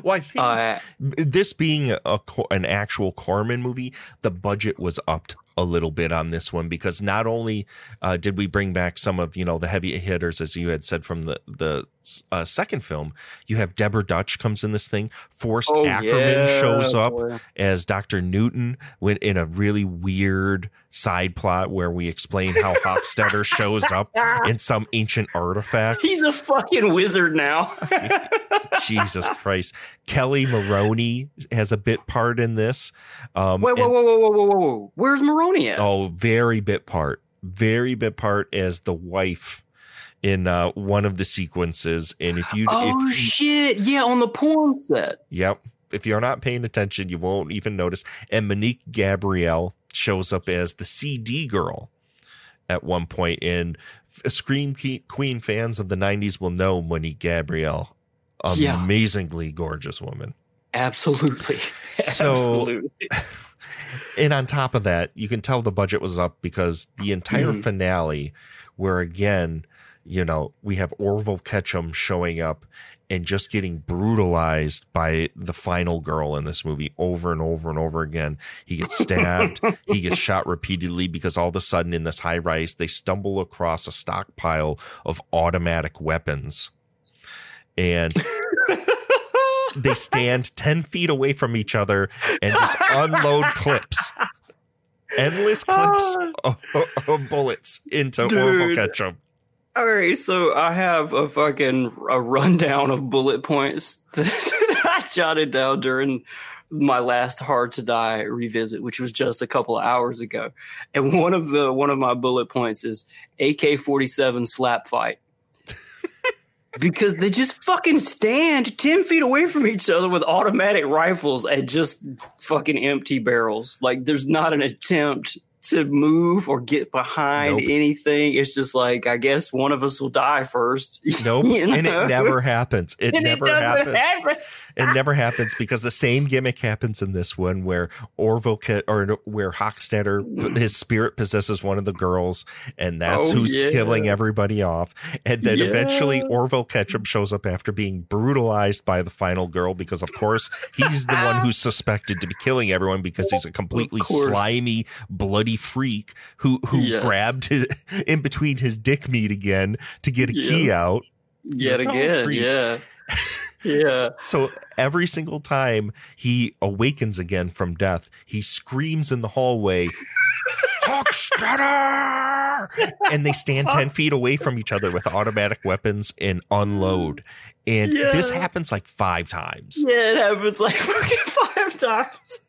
Well, I think this being a an actual Corman movie, the budget was upped a little bit on this one because not only uh, did we bring back some of you know the heavy hitters as you had said from the the uh, second film, you have Deborah Dutch comes in this thing. Forrest Oh, Ackerman yeah, shows up boy. as Doctor Newton when in a really weird side plot where we explain how Hochstetter shows up in some ancient artifact. He's a fucking wizard now. Jesus Christ. Kelli Maroney has a bit part in this. Um, wait, whoa, and- whoa, whoa, whoa, whoa, whoa, whoa! Where's Maroney at? Oh, very bit part. Very bit part as the wife in uh, one of the sequences. And if you, Oh if, shit! Yeah, on the porn set. yep, if you're not paying attention, you won't even notice. And Monique Gabrielle shows up as the CD girl at one point. And f- Scream Queen fans of the 90s will know Monique Gabrielle. Yeah. Amazingly gorgeous woman. Absolutely. So- Absolutely. and on top of that, you can tell the budget was up because the entire Mhm. finale, where again, you know, we have Orville Ketchum showing up and just getting brutalized by the final girl in this movie over and over and over again. He gets stabbed, he gets shot repeatedly because all of a sudden in this high rise, they stumble across a stockpile of automatic weapons. And they stand 10 feet away from each other and just unload clips. Endless clips of, of bullets into Orville Ketchum. All right, so I have a fucking a rundown of bullet points that I jotted down during my last Hard to Die revisit, which was just a couple of hours ago, and one of the one of my bullet points is AK forty seven slap fight. because they just fucking stand 10 feet away from each other with automatic rifles and just fucking empty barrels. Like there's not an attempt to move or get behind Nope. anything. It's just like, I guess one of us will die first. Nope. You And it never happens. It And never doesn't happens. happen. It never happens because the same gimmick happens in this one where Orville or where Hochstetter mm. his spirit possesses one of the girls and that's Oh, who's yeah. killing everybody off and then Yeah. eventually Orville Ketchum shows up after being brutalized by the final girl because of course he's the one who's suspected to be killing everyone because he's a completely slimy bloody freak who who Yes. grabbed his, in between his dick meat again to get a key Yes. out Yet He's a total again, freak. yeah. Yeah. So every single time he awakens again from death, he screams in the hallway, Hochstetter! And they stand 10 feet away from each other with automatic weapons and unload. And this happens like five times. Yeah, it happens like fucking five times.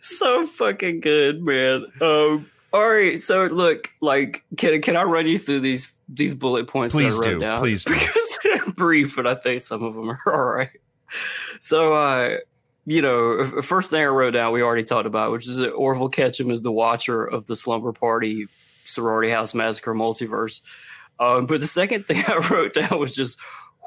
So fucking good, man. Um, all right, so look, like, can can I run you through these these bullet points? that I Please do, down? please do. because they're brief, but I think some of them are all right. So, uh, you know, first thing I wrote down, we already talked about, which is that Orville Ketchum is the watcher of the slumber party sorority house massacre multiverse. Um, but the second thing I wrote down was just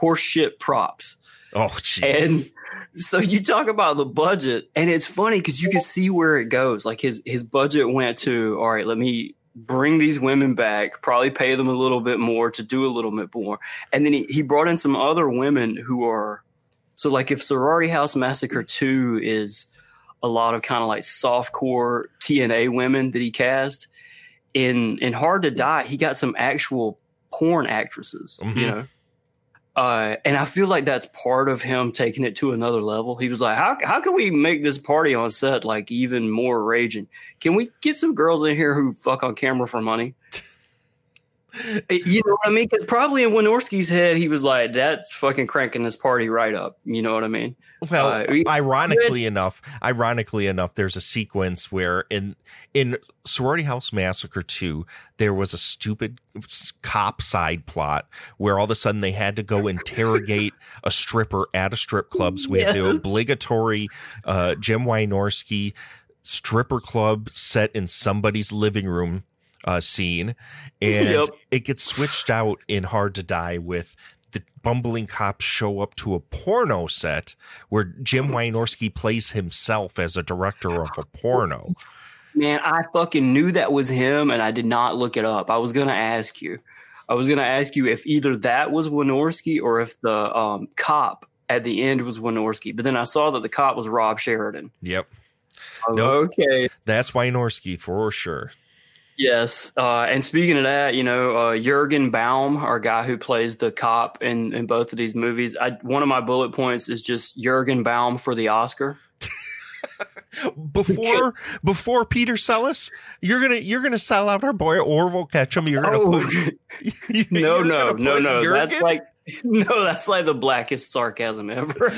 horseshit props. Oh, jeez. And so you talk about the budget, and it's funny because you can see where it goes. Like his his budget went to all right. Let me bring these women back, probably pay them a little bit more to do a little bit more, and then he, he brought in some other women who are so like if Sorority House Massacre two is a lot of kind of like softcore TNA women that he cast in in Hard to Die, he got some actual porn actresses, you Mhm. know. Uh, and I feel like that's part of him taking it to another level. He was like, "How how can we make this party on set like even more raging? Can we get some girls in here who fuck on camera for money?" Eh, you know what I mean? Because probably in Wynorski's head, he was like, "That's fucking cranking this party right up." You know what I mean? Well, Uh, we- ironically enough, ironically enough, there's a sequence where in in Sorority House Massacre 2, there was a stupid cop side plot where all of a sudden they had to go interrogate a stripper at a strip club. So we had the obligatory uh, Jim Wynorski stripper club set in somebody's living room uh, scene, and Yep. it gets switched out in Hard to Die with the bumbling cops show up to a porno set where Jim Wynorski plays himself as a director of a porno. Man, I fucking knew that was him, and I did not look it up. I was gonna ask you. I was gonna ask you if either that was Wynorski or if the um, cop at the end was Wynorski. But then I saw that the cop was Rob Sheridan. Yep. Oh, Nope. Okay. That's Wynorski for sure. Yes. Uh, and speaking of that, you know, uh, Jurgen Baum, our guy who plays the cop in, in both of these movies, I, one of my bullet points is just Jurgen Baum for the Oscar. Before before Peter Sellers, you're gonna you're gonna sell out our boy Orville Ketchum. You're gonna Oh. put No, you're no, no, put no. That's like no, that's like the blackest sarcasm ever.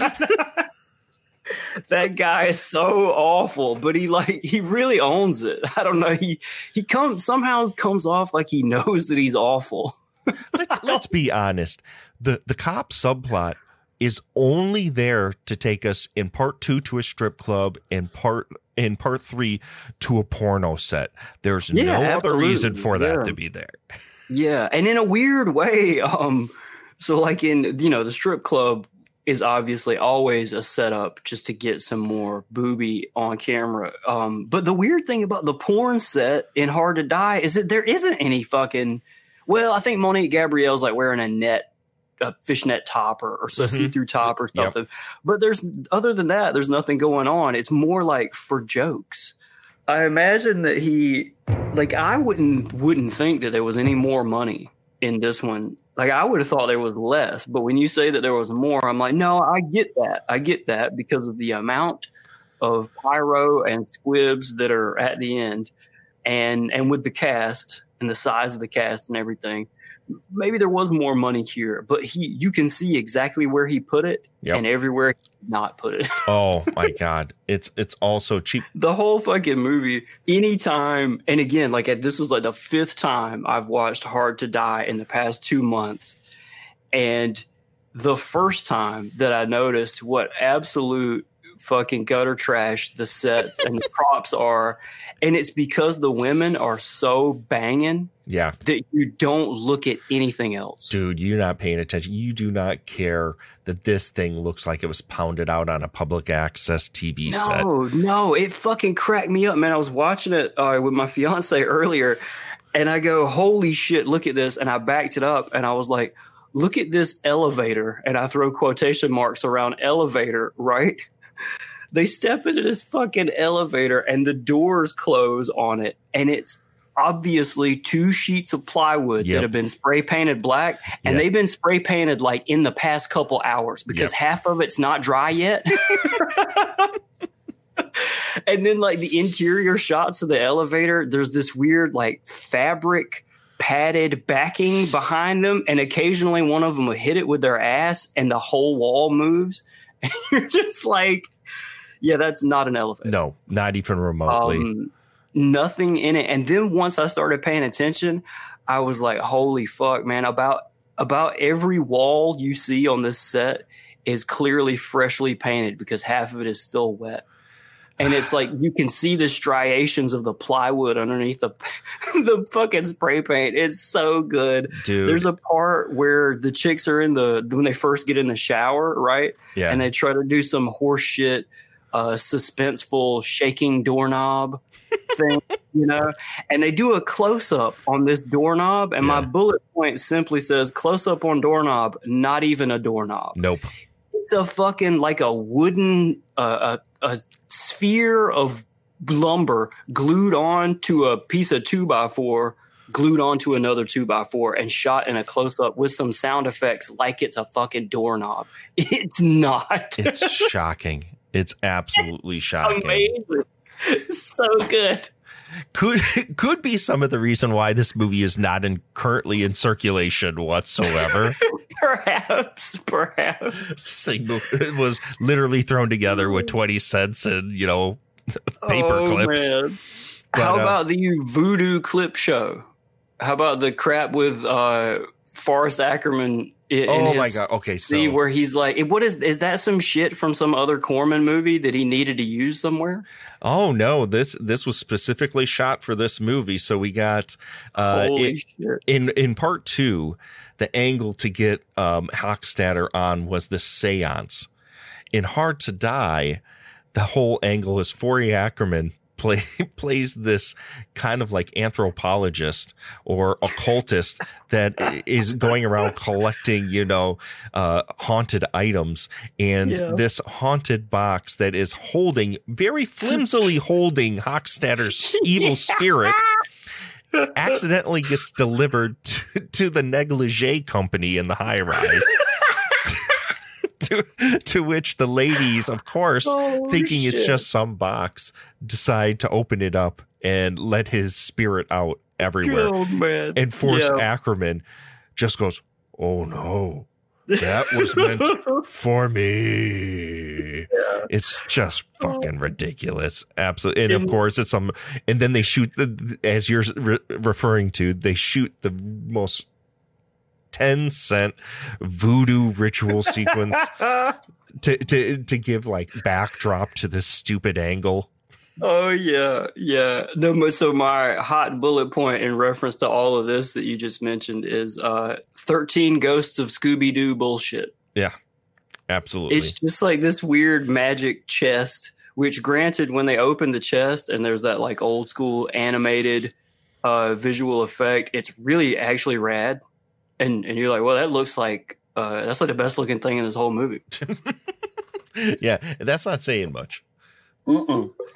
That guy is so awful, but he like he really owns it. I don't know. He he comes somehow comes off like he knows that he's awful. let's let's be honest. The the cop subplot is only there to take us in part two to a strip club and part in part three to a porno set. There's Yeah, no other reason for that Yeah. to be there. Yeah, and in a weird way, um, so like in you know the strip club is obviously always a setup just to get some more booby on camera. Um, but the weird thing about the porn set in Hard to Die is that there isn't any fucking. Well, I think Monique Gabrielle's like wearing a net, a fishnet top or, or so Mhm. see-through top or Yep. something. But there's other than that, there's nothing going on. It's more like for jokes. I imagine that he like I wouldn't wouldn't think that there was any more money in this one. Like I would have thought there was less, but when you say that there was more, I'm like, no, I get that. I get that because of the amount of pyro and squibs that are at the end and and with the cast and the size of the cast and everything. Maybe there was more money here, but he you can see exactly where he put it Yep. and everywhere he not put it. Oh my god, it's it's also cheap. the whole fucking movie anytime and again like this was like the fifth time i've watched hard to die in the past two months and the first time that i noticed what absolute fucking gutter trash the set and the props are and it's because the women are so banging Yeah, that you don't look at anything else dude, you're not paying attention. You do not care that this thing looks like it was pounded out on a public access TV set. No, no, it fucking cracked me up, man. I was watching it uh, with my fiance earlier, and I go, "Holy shit, look at this!" And I backed it up, and I was like, "Look at this elevator!" And I throw quotation marks around elevator, right? They step into this fucking elevator, and the doors close on it, and it's obviously two sheets of plywood Yep. that have been spray painted black and Yep. they've been spray painted like in the past couple hours because Yep. half of it's not dry yet and then like the interior shots of the elevator there's this weird like fabric padded backing behind them and occasionally one of them will hit it with their ass and the whole wall moves and you're just like yeah that's not an elevator No, not even remotely. um, nothing in it. And then once I started paying attention, I was like, "Holy fuck, man!" About about every wall you see on this set is clearly freshly painted because half of it is still wet. And it's like you can see the striations of the plywood underneath the the fucking spray paint. It's so good. Dude. There's a part where the chicks are in the when they first get in the shower, right? Yeah. And they try to do some horse shit, uh, suspenseful shaking doorknob thing, you know? And they do a close up on this doorknob, and my bullet point simply says close up on doorknob, not even a doorknob. Nope. It's a fucking like a wooden uh, a, a sphere of lumber glued on to a piece of two by four, glued onto another two by four, and shot in a close up with some sound effects like it's a fucking doorknob. It's not. It's shocking. It's absolutely shocking. amazing. So good. Could could be some of the reason why this movie is not in currently in circulation whatsoever. Perhaps, perhaps. It was literally thrown together with twenty cents and you know paper Oh, clips. man. But, How uh, about the voodoo clip show? How about the crap with uh Forrest Ackerman? In, in Oh my God. Okay, so- where he's like, what is is that? Some shit from some other Corman movie that he needed to use somewhere? Oh no, this this was specifically shot for this movie. So we got uh shit. in in part two, the angle to get um on was the seance. In Hard to Die, the whole angle is Forry Ackerman play plays this kind of like anthropologist or occultist that is going around collecting, you know, uh, haunted items. And Yeah. this haunted box that is holding, very flimsily holding Hochstetter's evil spirit accidentally gets delivered to, to the negligee company in the high rise. to, to which the ladies, of course, Holy thinking it's just some box, decide to open it up and let his spirit out everywhere. Man. And Forrest Yeah. Ackerman just goes, Oh no, that was meant for me. It's just fucking ridiculous. Absolutely. And of course, it's some, and then they shoot the, as you're re- referring to, they shoot the most 10 cent voodoo ritual sequence to, to, to give like backdrop to this stupid angle. Oh yeah, yeah. No, so my hot bullet point in reference to all of this that you just mentioned is uh, thirteen ghosts of Scooby Doo bullshit. Yeah, absolutely. It's just like this weird magic chest, which granted, when they open the chest and there's that like old school animated uh, visual effect, it's really actually rad. And and you're like, well, that looks like uh, that's like the best looking thing in this whole movie. yeah, that's not saying much.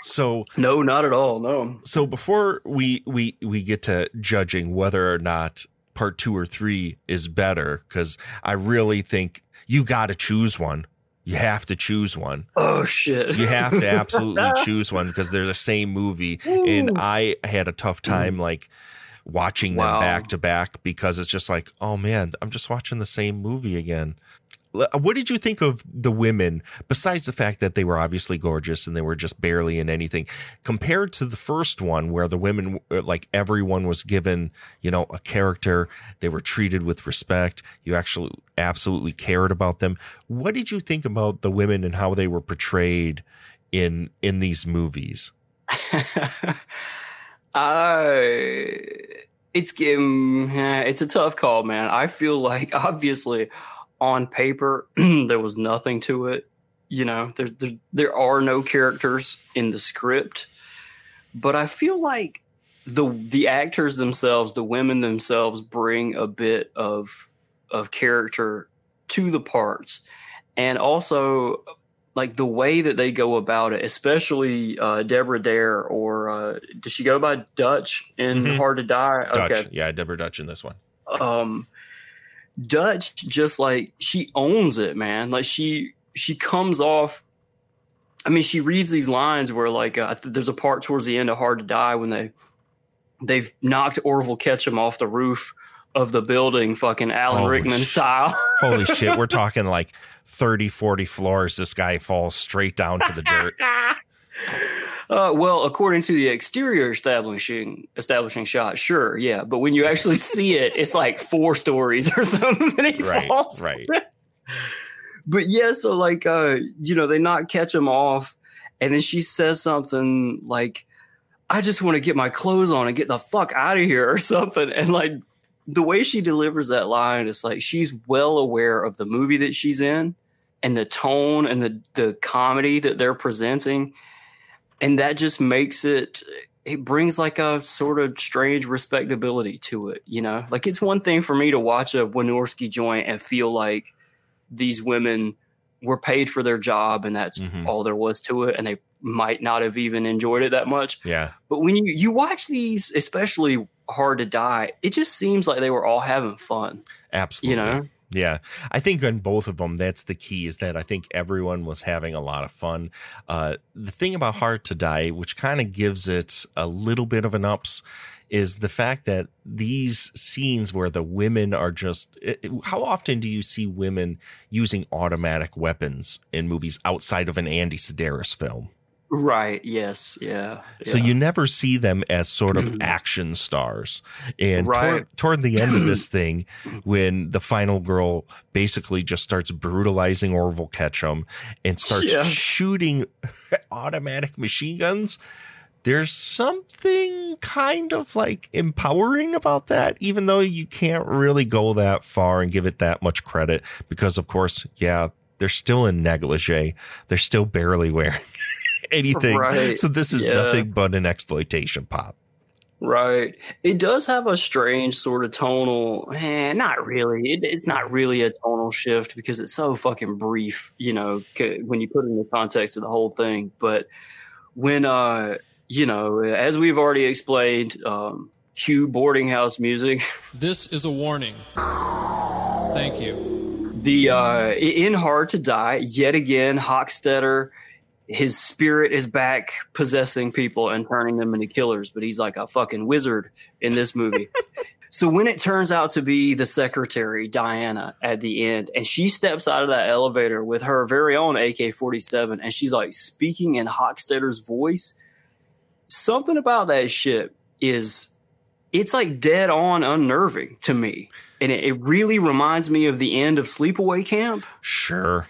So no, not at all. No. So before we we we get to judging whether or not part two or three is better, because I really think you got to choose one. You have to choose one. Oh shit! You have to absolutely choose one because they're the same movie, and I had a tough time like watching Wow. them back to back because it's just like, oh man, I'm just watching the same movie again. What did you think of the women, besides the fact that they were obviously gorgeous and they were just barely in anything, compared to the first one where the women, uh, like everyone was given, you know, a character, they were treated with respect, you actually absolutely cared about them. What did you think about the women and how they were portrayed in in these movies? I it's um, it's a tough call, man. I feel like obviously on paper there was nothing to it. You know, there, there there are no characters in the script, but I feel like the the actors themselves, the women themselves, bring a bit of of character to the parts, and also like the way that they go about it, especially uh, Deborah Dare or uh, does she go by Dutch in Mhm. Hard to Die? Dutch, yeah, Deborah Dutch in this one. Um, Dutch just like she owns it, man. Like she she comes off. I mean, she reads these lines where like uh, there's a part towards the end of Hard to Die when they they've knocked Orville Ketchum off the roof of the building, fucking Alan Holy Rickman sh- style. Holy shit, we're talking like 30, 40 floors. This guy falls straight down to the dirt. Uh, well, according to the exterior establishing establishing shot, sure, yeah. But when you actually see it, it's like four stories or something. He Right, falls. right. But yeah, so like uh, you know, they not catch him off, and then she says something like, "I just want to get my clothes on and get the fuck out of here" or something, and like the way she delivers that line is like she's well aware of the movie that she's in and the tone and the the comedy that they're presenting. And that just makes it it brings like a sort of strange respectability to it you know? Like it's one thing for me to watch a Wynorski joint and feel like these women were paid for their job and that's mm-hmm. all there was to it and they might not have even enjoyed it that much. Yeah. but when you you watch these especially hard to die it just seems like they were all having fun Absolutely. You know? Yeah. I think on both of them, that's the key is that I think everyone was having a lot of fun. Uh, the thing about Hard to Die, which kind of gives it a little bit of an ups, is the fact that these scenes where the women are just. it- how often do you see women using automatic weapons in movies outside of an Andy Sidaris film? Right yes yeah, So yeah. you never see them as sort of mm-hmm. action stars. And Right. toward, toward the end of this thing, when the final girl basically just starts brutalizing Orville Ketchum and starts Yeah. shooting automatic machine guns, there's something kind of like empowering about that, even though you can't really go that far and give it that much credit because, of course, yeah, they're still in negligee. They're still barely wearing anything. Right. So this is Yeah. nothing but an exploitation pop. Right. It does have a strange sort of tonal, eh, not really. It, it's not really a tonal shift because it's so fucking brief, you know, c- when you put it in the context of the whole thing. But when, uh, you know, as we've already explained, um, cue boarding house music. This is a warning. Thank you. The uh, in Hard to Die, yet again, Hochstetter, his spirit is back possessing people and turning them into killers, but he's like a fucking wizard in this movie. so when it turns out to be the secretary, Diana, at the end, and she steps out of that elevator with her very own AK 47, and she's like speaking in Hochstetter's voice, something about that shit is it's like dead on unnerving to me. And it, it really reminds me of the end of Sleepaway Camp. Sure.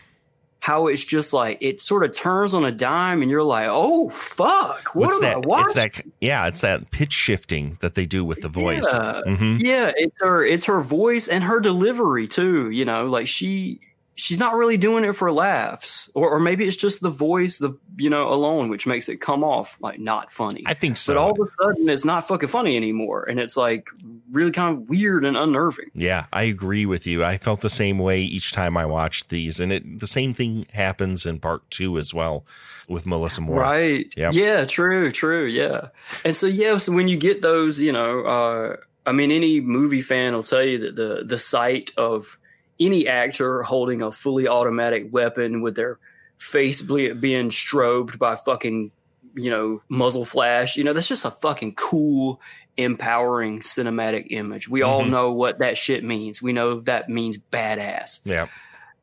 How it's just like it sort of turns on a dime and you're like, oh fuck, what What's am that? I watching? It's that. Yeah, it's that pitch shifting that they do with the voice. Yeah. Mhm. Yeah, it's her it's her voice and her delivery too, you know, like she she's not really doing it for laughs. Or or maybe it's just the voice, the you know, alone, which makes it come off like not funny. I think so. But all of a sudden it's not fucking funny anymore. And it's like really kind of weird and unnerving. Yeah, I agree with you. I felt the same way each time I watched these, and it the same thing happens in part two as well with Melissa Moore. Right. Yep. Yeah, true, true. Yeah. And so yeah, so when you get those, you know, uh I mean any movie fan will tell you that the the sight of any actor holding a fully automatic weapon with their face ble- being strobed by fucking you know, muzzle flash. You know, that's just a fucking cool, empowering cinematic image. We all Mhm. know what that shit means. We know that means badass. Yeah.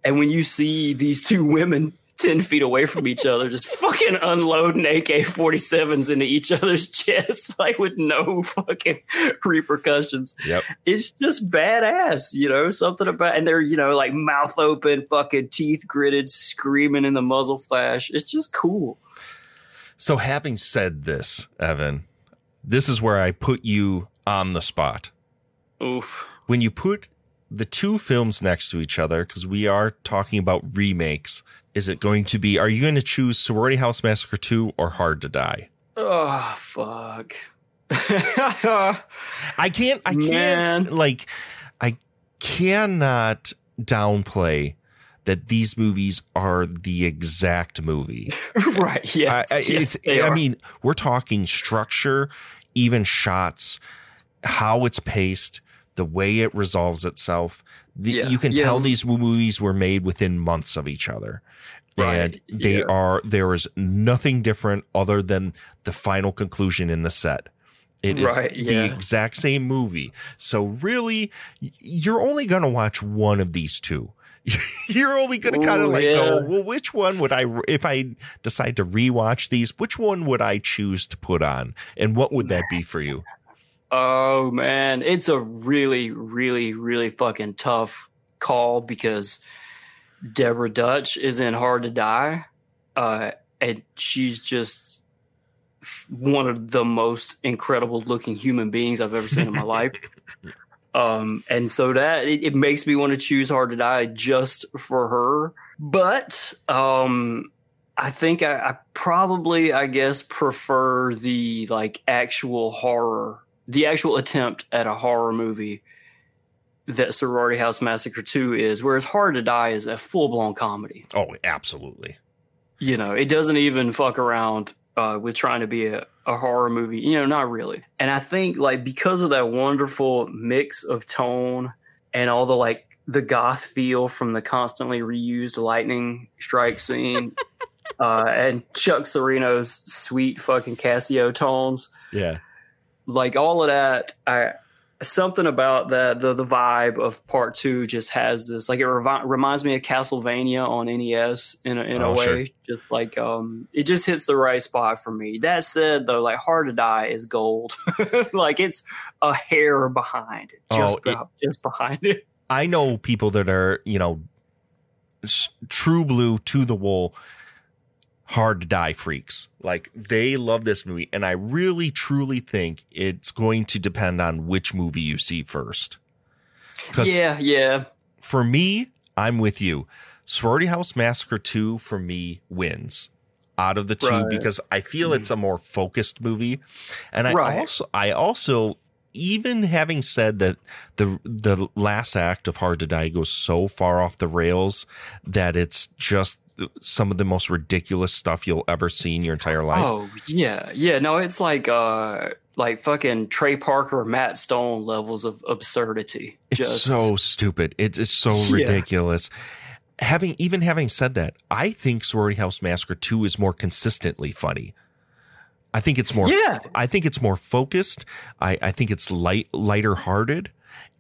And when you see these two women 10 feet away from each other, just fucking unloading AK 47s into each other's chests, like with no fucking repercussions. Yep. It's just badass, you know, something about, and they're, you know, like mouth open, fucking teeth gritted, screaming in the muzzle flash. It's just cool. So, having said this, Evan, this is where I put you on the spot. Oof. When you put the two films next to each other, because we are talking about remakes, is it going to be, are you going to choose Sorority House Massacre 2 or Hard to Die? Oh, fuck. I can't, I can't, like, I cannot downplay that these movies are the exact movie. right. Yes. I, I, yes, it's, I mean, we're talking structure, even shots, how it's paced, the way it resolves itself. The, Yeah, You can tell yes. these movies were made within months of each other. Right, And they yeah. are, there is nothing different other than the final conclusion in the set. It is Right, the exact same movie. So really, you're only going to watch one of these two. You're only going to kind of like yeah. go, well, which one would I, if I decide to rewatch these, which one would I choose to put on? And what would that be for you? Oh man, it's a really, really, really fucking tough call because Deborah Dutch is in Hard to Die, uh, and she's just one of the most incredible looking human beings I've ever seen in my life. Um, and so that it, it makes me want to choose Hard to Die just for her. But um, I think I, I probably, I guess, prefer the like actual horror, the actual attempt at a horror movie that Sorority House Massacre 2 is, whereas Hard to Die is a full blown comedy. Oh, absolutely. You know, it doesn't even fuck around uh, with trying to be a, a horror movie. You know, not really. And I think like because of that wonderful mix of tone and all the like the goth feel from the constantly reused lightning strike scene uh, and Chuck Cirino's sweet fucking Casio tones Yeah. like all of that i something about that the the vibe of part two just has this like it revi- reminds me of castlevania on nes in a, in a Oh, way. Sure. just like um it just hits the right spot for me. That said though like hard to die is gold. Like it's a hair behind it. Just, Oh, it- about- just behind it. I know people that are, you know, true blue to the wool, hard to die freaks. Like they love this movie. And I really, truly think it's going to depend on which movie you see first. yeah yeah for me, I'm with you. Sorority House Massacre 2 for me wins out of the two Right. because I feel it's a more focused movie. And I Right. also I also even having said that the the last act of Hard to Die goes so far off the rails that it's just some of the most ridiculous stuff you'll ever see in your entire life. Oh yeah, yeah. No, it's like uh like fucking Trey Parker, Matt Stone levels of absurdity. It's Just so stupid. It is so Yeah. ridiculous. Having even having said that, I think Sorority House Massacre 2 is more consistently funny. I think it's more Yeah. I think it's more focused. I, I think it's light lighter hearted.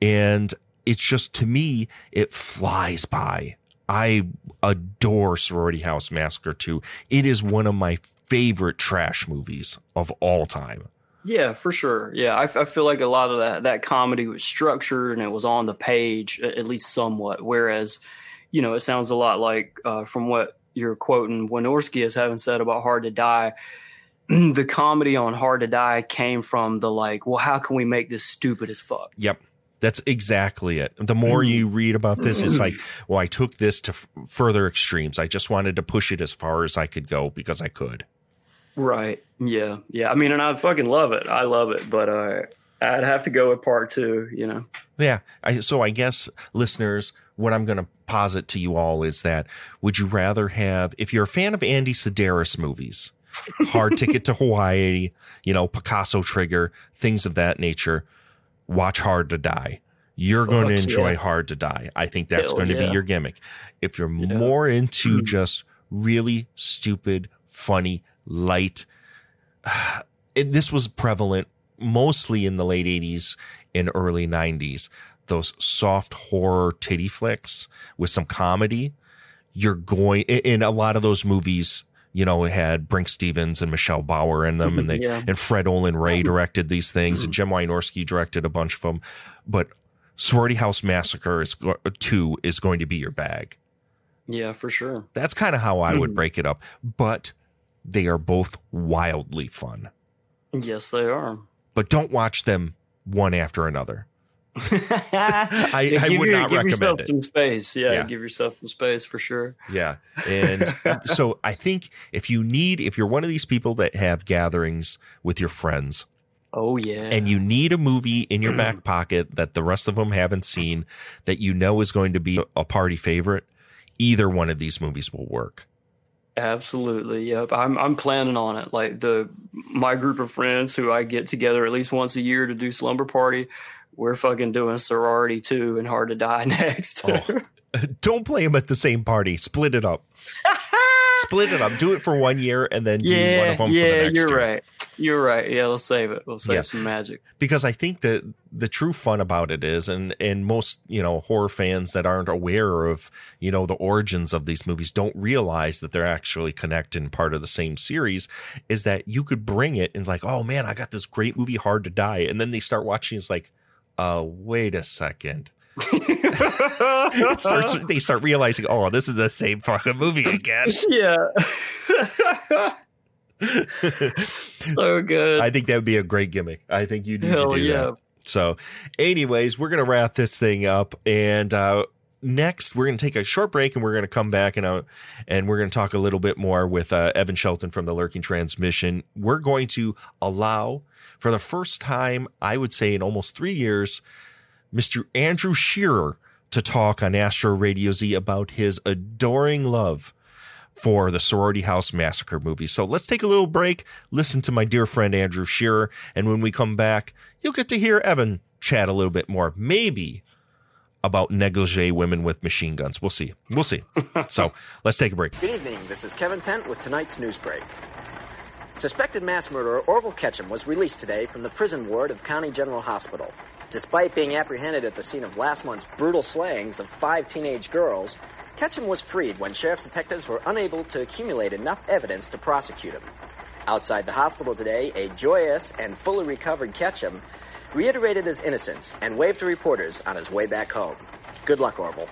And it's just to me, it flies by. I adore Sorority House Massacre 2. It is one of my favorite trash movies of all time. yeah, for sure. Yeah, I, I feel like a lot of that that comedy was structured and it was on the page at least somewhat. Whereas, you know, it sounds a lot like uh, from what you're quoting Wynorski as having said about Hard to Die. the comedy on Hard to Die came from the like, well, how can we make this stupid as fuck? Yep. That's exactly it. The more you read about this, it's like, well, I took this to f- further extremes. I just wanted to push it as far as I could go because I could. Right. Yeah. Yeah. I mean, and I fucking love it. I love it, but uh, I'd have to go with part two. You know. Yeah. I, so I guess listeners, what I'm going to posit to you all is that would you rather have, if you're a fan of Andy Sidaris movies, Hard Ticket to Hawaii, you know, Picasso Trigger, things of that nature, watch Hard to Die. You're going to enjoy yes. Hard to Die. I think that's Hell going to yeah. be your gimmick. If you're more into mm. just really stupid, funny, light it, this was prevalent mostly in the late 80s and early 90s. Those soft horror titty flicks with some comedy. You're going in a lot of those movies. You know, it had Brinke Stevens and Michelle Bauer in them, and they Yeah. and Fred Olen Ray directed these things, and Jim Wynorski directed a bunch of them. But Sorority House Massacre is two is going to be your bag. Yeah, for sure. That's kind of how I would mm. break it up. But they are both wildly fun. Yes, they are. But don't watch them one after another. I, Yeah, I would your- not give recommend yourself it. some space. Yeah, Yeah. give yourself some space for sure. Yeah. And so I think if you need, if you're one of these people that have gatherings with your friends, Oh yeah. and you need a movie in your back pocket that the rest of them haven't seen that you know is going to be a party favorite, either one of these movies will work. Absolutely. Yep. I'm I'm planning on it. Like the my group of friends who I get together at least once a year to do slumber party, we're fucking doing sorority two and hard to die next. Oh. Don't play them at the same party. Split it up. Split it up. Do it for one year and then do one of them yeah, for the next you're year. right. You're right. Yeah, let's save it. We'll save Yeah. some magic. because I think that the true fun about it is, and and most you know horror fans that aren't aware of you know the origins of these movies don't realize that they're actually connected and part of the same series. Is that you could bring it and like, oh man, I got this great movie, Hard to Die, and then they start watching. It's like, uh, wait a second. it starts. They start realizing, oh, this is the same fucking movie again. yeah. so good. I think that would be a great gimmick. I think you need Hell to do yeah. that. So, anyways, we're gonna wrap this thing up, and uh, next we're gonna take a short break, and we're gonna come back and uh, and we're gonna talk a little bit more with uh, Evan Shelton from the Lurking Transmission. We're going to allow, for the first time, I would say in almost three years, Mr. Andrew Shearer to talk on Astro Radio Z about his adoring love for the Sorority House Massacre movie. So let's take a little break, listen to my dear friend Andrew Shearer, and when we come back, you'll get to hear Evan chat a little bit more, maybe about negligee women with machine guns. We'll see. We'll see. so let's take a break. Good evening. This is Kevin Tent with tonight's news break. Suspected mass murderer Orville Ketchum was released today from the prison ward of County General Hospital. Despite being apprehended at the scene of last month's brutal slayings of five teenage girls, Ketchum was freed when sheriff's detectives were unable to accumulate enough evidence to prosecute him. Outside the hospital today, a joyous and fully recovered Ketchum reiterated his innocence and waved to reporters on his way back home. Good luck, Orville.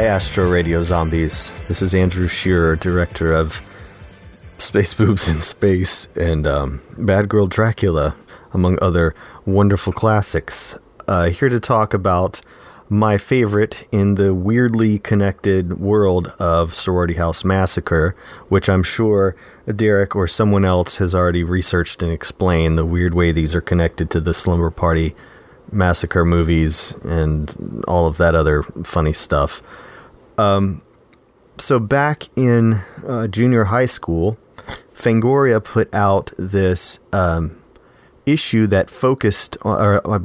Hi, Astro Radio Zombies. This is Andrew Shearer, director of Space Boobs in Space and um, Bad Girl Dracula, among other wonderful classics. Uh, here to talk about my favorite in the weirdly connected world of Sorority House Massacre, which I'm sure Derek or someone else has already researched and explained the weird way these are connected to the Slumber Party Massacre movies and all of that other funny stuff. Um, so back in uh, junior high school, Fangoria put out this um, issue that focused on, or, or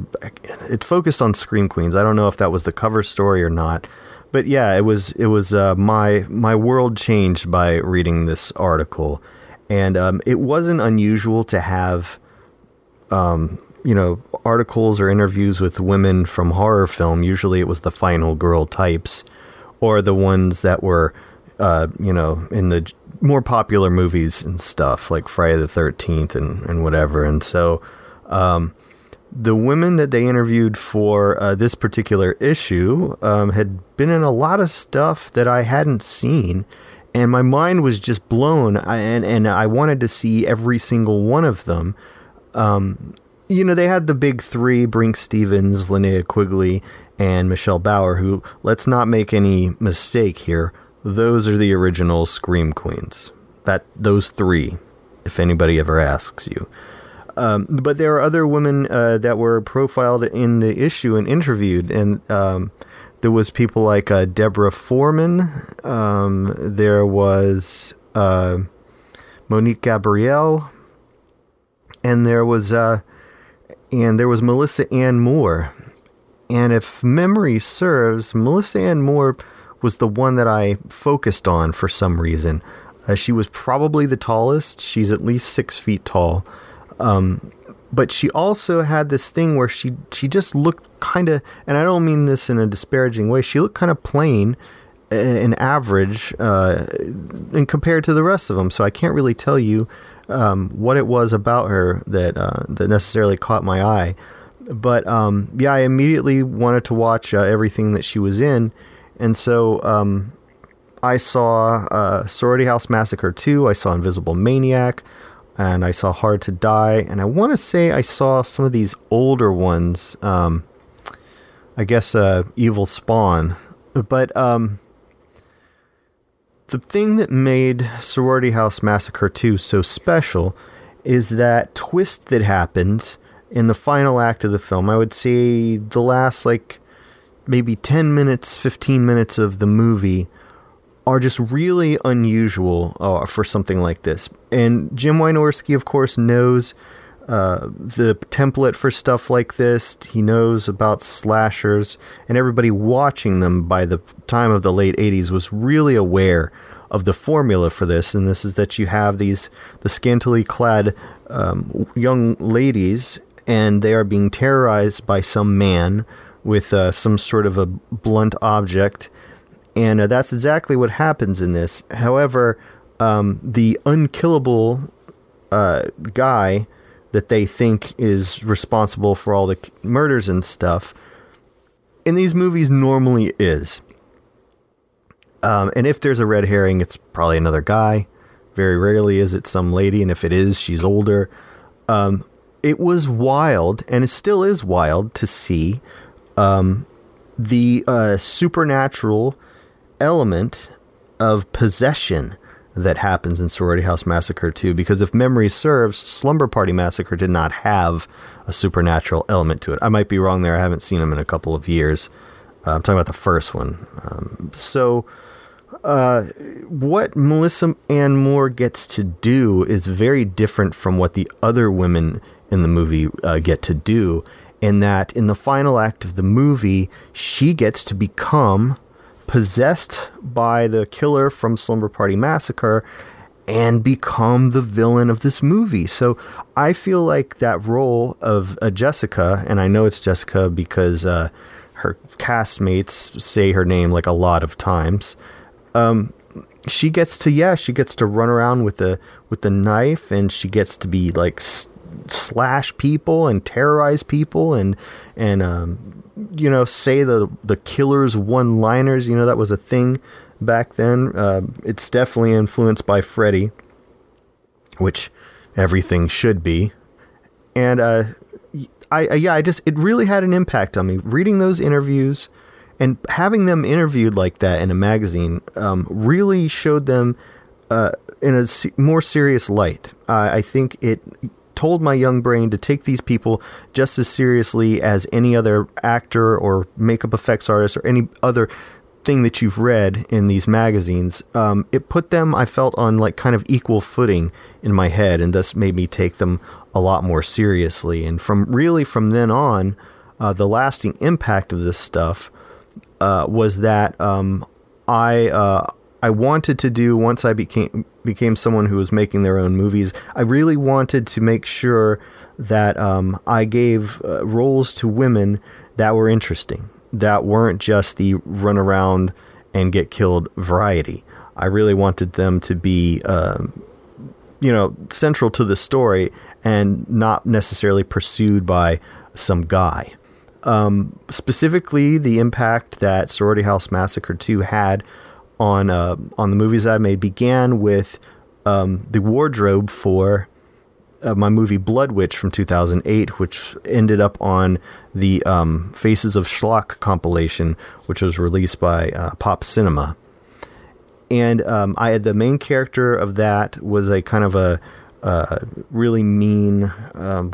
it focused on scream queens. I don't know if that was the cover story or not, but yeah, it was. It was uh, my my world changed by reading this article, and um, it wasn't unusual to have, um, you know, articles or interviews with women from horror film. Usually, it was the final girl types, or the ones that were, uh, you know, in the more popular movies and stuff like Friday the Thirteenth and and whatever. And so, um, the women that they interviewed for uh, this particular issue um, had been in a lot of stuff that I hadn't seen, and my mind was just blown. I, and and I wanted to see every single one of them. Um, you know, they had the big three: Brinke Stevens, Linnea Quigley, and Michelle Bauer. Who, let's not make any mistake here, those are the original Scream Queens. That those three, if anybody ever asks you. Um, but there are other women uh, that were profiled in the issue and interviewed, and um, there was people like uh, Deborah Foreman. Um, there was uh, Monique Gabrielle, and there was uh, and there was Melissa Ann Moore. And if memory serves, Melissa Ann Moore was the one that I focused on for some reason. Uh, she was probably the tallest. She's at least six feet tall. Um, but she also had this thing where she she just looked kind of, and I don't mean this in a disparaging way. She looked kind of plain and average, uh, and compared to the rest of them. So I can't really tell you um, what it was about her that uh, that necessarily caught my eye. But um, yeah, I immediately wanted to watch uh, everything that she was in, and so um, I saw uh, Sorority House Massacre 2. I saw Invisible Maniac and I saw Hard to Die, and I want to say I saw some of these older ones. Um, I guess uh, Evil Spawn, but um, the thing that made Sorority House Massacre 2 so special is that twist that happens in the final act of the film. I would say the last like maybe 10 minutes, 15 minutes of the movie are just really unusual uh, for something like this. And Jim Wynorski, of course, knows uh, the template for stuff like this. He knows about slashers, and everybody watching them by the time of the late 80s was really aware of the formula for this. And this is that you have these the scantily clad um, young ladies, and they are being terrorized by some man with uh, some sort of a blunt object and uh, that's exactly what happens in this. However, um, the unkillable uh, guy that they think is responsible for all the murders and stuff in these movies normally is. Um, and if there's a red herring, it's probably another guy. Very rarely is it some lady, and if it is, she's older. Um, it was wild, and it still is wild to see um, the uh, supernatural element of possession that happens in Sorority House Massacre 2 because if memory serves, Slumber Party Massacre did not have a supernatural element to it. I might be wrong there. I haven't seen them in a couple of years. Uh, I'm talking about the first one. Um, so, uh, what Melissa Ann Moore gets to do is very different from what the other women in the movie uh, get to do, in that in the final act of the movie, she gets to become possessed by the killer from Slumber Party Massacre and become the villain of this movie. So I feel like that role of uh, Jessica, and I know it's Jessica because uh, her castmates say her name like a lot of times. Um, she gets to yeah, she gets to run around with the with the knife, and she gets to be like s- slash people and terrorize people, and and um, you know, say the the killer's one liners. You know, that was a thing back then. Uh, it's definitely influenced by Freddy, which everything should be. And uh, I, I yeah, I just it really had an impact on me reading those interviews and having them interviewed like that in a magazine um, really showed them uh, in a more serious light. I think it told my young brain to take these people just as seriously as any other actor or makeup effects artist or any other thing that you've read in these magazines. Um, it put them, I felt, on like kind of equal footing in my head, and thus made me take them a lot more seriously. And from really from then on, uh, the lasting impact of this stuff uh, was that um, I uh, I wanted to do once I became became someone who was making their own movies. I really wanted to make sure that um, I gave uh, roles to women that were interesting, that weren't just the run around and get killed variety. I really wanted them to be, um, you know, central to the story and not necessarily pursued by some guy. Um, specifically, the impact that Sorority House Massacre 2 had on uh, on the movies I made began with um, the wardrobe for uh, my movie Blood Witch from 2008, which ended up on the um, Faces of Schlock compilation, which was released by uh, Pop Cinema. And um, I had the main character of that was a kind of a uh, really mean um,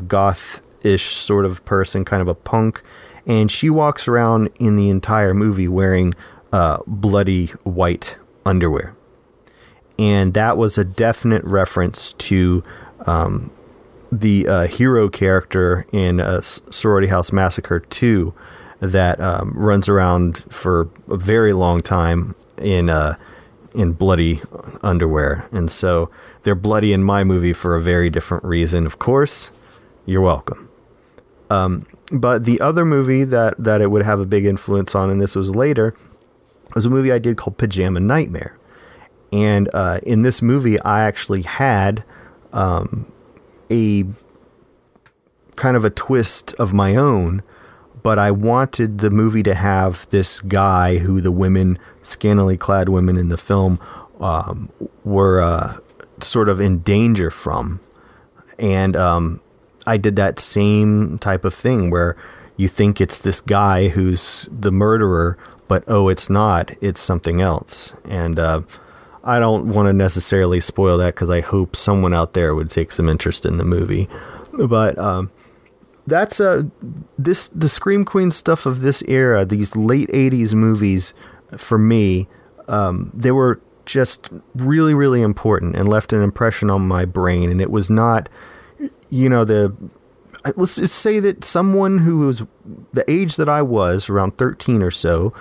goth-ish sort of person, kind of a punk, and she walks around in the entire movie wearing uh, bloody white underwear. And that was a definite reference to um, the uh, hero character in uh, Sorority House Massacre 2 that um, runs around for a very long time in uh, in bloody underwear. And so they're bloody in my movie for a very different reason. Of course, you're welcome. Um, but the other movie that, that it would have a big influence on, and this was later, was a movie I did called Pajama Nightmare. And uh, in this movie, I actually had um, a kind of a twist of my own, but I wanted the movie to have this guy who the women, scantily clad women in the film, um, were uh, sort of in danger from. And um, I did that same type of thing where you think it's this guy who's the murderer, but oh, it's not. It's something else. And uh, I don't want to necessarily spoil that because I hope someone out there would take some interest in the movie. But um, that's uh, this the Scream Queen stuff of this era, these late '80s movies. For me, um, they were just really, really important and left an impression on my brain. And it was not, you know, the let's just say that someone who was the age that I was, around 13 or so,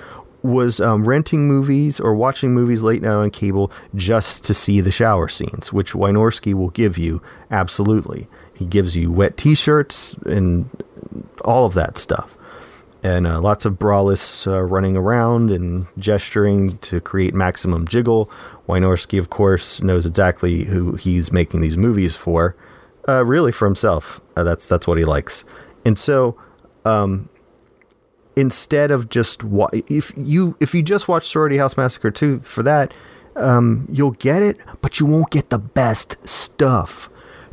was um, renting movies or watching movies late night on cable just to see the shower scenes, which Wynorski will give you absolutely. He gives you wet T-shirts and all of that stuff, and uh, lots of braless uh, running around and gesturing to create maximum jiggle. Wynorski, of course, knows exactly who he's making these movies for. Uh, really, for himself. Uh, that's that's what he likes, and so. Um, instead of just wa- if you if you just watch Sorority House Massacre 2 for that um, you'll get it but you won't get the best stuff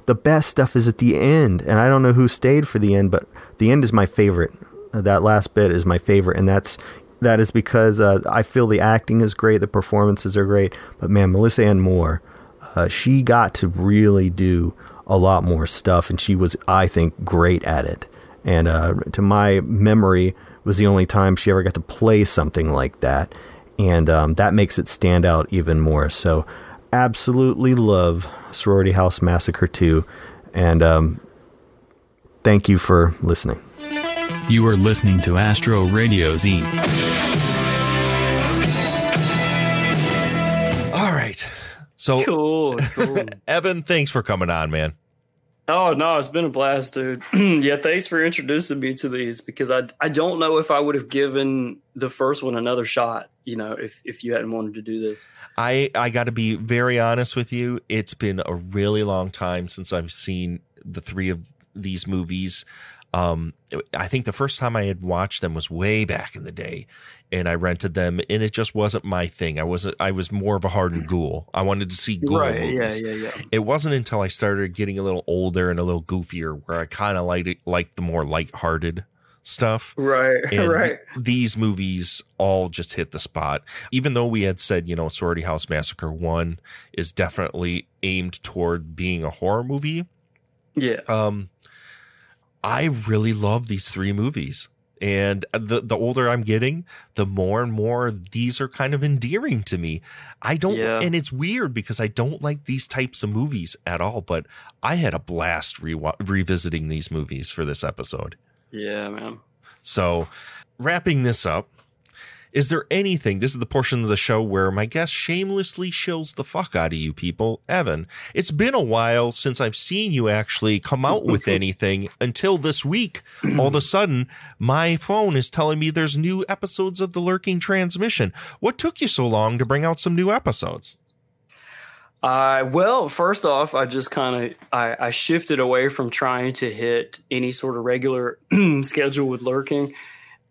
the best stuff is at the end and I don't know who stayed for the end but the end is my favorite that last bit is my favorite and that's that is because uh, I feel the acting is great the performances are great but man Melissa Ann Moore uh, she got to really do a lot more stuff and she was I think great at it and uh, to my memory was the only time she ever got to play something like that. And um, that makes it stand out even more. So, absolutely love Sorority House Massacre 2. And um, thank you for listening. You are listening to Astro Radio Z. So, Cool, cool. Evan, thanks for coming on, man. Oh no, it's been a blast, dude. yeah, thanks for introducing me to these because I I don't know if I would have given the first one another shot, you know, if if you hadn't wanted to do this. I I got to be very honest with you. It's been a really long time since I've seen the three of these movies. Um, I think the first time I had watched them was way back in the day, and I rented them, and it just wasn't my thing. I wasn't. I was more of a hardened ghoul. I wanted to see ghoul Right, yeah, movies. yeah, yeah. It wasn't until I started getting a little older and a little goofier where I kind of liked it, liked the more lighthearted stuff. Right, And right. These movies all just hit the spot. Even though we had said, you know, Sorority House Massacre 1 is definitely aimed toward being a horror movie. Yeah. Um I really love these three movies. And the the older I'm getting, the more and more these are kind of endearing to me. I don't Yeah. and it's weird because I don't like these types of movies at all, but I had a blast re- revisiting these movies for this episode. Yeah, man. So, wrapping this up, is there anything? This is the portion of the show where my guest shamelessly shills the fuck out of you people. Evan, it's been a while since I've seen you actually come out with anything until this week. All of a sudden, my phone is telling me there's new episodes of The Lurking Transmission. What took you so long to bring out some new episodes? Uh, well, first off, I just kind of I, I shifted away from trying to hit any sort of regular schedule with lurking,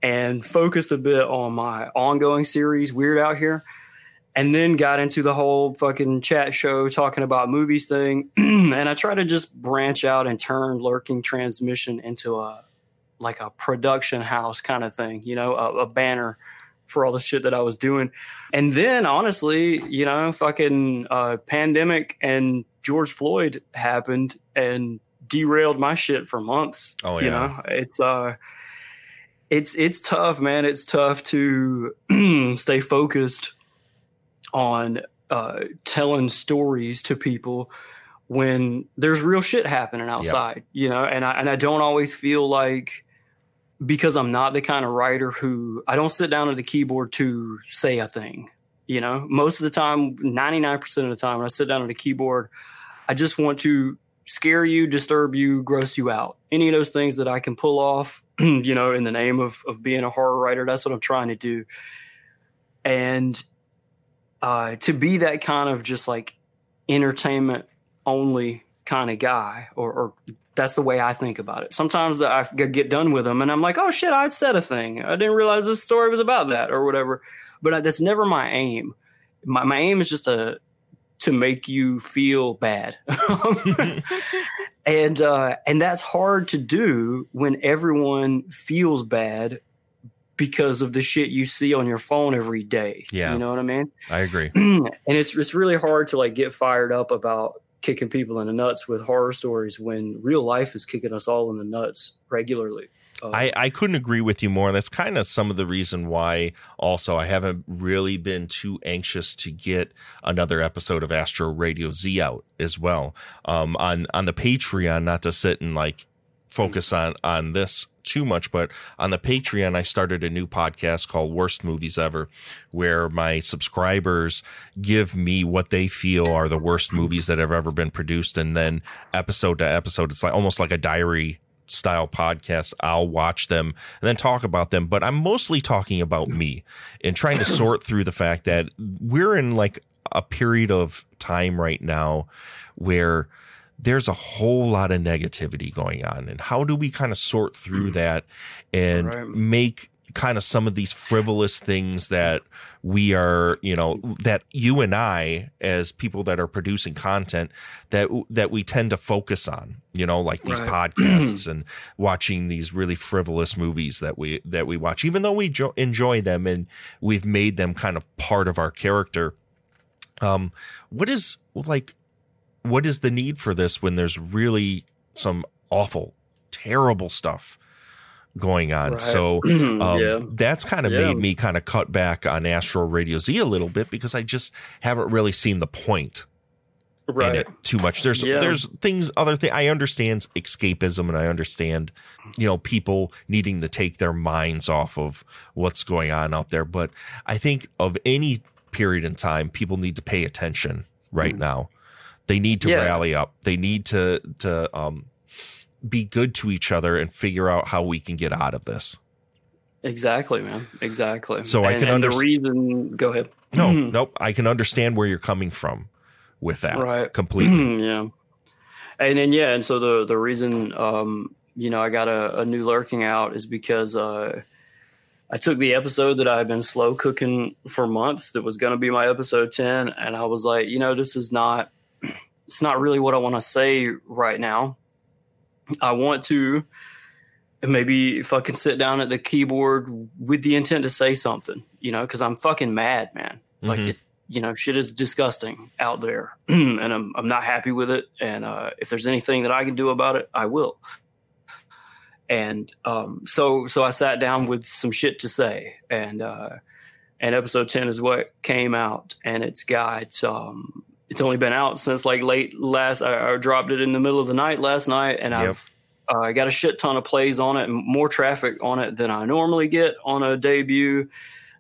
and focused a bit on my ongoing series, Weird Out Here, and then got into the whole fucking chat show talking about movies thing, and I try to just branch out and turn lurking transmission into a like a production house kind of thing, you know, a, a banner for all the shit that I was doing. And then honestly, you know, fucking uh, pandemic and George Floyd happened and derailed my shit for months. Oh, You yeah. know, it's uh it's it's tough, man. It's tough to stay focused on uh telling stories to people when there's real shit happening outside, you know, and I and I don't always feel like because I'm not the kind of writer who I don't sit down at the keyboard to say a thing. You know, most of the time, 99% of the time when I sit down at the keyboard, I just want to scare you, disturb you, gross you out. Any of those things that I can pull off, you know, in the name of, of being a horror writer, that's what I'm trying to do. And uh, to be that kind of just like entertainment only kind of guy, or, or that's the way I think about it. Sometimes I get done with them and I'm like, oh shit, I said a thing. I didn't realize this story was about that or whatever. But I, that's never my aim. My, my aim is just to to make you feel bad, and uh, and that's hard to do when everyone feels bad because of the shit you see on your phone every day. Yeah. you know what I mean. I agree. and it's it's really hard to like get fired up about kicking people in the nuts with horror stories when real life is kicking us all in the nuts regularly. Uh, I, I couldn't agree with you more. That's kind of some of the reason why also I haven't really been too anxious to get another episode of Astro Radio Z out as well. Um, on, on the Patreon, not to sit and like focus on, on this too much, but on the Patreon, I started a new podcast called Worst Movies Ever, where my subscribers give me what they feel are the worst movies that have ever been produced. And then episode to episode, it's like almost like a diary style podcast. I'll watch them and then talk about them, but I'm mostly talking about me and trying to sort through the fact that we're in like a period of time right now where there's a whole lot of negativity going on. And how do we kind of sort through mm. that and Right. make kind of some of these frivolous things that we are, you know, that you and I, as people that are producing content, that that we tend to focus on, you know, like these Right. podcasts and watching these really frivolous movies that we that we watch, even though we jo- enjoy them and we've made them kind of part of our character. Um, what is like, what is the need for this when there's really some awful, terrible stuff going on? Right. So um, Yeah. that's kind of Yeah. made me kind of cut back on Astro Radio Z a little bit because I just haven't really seen the point Right. in it too much. There's Yeah. there's things other thing I understand escapism and I understand you know people needing to take their minds off of what's going on out there, but I think of any period in time people need to pay attention right now. They need to Mm. Rally up. They need to to um be good to each other and figure out how we can get out of this. Exactly, man. Exactly. So I and, can and the reason. Go ahead. No, nope. I can understand where you're coming from with that. Right. Completely. yeah. And then yeah, and so the the reason um, you know I got a, a new lurking out is because uh, I took the episode that I had been slow cooking for months that was going to be my episode ten, and I was like, you know, this is not it's not really what I want to say right now. I want to maybe fucking sit down at the keyboard with the intent to say something, you know, because I'm fucking mad, man. Like Mhm. it, you know, shit is disgusting out there, and I'm I'm not happy with it. And uh, if there's anything that I can do about it, I will. And um, so so I sat down with some shit to say, and uh, and episode ten is what came out, and it's got um, it's only been out since like late last. I, I dropped it in the middle of the night last night, and Yep. I've uh, I got a shit ton of plays on it and more traffic on it than I normally get on a debut.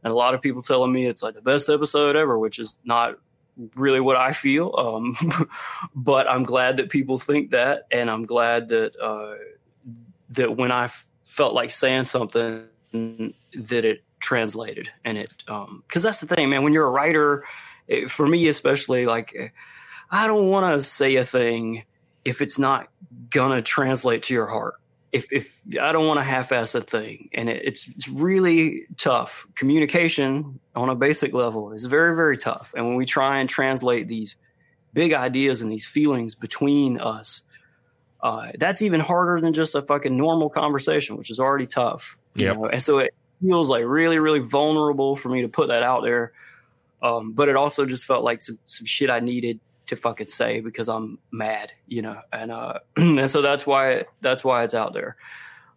And a lot of people telling me it's like the best episode ever, which is not really what I feel. Um, but I'm glad that people think that, and I'm glad that uh, that when I f- felt like saying something, that it translated, and it because that's the thing, man. When you're a writer, it, for me especially, like I don't want to say a thing if it's not gonna translate to your heart. If if I don't want to half-ass a thing, and it, it's it's really tough. Communication on a basic level is very very tough, and when we try and translate these big ideas and these feelings between us, uh, that's even harder than just a fucking normal conversation, which is already tough. know? And so it feels like really really vulnerable for me to put that out there. Um, but it also just felt like some, some shit I needed to fucking say because I'm mad, you know, and uh, and so that's why that's why it's out there.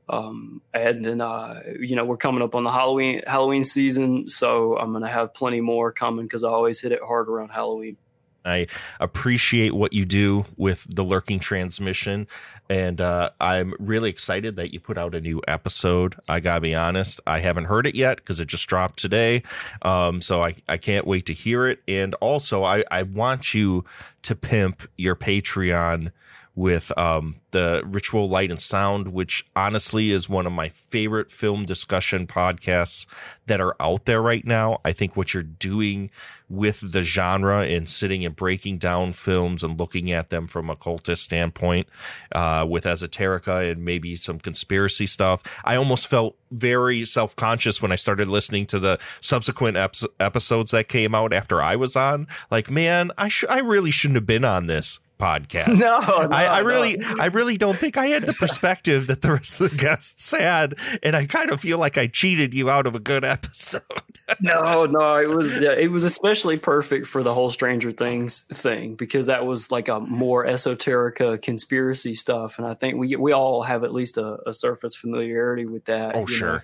Um, and then uh, you know we're coming up on the Halloween Halloween season, so I'm gonna have plenty more coming because I always hit it hard around Halloween. I appreciate what you do with the lurking transmission, and uh, I'm really excited that you put out a new episode. I gotta be honest, I haven't heard it yet because it just dropped today, um, so I, I can't wait to hear it. And also, I, I want you to pimp your Patreon with um, the Ritual Light and Sound, which honestly is one of my favorite film discussion podcasts that are out there right now. I think what you're doing with the genre and sitting and breaking down films and looking at them from a cultist standpoint, uh, with esoterica and maybe some conspiracy stuff. I almost felt very self conscious when I started listening to the subsequent ep- episodes that came out after I was on. Like, man, I sh- I really shouldn't have been on this podcast. No, I, I really, no. I really don't think I had the perspective that the rest of the guests had, and I kind of feel like I cheated you out of a good episode. no, no, it was yeah, it was especially perfect for the whole Stranger Things thing because that was like a more esoterica conspiracy stuff, and I think we we all have at least a, a surface familiarity with that. Oh, you know.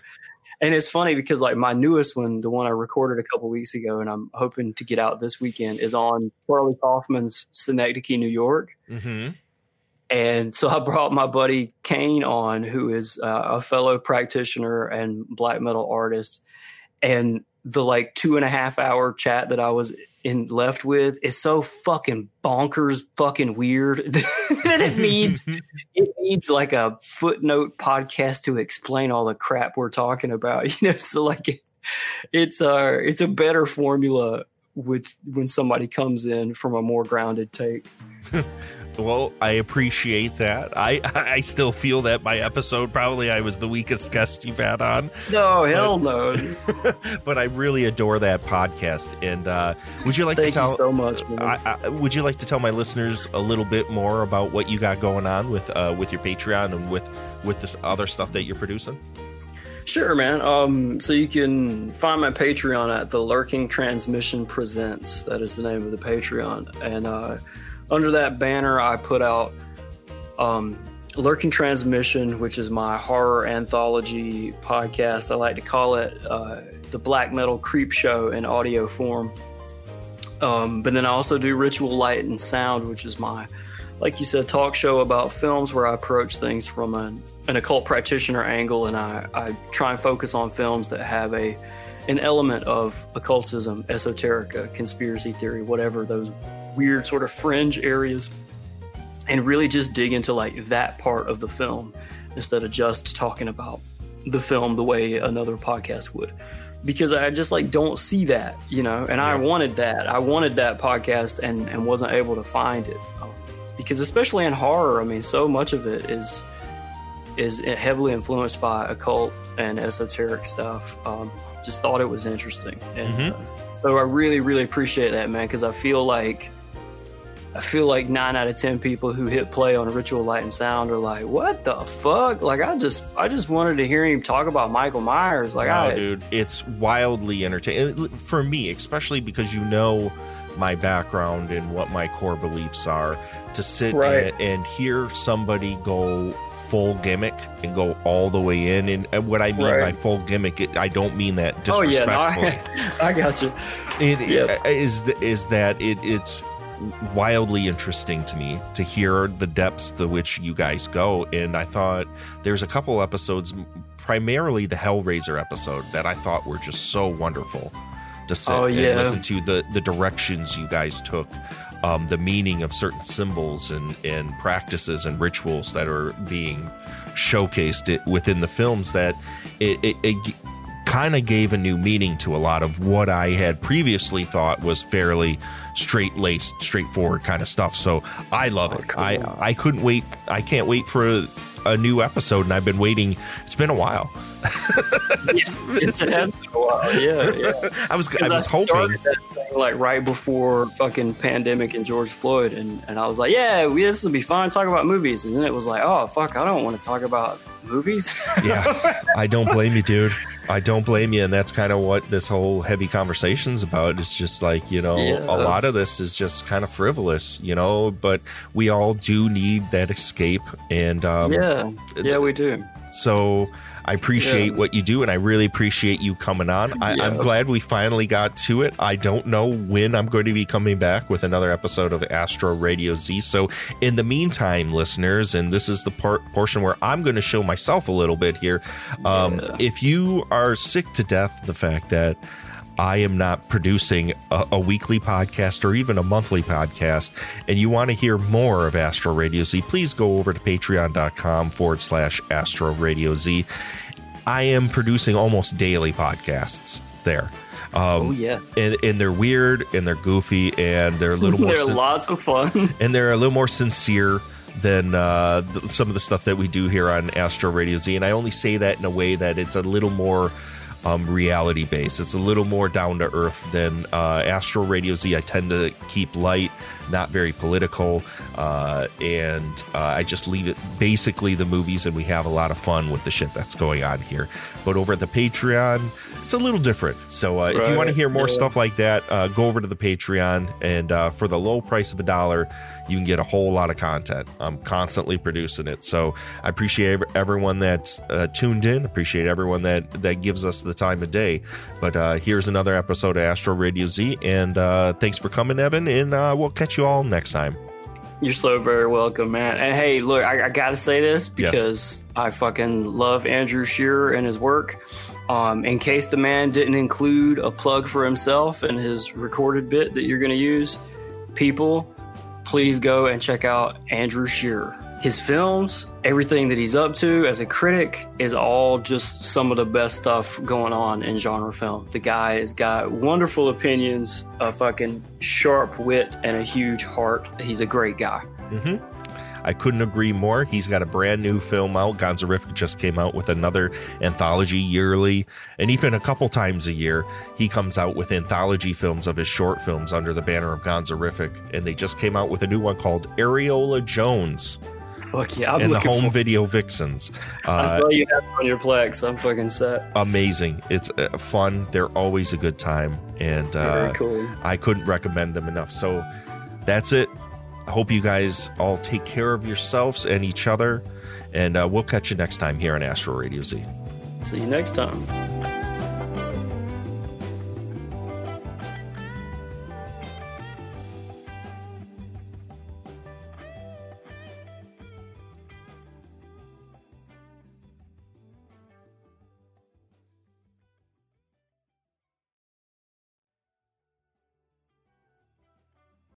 And it's funny because like my newest one, the one I recorded a couple weeks ago, and I'm hoping to get out this weekend, is on Charlie Kaufman's Synecdoche, New York. Mm-hmm. And so I brought my buddy Kane on, who is uh, a fellow practitioner and black metal artist. And the like two and a half hour chat that I was in left with is so fucking bonkers, fucking weird that it needs it needs like a footnote podcast to explain all the crap we're talking about. You know, so like it, it's uh it's a better formula with when somebody comes in from a more grounded take. Well, I appreciate that. I I still feel that my episode probably I was the weakest guest you've had on. No, hell no. but I really adore that podcast. And uh, would you like Thank to you tell so much, man. I, I, would you like to tell my listeners a little bit more about what you got going on with uh, with your Patreon and with with this other stuff that you're producing? Sure, man. Um, so you can find my Patreon at the Lurking Transmission Presents. That is the name of the Patreon, and uh, under that banner, I put out um, Lurking Transmission, which is my horror anthology podcast. I like to call it uh, the Black Metal Creep Show in audio form. Um, but then I also do Ritual Light and Sound, which is my, like you said, talk show about films where I approach things from an, an occult practitioner angle, and I, I try and focus on films that have a an element of occultism, esoterica, conspiracy theory, whatever those weird sort of fringe areas, and really just dig into like that part of the film instead of just talking about the film the way another podcast would because I just like don't see that, you know. And I wanted that. I wanted that podcast and and wasn't able to find it because especially in horror, I mean, so much of it is is heavily influenced by occult and esoteric stuff. Um, just thought it was interesting, and uh, so I really really appreciate that, man, because I feel like I feel like nine out of ten people who hit play on Ritual Light and Sound are like, "What the fuck?" Like, I just, I just wanted to hear him talk about Michael Myers. Like, I, dude, it's wildly entertaining for me, especially because you know my background and what my core beliefs are. To sit Right. and, and hear somebody go full gimmick and go all the way in, and, what I mean by full gimmick, it, I don't mean that oh yeah, no, I, I got you. it Yeah. is is that it it's wildly interesting to me to hear the depths to which you guys go and i thought there's a couple episodes primarily the hellraiser episode that i thought were just so wonderful to sit Oh, yeah. and listen to the the directions you guys took um, the meaning of certain symbols and, and practices and rituals that are being showcased it, within the films that it, it, it kind of gave a new meaning to a lot of what I had previously thought was fairly straight laced, straightforward kind of stuff. So I love oh, it. I I couldn't wait. I can't wait for a, a new episode, and I've been waiting. It's been a while. it's, it's it has been a while. Yeah, yeah. I was I was hoping. that thing, like right before fucking pandemic and George Floyd, and, and I was like, yeah, we, this will be fun. Talk about movies, and then it was like, oh fuck, I don't want to talk about movies. yeah, I don't blame you, dude. I don't blame you, and that's kind of what this whole heavy conversation's about. It's just like you know, Yeah. a lot of this is just kind of frivolous, you know. But we all do need that escape, and um, yeah, yeah, we do. So I appreciate Yeah. what you do, and I really appreciate you coming on. I, I'm Yeah. glad we finally got to it. I don't know when I'm going to be coming back with another episode of Astro Radio Z. So in the meantime, listeners, and this is the part portion where I'm going to show myself a little bit here. Um, If you are sick to death the fact that I am not producing a, a weekly podcast or even a monthly podcast, and you want to hear more of Astro Radio Z, please go over to patreon.com forward slash Astro Radio Z. I am producing almost daily podcasts there. Um, Oh, yes. and, and they're weird and they're goofy and they're a little more They're sin- lots of fun. and they're a little more sincere than uh, th- some of the stuff that we do here on Astro Radio Z. And I only say that in a way that it's a little more um, reality based. It's a little more down to earth than uh, Astro Radio Z. I tend to keep light, not very political, uh, and uh, I just leave it basically the movies, and we have a lot of fun with the shit that's going on here. But over at the Patreon, it's a little different. So uh, if you want to hear more yeah. stuff like that, uh, go over to the Patreon, and uh, for the low price of a dollar, you can get a whole lot of content. I'm constantly producing it, so I appreciate everyone that's uh, tuned in. Appreciate everyone that that gives us the time of day. But uh, here's another episode of Astro Radio Z, and uh, thanks for coming, Evan, and uh, we'll catch you all next time. You're so very welcome, man. And hey, look, I, I gotta say this Yes. because I fucking love Andrew Shearer and his work. Um, in case the man didn't include a plug for himself in his recorded bit that you're gonna use, people, please go and check out Andrew Shearer. His films, everything that he's up to as a critic, is all just some of the best stuff going on in genre film. The guy has got wonderful opinions, a fucking sharp wit, and a huge heart. He's a great guy. hmm I couldn't agree more. He's got a brand new film out. Gonzorific just came out with another anthology yearly, and even a couple times a year, he comes out with anthology films of his short films under the banner of Gonzorific. And they just came out with a new one called Areola Jones Fuck yeah, I'm and the Home Video Vixens. I Uh, saw you have on your Plex. I'm fucking set. amazing. It's uh, fun. They're always a good time, and uh, Very cool. I couldn't recommend them enough. So that's it. I hope you guys all take care of yourselves and each other, and uh, we'll catch you next time here on Astro Radio Z. See you next time.